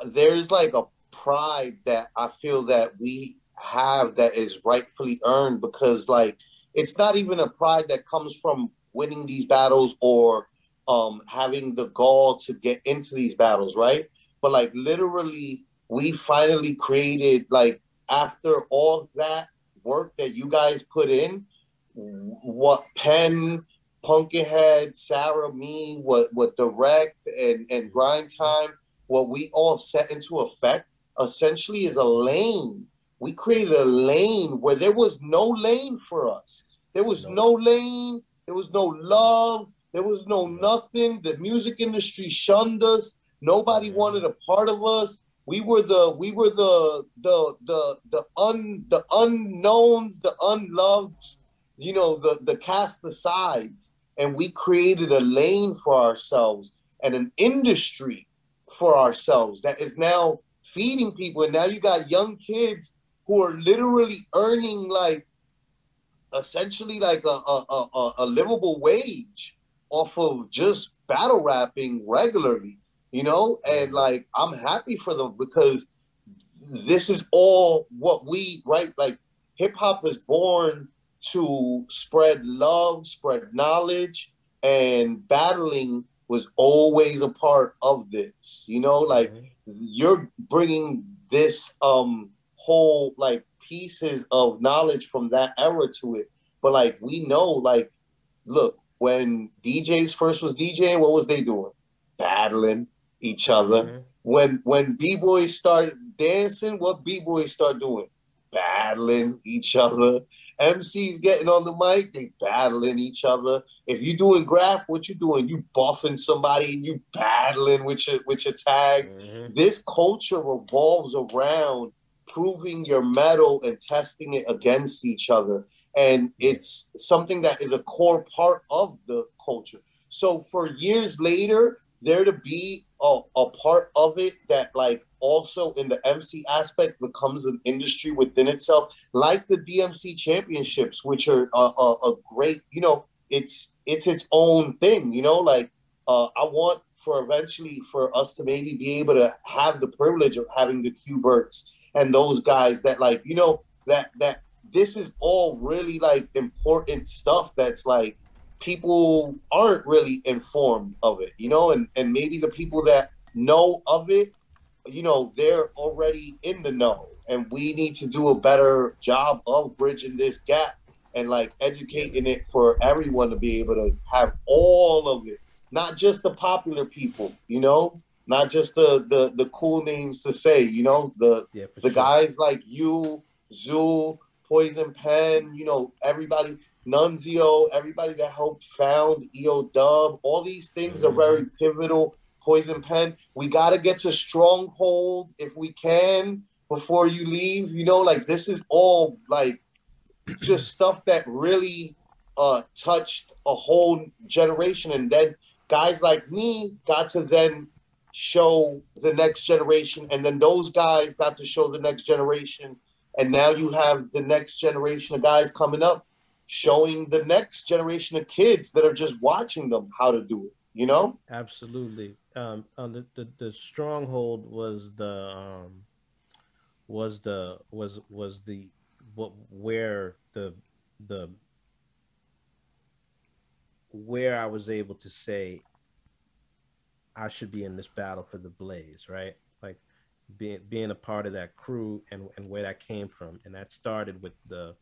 there's like a pride that I feel that we have that is rightfully earned because like it's not even a pride that comes from winning these battles or um having the gall to get into these battles, right? But like literally we finally created like after all that work that you guys put in, what Pen, Pumpkinhead, Sarah, me, what what direct and and grind time, what we all set into effect essentially is a lane. We created a lane where there was no lane for us. There was no, no lane. There was no love. There was no nothing. The music industry shunned us. Nobody wanted a part of us. We were the we were the the the the un the unknowns, the unloved, you know, the the cast asides. And we created a lane for ourselves and an industry for ourselves that is now feeding people. And now you got young kids who are literally earning like essentially like a, a, a, a livable wage off of just battle rapping regularly, you know? And like, I'm happy for them because this is all what we, right? Like, hip hop was born to spread love, spread knowledge, and battling was always a part of this. You know, like mm-hmm. You're bringing this um whole like pieces of knowledge from that era to it. But like we know, like, look, when DJs first was DJing, what was they doing? Battling each other. Mm-hmm. When when B boys started dancing, what B boys start doing? Battling each other. MCs getting on the mic, they battling each other. If you doing graph, what you doing? You buffing somebody and you battling with your with your tags. Mm-hmm. This culture revolves around proving your mettle and testing it against each other and it's something that is a core part of the culture. So for years later, there to be a, a part of it that like also in the MC aspect becomes an industry within itself, like the DMC championships, which are a, a, a great, you know, it's it's its own thing, you know, like uh, I want for eventually for us to maybe be able to have the privilege of having the Q-Berts and those guys that like, you know, that that this is all really like important stuff that's like people aren't really informed of it, you know, and, and maybe the people that know of it, you know, they're already in the know. And we need to do a better job of bridging this gap and like educating it for everyone to be able to have all of it, not just the popular people, you know, not just the the, the cool names to say, you know, the yeah, the sure. guys like you, Zoo, Poison Pen, you know, everybody, Nunzio, everybody that helped found EO Dub, all these things mm-hmm. are very pivotal. Poison Pen, we got to get to Stronghold if we can before you leave. You know, like this is all like just stuff that really uh touched a whole generation. And then guys like me got to then show the next generation, and then those guys got to show the next generation and now you have the next generation of guys coming up showing the next generation of kids that are just watching them how to do it you know? Absolutely. Um, um the, the, the stronghold was the um was the was was the what where the the where I was able to say I should be in this battle for the blaze, right? Like being being a part of that crew and and where that came from, and that started with the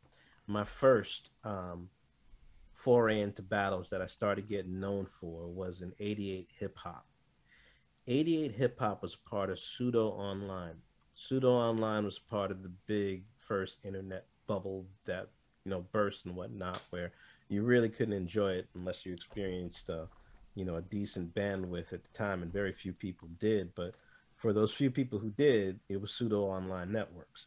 my first um, foray into battles that I started getting known for was in '88 hip hop. '88 hip hop was part of Pseudo Online. Pseudo Online was part of the big first internet bubble that you know burst and whatnot, where you really couldn't enjoy it unless you experienced a you know a decent bandwidth at the time, and very few people did. But for those few people who did, it was pseudo online networks.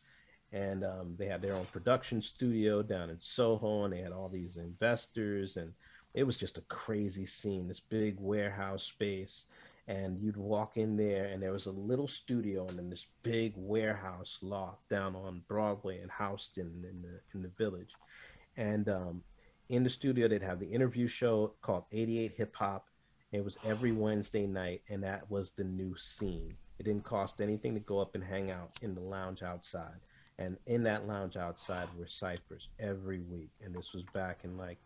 And um, they had their own production studio down in Soho, and they had all these investors, and it was just a crazy scene. This big warehouse space, and you'd walk in there, and there was a little studio, and then this big warehouse loft down on Broadway in Houston, in the in the village. And um, in the studio, they'd have the interview show called 88 Hip Hop It was every Wednesday night, and that was the new scene. It didn't cost anything to go up and hang out in the lounge outside. And in that lounge outside were ciphers every week. And this was back in like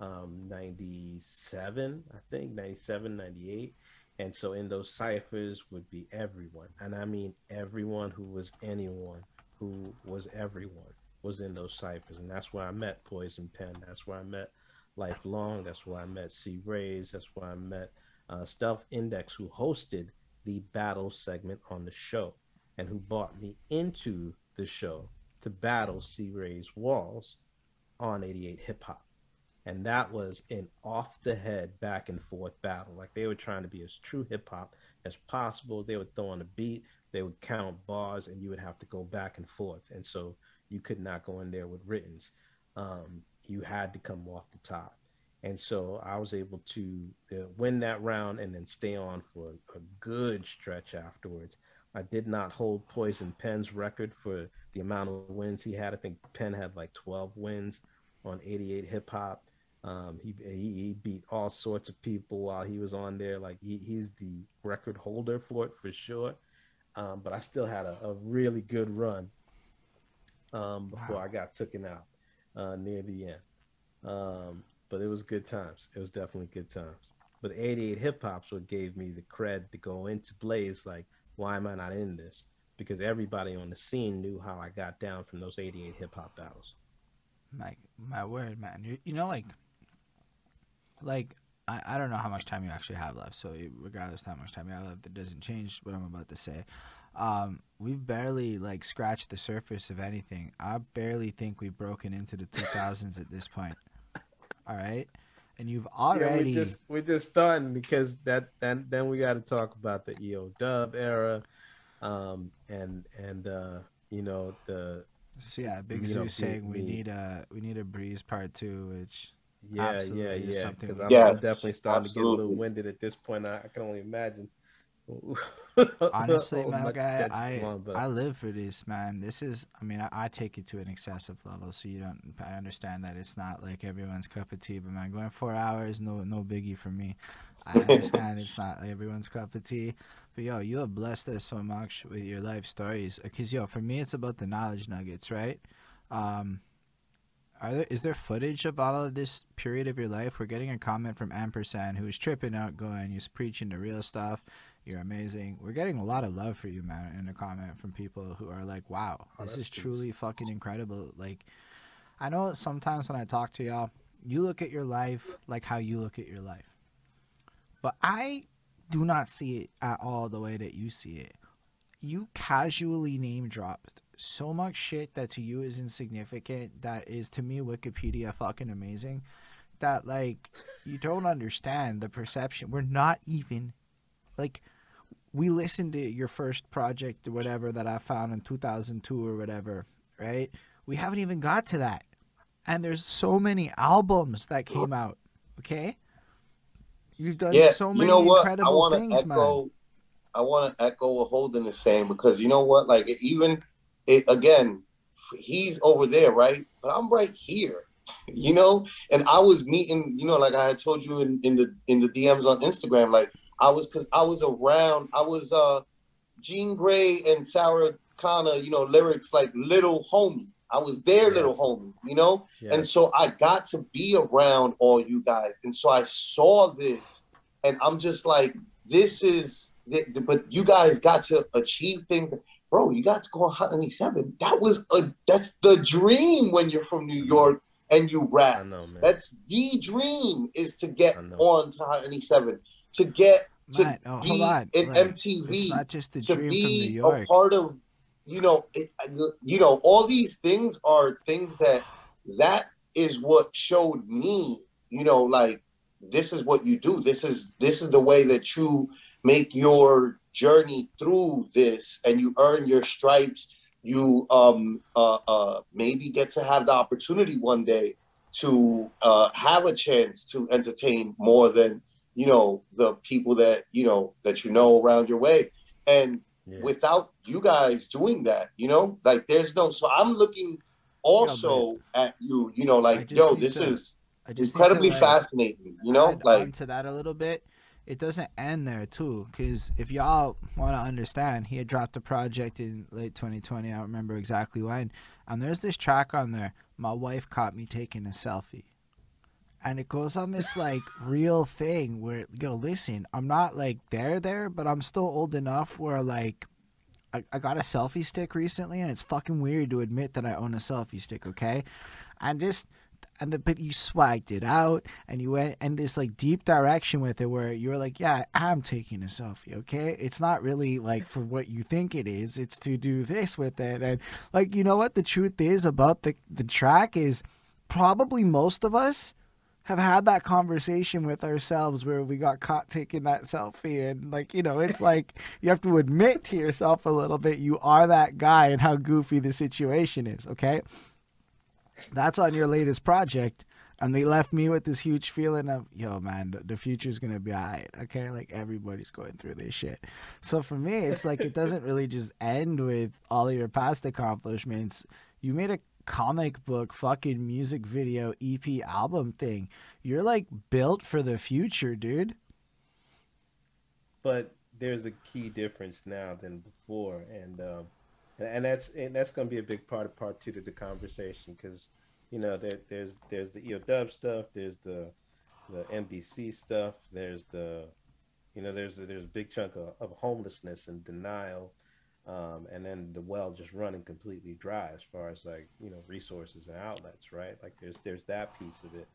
um, 97, I think, 97, 98. And so in those ciphers would be everyone. And I mean everyone who was anyone who was everyone was in those ciphers. And that's where I met Poison Pen. That's where I met Lifelong. That's where I met C-Rayz. That's where I met uh, Stealth Index, who hosted the battle segment on the show and who brought me into the show to battle C-Rayz Walz on 88 Hip Hop and that was an off the head back and forth battle. Like they were trying to be as true hip hop as possible. They would throw on a beat, they would count bars, and you would have to go back and forth. And so you could not go in there with writtens. Um, you had to come off the top. And so I was able to uh, win that round and then stay on for a good stretch afterwards. I did not hold Poison Pen's record for the amount of wins he had. I think Pen had like 12 wins on 88 hip hop. Um, he, he, he beat all sorts of people while he was on there. Like he, he's the record holder for it for sure. Um, but I still had a, a really good run um, before wow. I got taken out uh, near the end. Um, but it was good times. It was definitely good times. But 88 Hip Hop's what gave me the cred to go into Blaze. Like, why am I not in this? Because everybody on the scene knew how I got down from those 88 hip hop battles. My my word, man. You, you know, like like I, I don't know how much time you actually have left. So regardless how much time you have left, it doesn't change what I'm about to say. Um, we've barely like scratched the surface of anything. I barely think we've broken into the 2000s at this point. All right, and you've already yeah, we just we're just starting because that then then we got to talk about the EO Dub era, um, and and uh, you know the. So yeah, Big Zoo saying we need a we need a breeze part two, which yeah, yeah, yeah. Because I'm, yeah, I'm, definitely starting absolutely. to get a little winded at this point. I, I can only imagine. Honestly, my guy, I long, I live for this, man. This is, I mean, I, I, take it to an excessive level, so you don't. I understand that it's not like everyone's cup of tea, but man, going four hours, no, no biggie for me. I understand it's not everyone's cup of tea, but yo, you have blessed us so much with your life stories. Cause yo, for me, it's about the knowledge nuggets, right? Um, are there is there footage of all of this period of your life? We're getting a comment from Ampersand who's tripping out, going, "You're preaching the real stuff. You're amazing." We're getting a lot of love for you, man, in a comment from people who are like, "Wow, oh, this is truly fucking incredible." Like, I know sometimes when I talk to y'all, you look at your life like how you look at your life, but I do not see it at all the way that you see it. You casually name dropped so much shit that to you is insignificant that is to me Wikipedia fucking amazing that like you don't understand the perception. We're not even like we listened to your first project or whatever that I found in 2002 or whatever, right? We haven't even got to that. And there's so many albums that came out, okay? You've done yeah, so many you know incredible things, echo, man. I want to echo what Holden is saying because you know what? Like even it again, he's over there, right? But I'm right here, you know. And I was meeting, you know, like I had told you in, in the in the DMs on Instagram, like I was because I was around. I was uh Jean Grae and Sarah Connor, you know, lyrics like little homie. I was their yes. little homie, you know? Yes. And so I got to be around all you guys. And so I saw this and I'm just like, this is, but you guys got to achieve things bro, you got to go on Hot 97. That was a that's the dream when you're from New York and you rap. Know, that's the dream is to get on to Hot 97, to get to oh, be in MTV, not just the to dream be from New York. a part of, you know, it, you know, all these things are things that that is what showed me, you know, like this is what you do. This is this is the way that you make your journey through this and you earn your stripes, you um, uh, uh, maybe get to have the opportunity one day to uh, have a chance to entertain more than you know the people that you know that you know around your way. And yeah. without you guys doing that you know like there's no so i'm looking also yeah, at you you know like yo this to, is incredibly to, like, fascinating you know like to that a little bit. It doesn't end there too because if y'all want to understand he had dropped a project in late 2020 i don't remember exactly when and there's this track on there my wife caught me taking a selfie and it goes on this like real thing where yo listen i'm not like there there but i'm still old enough where like I, I got a selfie stick recently and it's fucking weird to admit that i own a selfie stick okay? And just and the, but you swagged it out and you went in this like deep direction with it where you were like yeah i'm taking a selfie okay? It's not really like for what you think it is it's to do this with it and like you know what? The truth is about the the track is probably most of us have had that conversation with ourselves where we got caught taking that selfie and like you know it's like you have to admit to yourself a little bit you are that guy and how goofy the situation is okay? That's on your latest project. And they left me with this huge feeling of yo man the future's gonna be alright okay? Like everybody's going through this shit. So for me it's like it doesn't really just end with all your past accomplishments. You made a comic book fucking music video ep album thing. You're like built for the future dude. But there's a key difference now than before and um and that's and that's going to be a big part of part two of the conversation because you know there, there's there's the EOW stuff, there's the the MDC stuff, there's the you know there's there's a big chunk of, of homelessness and denial, um, and then the well just running completely dry as far as like you know resources and outlets, right? Like there's there's that piece of it,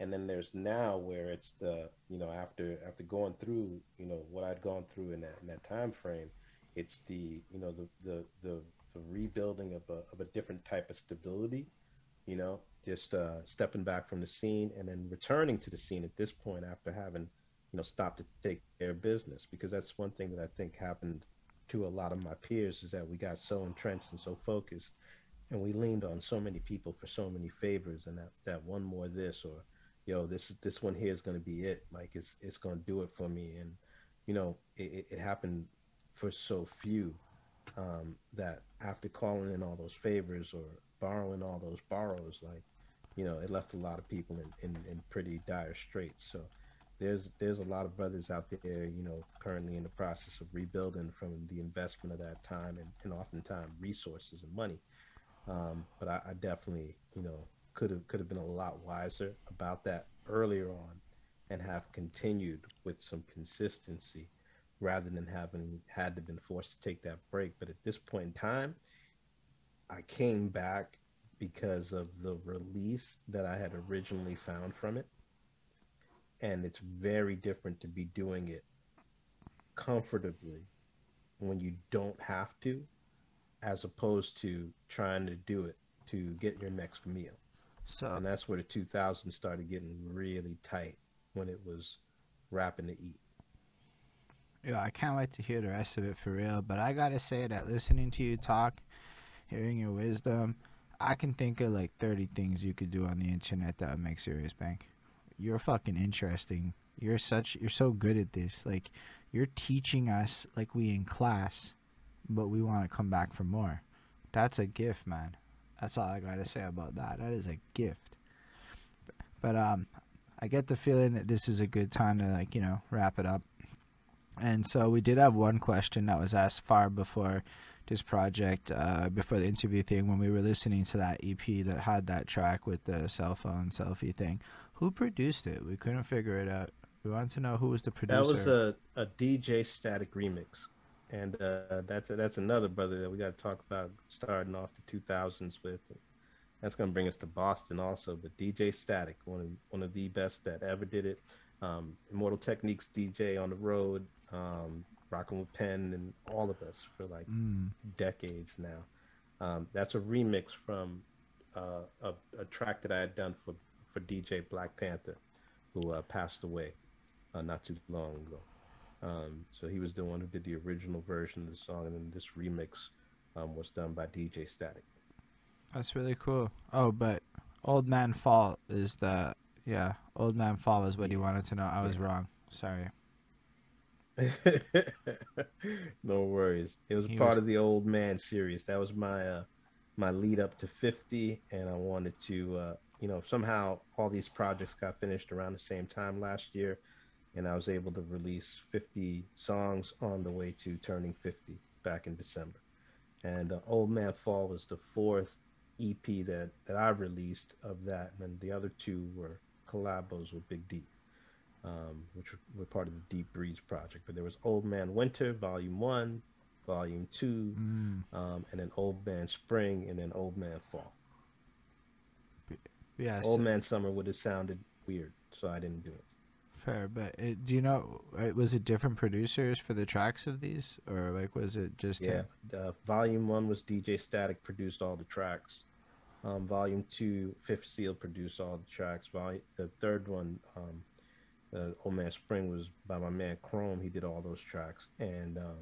and then there's now where it's the you know after after going through you know what I'd gone through in that in that time frame it's the you know the the the, the rebuilding of a of a different type of stability. You know, just uh, stepping back from the scene and then returning to the scene at this point after having you know stopped to take care of business because that's one thing that I think happened to a lot of my peers is that we got so entrenched and so focused and we leaned on so many people for so many favors and that, that one more this or yo this this one here is going to be it like it's it's going to do it for me and you know it, it happened for so few um, that after calling in all those favors or borrowing all those borrows, like you know, it left a lot of people in, in, in pretty dire straits. So there's there's a lot of brothers out there, you know, currently in the process of rebuilding from the investment of that time and, and oftentimes resources and money. Um, but I, I definitely, you know, could have could have been a lot wiser about that earlier on and have continued with some consistency rather than having had to been forced to take that break. But at this point in time, I came back because of the release that I had originally found from it. And it's very different to be doing it comfortably when you don't have to, as opposed to trying to do it to get your next meal. So, and that's where the 2000s started getting really tight when it was rapping to eat. Yeah, I can't wait to hear the rest of it for real. But I gotta say that listening to you talk, hearing your wisdom, I can think of like 30 things you could do on the internet that would make Serious Bank. You're fucking interesting. You're such, you're so good at this. Like, you're teaching us like we in class, but we want to come back for more. That's a gift, man. That's all I gotta say about that. That is a gift. But um, I get the feeling that this is a good time to like you know wrap it up. And so we did have one question that was asked far before this project, uh, before the interview thing, when we were listening to that EP that had that track with the cell phone selfie thing. Who produced it? We couldn't figure it out. We wanted to know who was the producer. That was a, a DJ Static remix, and uh, that's a, that's another brother that we got to talk about starting off the 2000s with. That's gonna bring us to Boston also. But DJ Static, one of one of the best that ever did it. Um, Immortal Techniques DJ on the road, um, rocking with Pen and all of us for like mm. decades now. Um, that's a remix from uh, a, a, track that I had done for, for DJ Black Panther, who uh, passed away uh, not too long ago. Um, so he was the one who did the original version of the song, and then this remix um, was done by DJ Static. That's really cool. Oh, but Old Man Fall is the yeah. Old Man Fall is what he wanted to know. I was wrong. Sorry. no worries. It was he part was... of the old man series. That was my uh, my lead up to 50 and I wanted to uh, you know, somehow all these projects got finished around the same time last year. and I was able to release 50 songs on the way to turning 50 back in December. And uh, Old Man Fall was the fourth EP that that I released of that, and the other two were collabos with Big D, um, which were part of the Deep Breeze project. But there was Old Man Winter, Volume One, Volume Two, mm. um, and then Old Man Spring, and then Old Man Fall. Yeah, Old so... Man Summer would have sounded weird, so I didn't do it. Fair, but it, do you know? Was it different producers for the tracks of these, or like was it just? Yeah, volume one was DJ Static produced all the tracks. Um, volume two, Fifth Seal produced all the tracks. Volume the third one, um, the Old Man Spring was by my man Chrome. He did all those tracks, and um,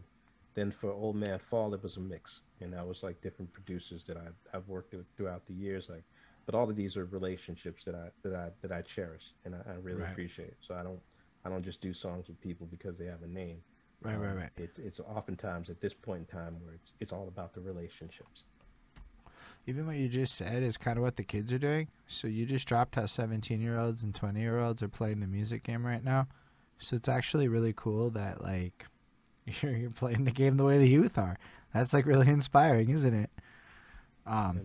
then for Old Man Fall, it was a mix, and that was like different producers that I've, I've worked with throughout the years, like but all of these are relationships that I that I that I cherish and I, I really right. appreciate. So I don't I don't just do songs with people because they have a name. Right, um, right, right. It's it's oftentimes at this point in time where it's it's all about the relationships. Even what you just said is kind of what the kids are doing. So you just dropped how 17 year olds and 20 year olds are playing the music game right now. So it's actually really cool that like you're, you're playing the game the way the youth are. That's like really inspiring, isn't it? Um,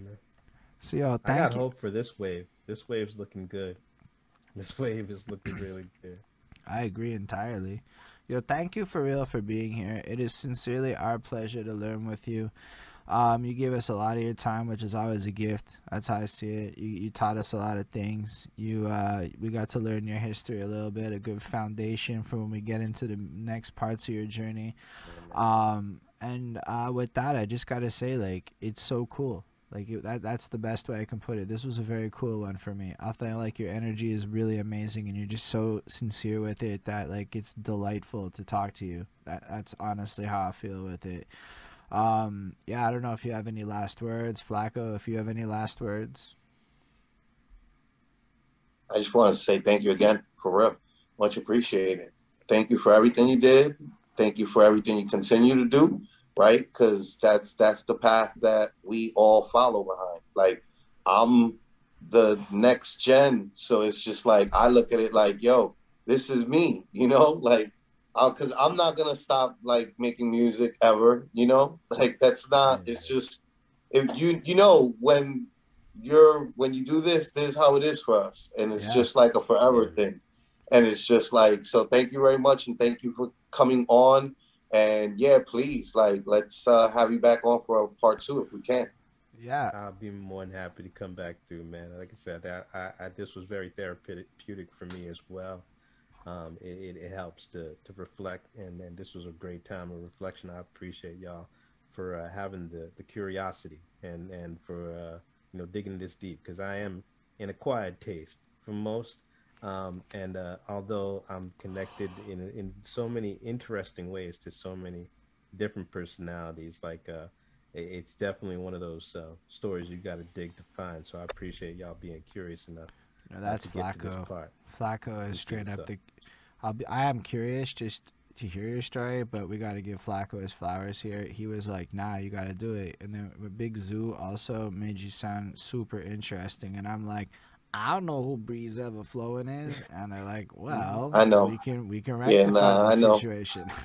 so yo, thank I got you. hope for this wave. This wave's looking good. This wave is looking really good. I agree entirely. Yo, thank you for real for being here. It is sincerely our pleasure to learn with you. Um, you gave us a lot of your time, which is always a gift. That's how I see it. You, you taught us a lot of things. You uh, we got to learn your history a little bit, a good foundation for when we get into the next parts of your journey. Um, and uh, with that, I just gotta say, like, it's so cool. Like it, that that's the best way I can put it. This was a very cool one for me. I feel like your energy is really amazing and you're just so sincere with it that like it's delightful to talk to you. That that's honestly how I feel with it. Um yeah, I don't know if you have any last words, Flacco, if you have any last words. I just want to say thank you again for real. Much appreciated. Thank you for everything you did. Thank you for everything you continue to do right? Because that's that's the path that we all follow behind. Like I'm the next gen, so it's just like I look at it like, yo, this is me, you know, like uh, because I'm not gonna stop like making music ever, you know, like that's not. It's just if you you know when you're when you do this, this is how it is for us, and it's yeah. just like a forever thing. And it's just like so. Thank you very much, and thank you for coming on and yeah, please, like, let's uh, have you back on for a part two if we can. Yeah, I'll be more than happy to come back through, man. Like I said, I, I, I this was very therapeutic for me as well. Um, it, it, helps to, to reflect, and, and this was a great time of reflection. I appreciate y'all for uh, having the, the curiosity and and for uh, you know digging this deep because I am an acquired taste for most um, and uh, although I'm connected in in so many interesting ways to so many different personalities, like uh, it's definitely one of those uh, stories you got to dig to find. So I appreciate y'all being curious enough. No, that's Flacco. Flacco is straight up the. I'll be. I am curious just to hear your story, but we got to give Flacco his flowers here. He was like, "Nah, you got to do it." And then Big Zoo also made you sound super interesting, and I'm like, I don't know who Breeze Evahflowin is, and they're like, "Well, I know we can we can rectify yeah, nah, the situation."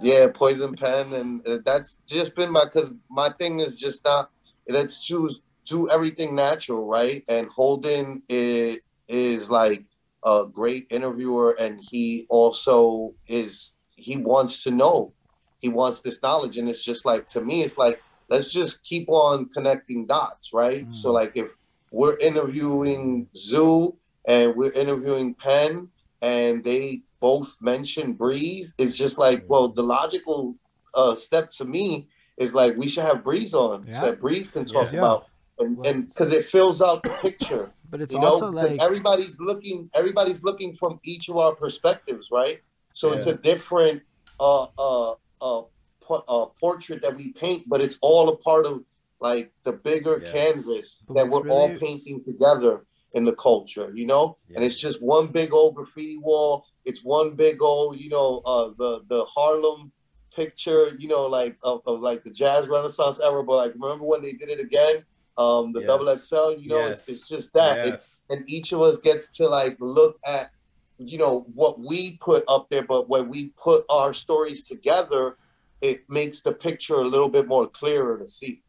Yeah, Poison Pen, and uh, that's just been my because my thing is just not. Let's choose do everything natural, right? And Holden is, is like a great interviewer, and he also is he wants to know, he wants this knowledge, and it's just like to me, it's like let's just keep on connecting dots, right? Mm. So like if we're interviewing Zoo and we're interviewing Pen, and they both mention Breeze. It's just like, well, the logical uh, step to me is like we should have Breeze on yeah. so that Breeze can talk yeah. about and because it fills out the picture. But it's you know? also like everybody's looking, everybody's looking from each of our perspectives, right? So yeah. it's a different uh, uh, uh, uh, portrait that we paint, but it's all a part of like the bigger yes. canvas but that we're really... all painting together in the culture, you know? Yeah. And it's just one big old graffiti wall. It's one big old, you know, uh, the the Harlem picture, you know, like of, of like the jazz renaissance era. But like remember when they did it again? Um, the yes. double XL, you know, yes. it's, it's just that. Yes. and each of us gets to like look at you know what we put up there, but when we put our stories together, it makes the picture a little bit more clearer to see.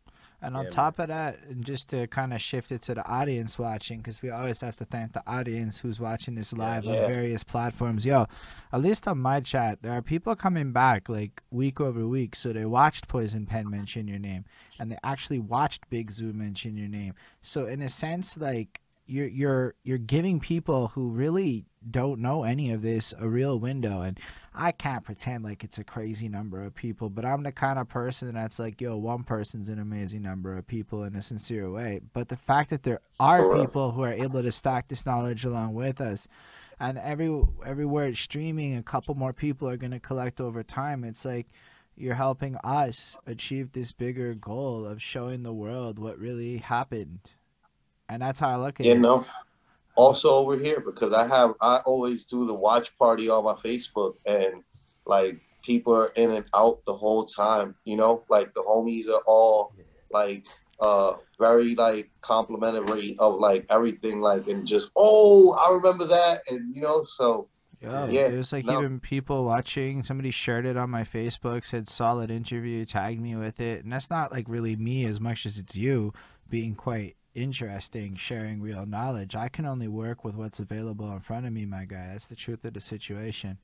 And on yeah, top man. of that, and just to kind of shift it to the audience watching, because we always have to thank the audience who's watching this live yeah. on various platforms. Yo, at least on my chat, there are people coming back like week over week. So they watched Poison Pen mention your name, and they actually watched Big Zoo mention your name. So in a sense, like you're you're you're giving people who really don't know any of this a real window and I can't pretend like it's a crazy number of people, but I'm the kind of person that's like, yo, one person's an amazing number of people in a sincere way. But the fact that there are people who are able to stack this knowledge along with us, and every everywhere it's streaming, a couple more people are gonna collect over time. It's like you're helping us achieve this bigger goal of showing the world what really happened, and that's how I look at you it. You know also over here because I have I always do the watch party on my Facebook and like people are in and out the whole time, you know, like the homies are all like uh very like complimentary of like everything like and just oh I remember that and you know so yeah, yeah it was like no. even people watching somebody shared it on my Facebook said solid interview tagged me with it and that's not like really me as much as it's you being quite interesting sharing real knowledge. I can only work with what's available in front of me, my guy. That's the truth of the situation.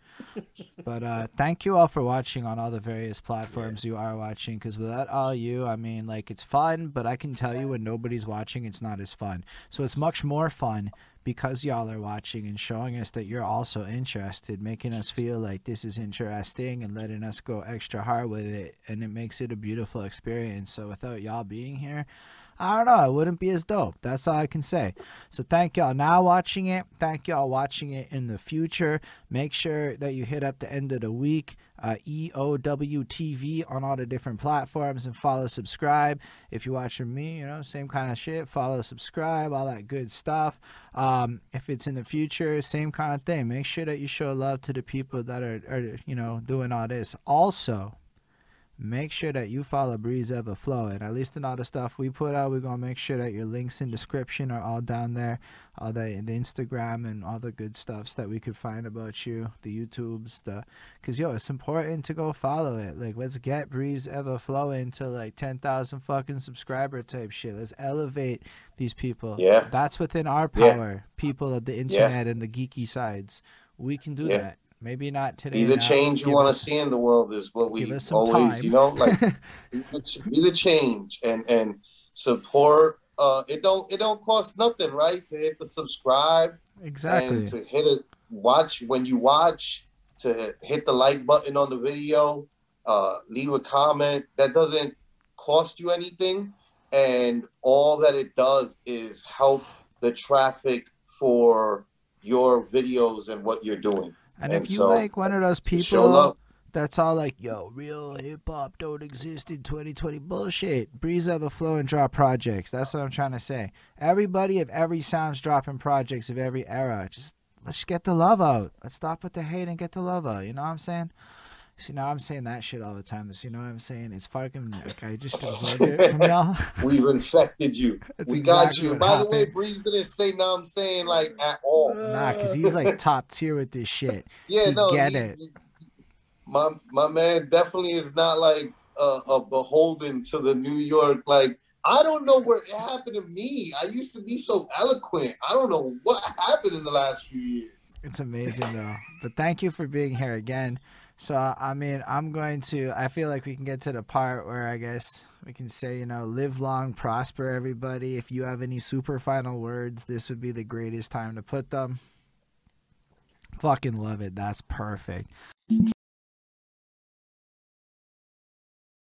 but uh, thank you all for watching on all the various platforms yeah. you are watching. Because without all you, I mean, like it's fun, but I can tell you when nobody's watching, it's not as fun. So it's much more fun because y'all are watching and showing us that you're also interested, making us feel like this is interesting and letting us go extra hard with it. And it makes it a beautiful experience. So without y'all being here, I don't know. It wouldn't be as dope. That's all I can say. So thank y'all now watching it. Thank y'all watching it in the future. Make sure that you hit up the end of the week, uh, EOWTV on all the different platforms and follow, subscribe. If you're watching me, you know, same kind of shit. Follow, subscribe, all that good stuff. Um, if it's in the future, same kind of thing. Make sure that you show love to the people that are, are you know, doing all this. Also, make sure that you follow Breeze Ever Flow. And at least in all the stuff we put out, we're gonna make sure that your links in description are all down there, all the the Instagram and all the good stuffs that we could find about you, the YouTubes, the because yo, it's important to go follow it. Like let's get Breeze Ever Flow into like ten thousand fucking subscriber type shit. Let's elevate these people. Yeah, that's within our power. Yeah. People of the internet yeah. and the geeky sides, we can do yeah. that Maybe not today. Be the now. change you want to see in the world is what we always, time. you know, like be the change and and support. Uh, it don't it don't cost nothing, right? To hit the subscribe, exactly, and to hit it. Watch when you watch to hit the like button on the video. Uh, leave a comment. That doesn't cost you anything, and all that it does is help the traffic for your videos and what you're doing. And, and if you so, like one of those people that's all like, yo, real hip hop don't exist in 2020 bullshit. Breeze Flow and drop projects. That's what I'm trying to say. Everybody of every sound's dropping projects of every era. Just let's get the love out. Let's stop with the hate and get the love out. You know what I'm saying? See, now I'm saying that shit all the time. You know what I'm saying? It's fucking like I just absorbed it from y'all. We've infected you. That's we exactly got you. By happened. the way, Breeze didn't say now I'm saying like at all. Nah, because he's like top tier with this shit. Yeah, no, get he, it. He, my my man definitely is not like uh, a beholden to the New York like. I don't know what happened to me. I used to be so eloquent. I don't know what happened in the last few years. It's amazing though. But thank you for being here again. So I mean, I'm going to. I feel like we can get to the part where I guess we can say, you know, live long, prosper, everybody. If you have any super final words, this would be the greatest time to put them. Fucking love it. That's perfect.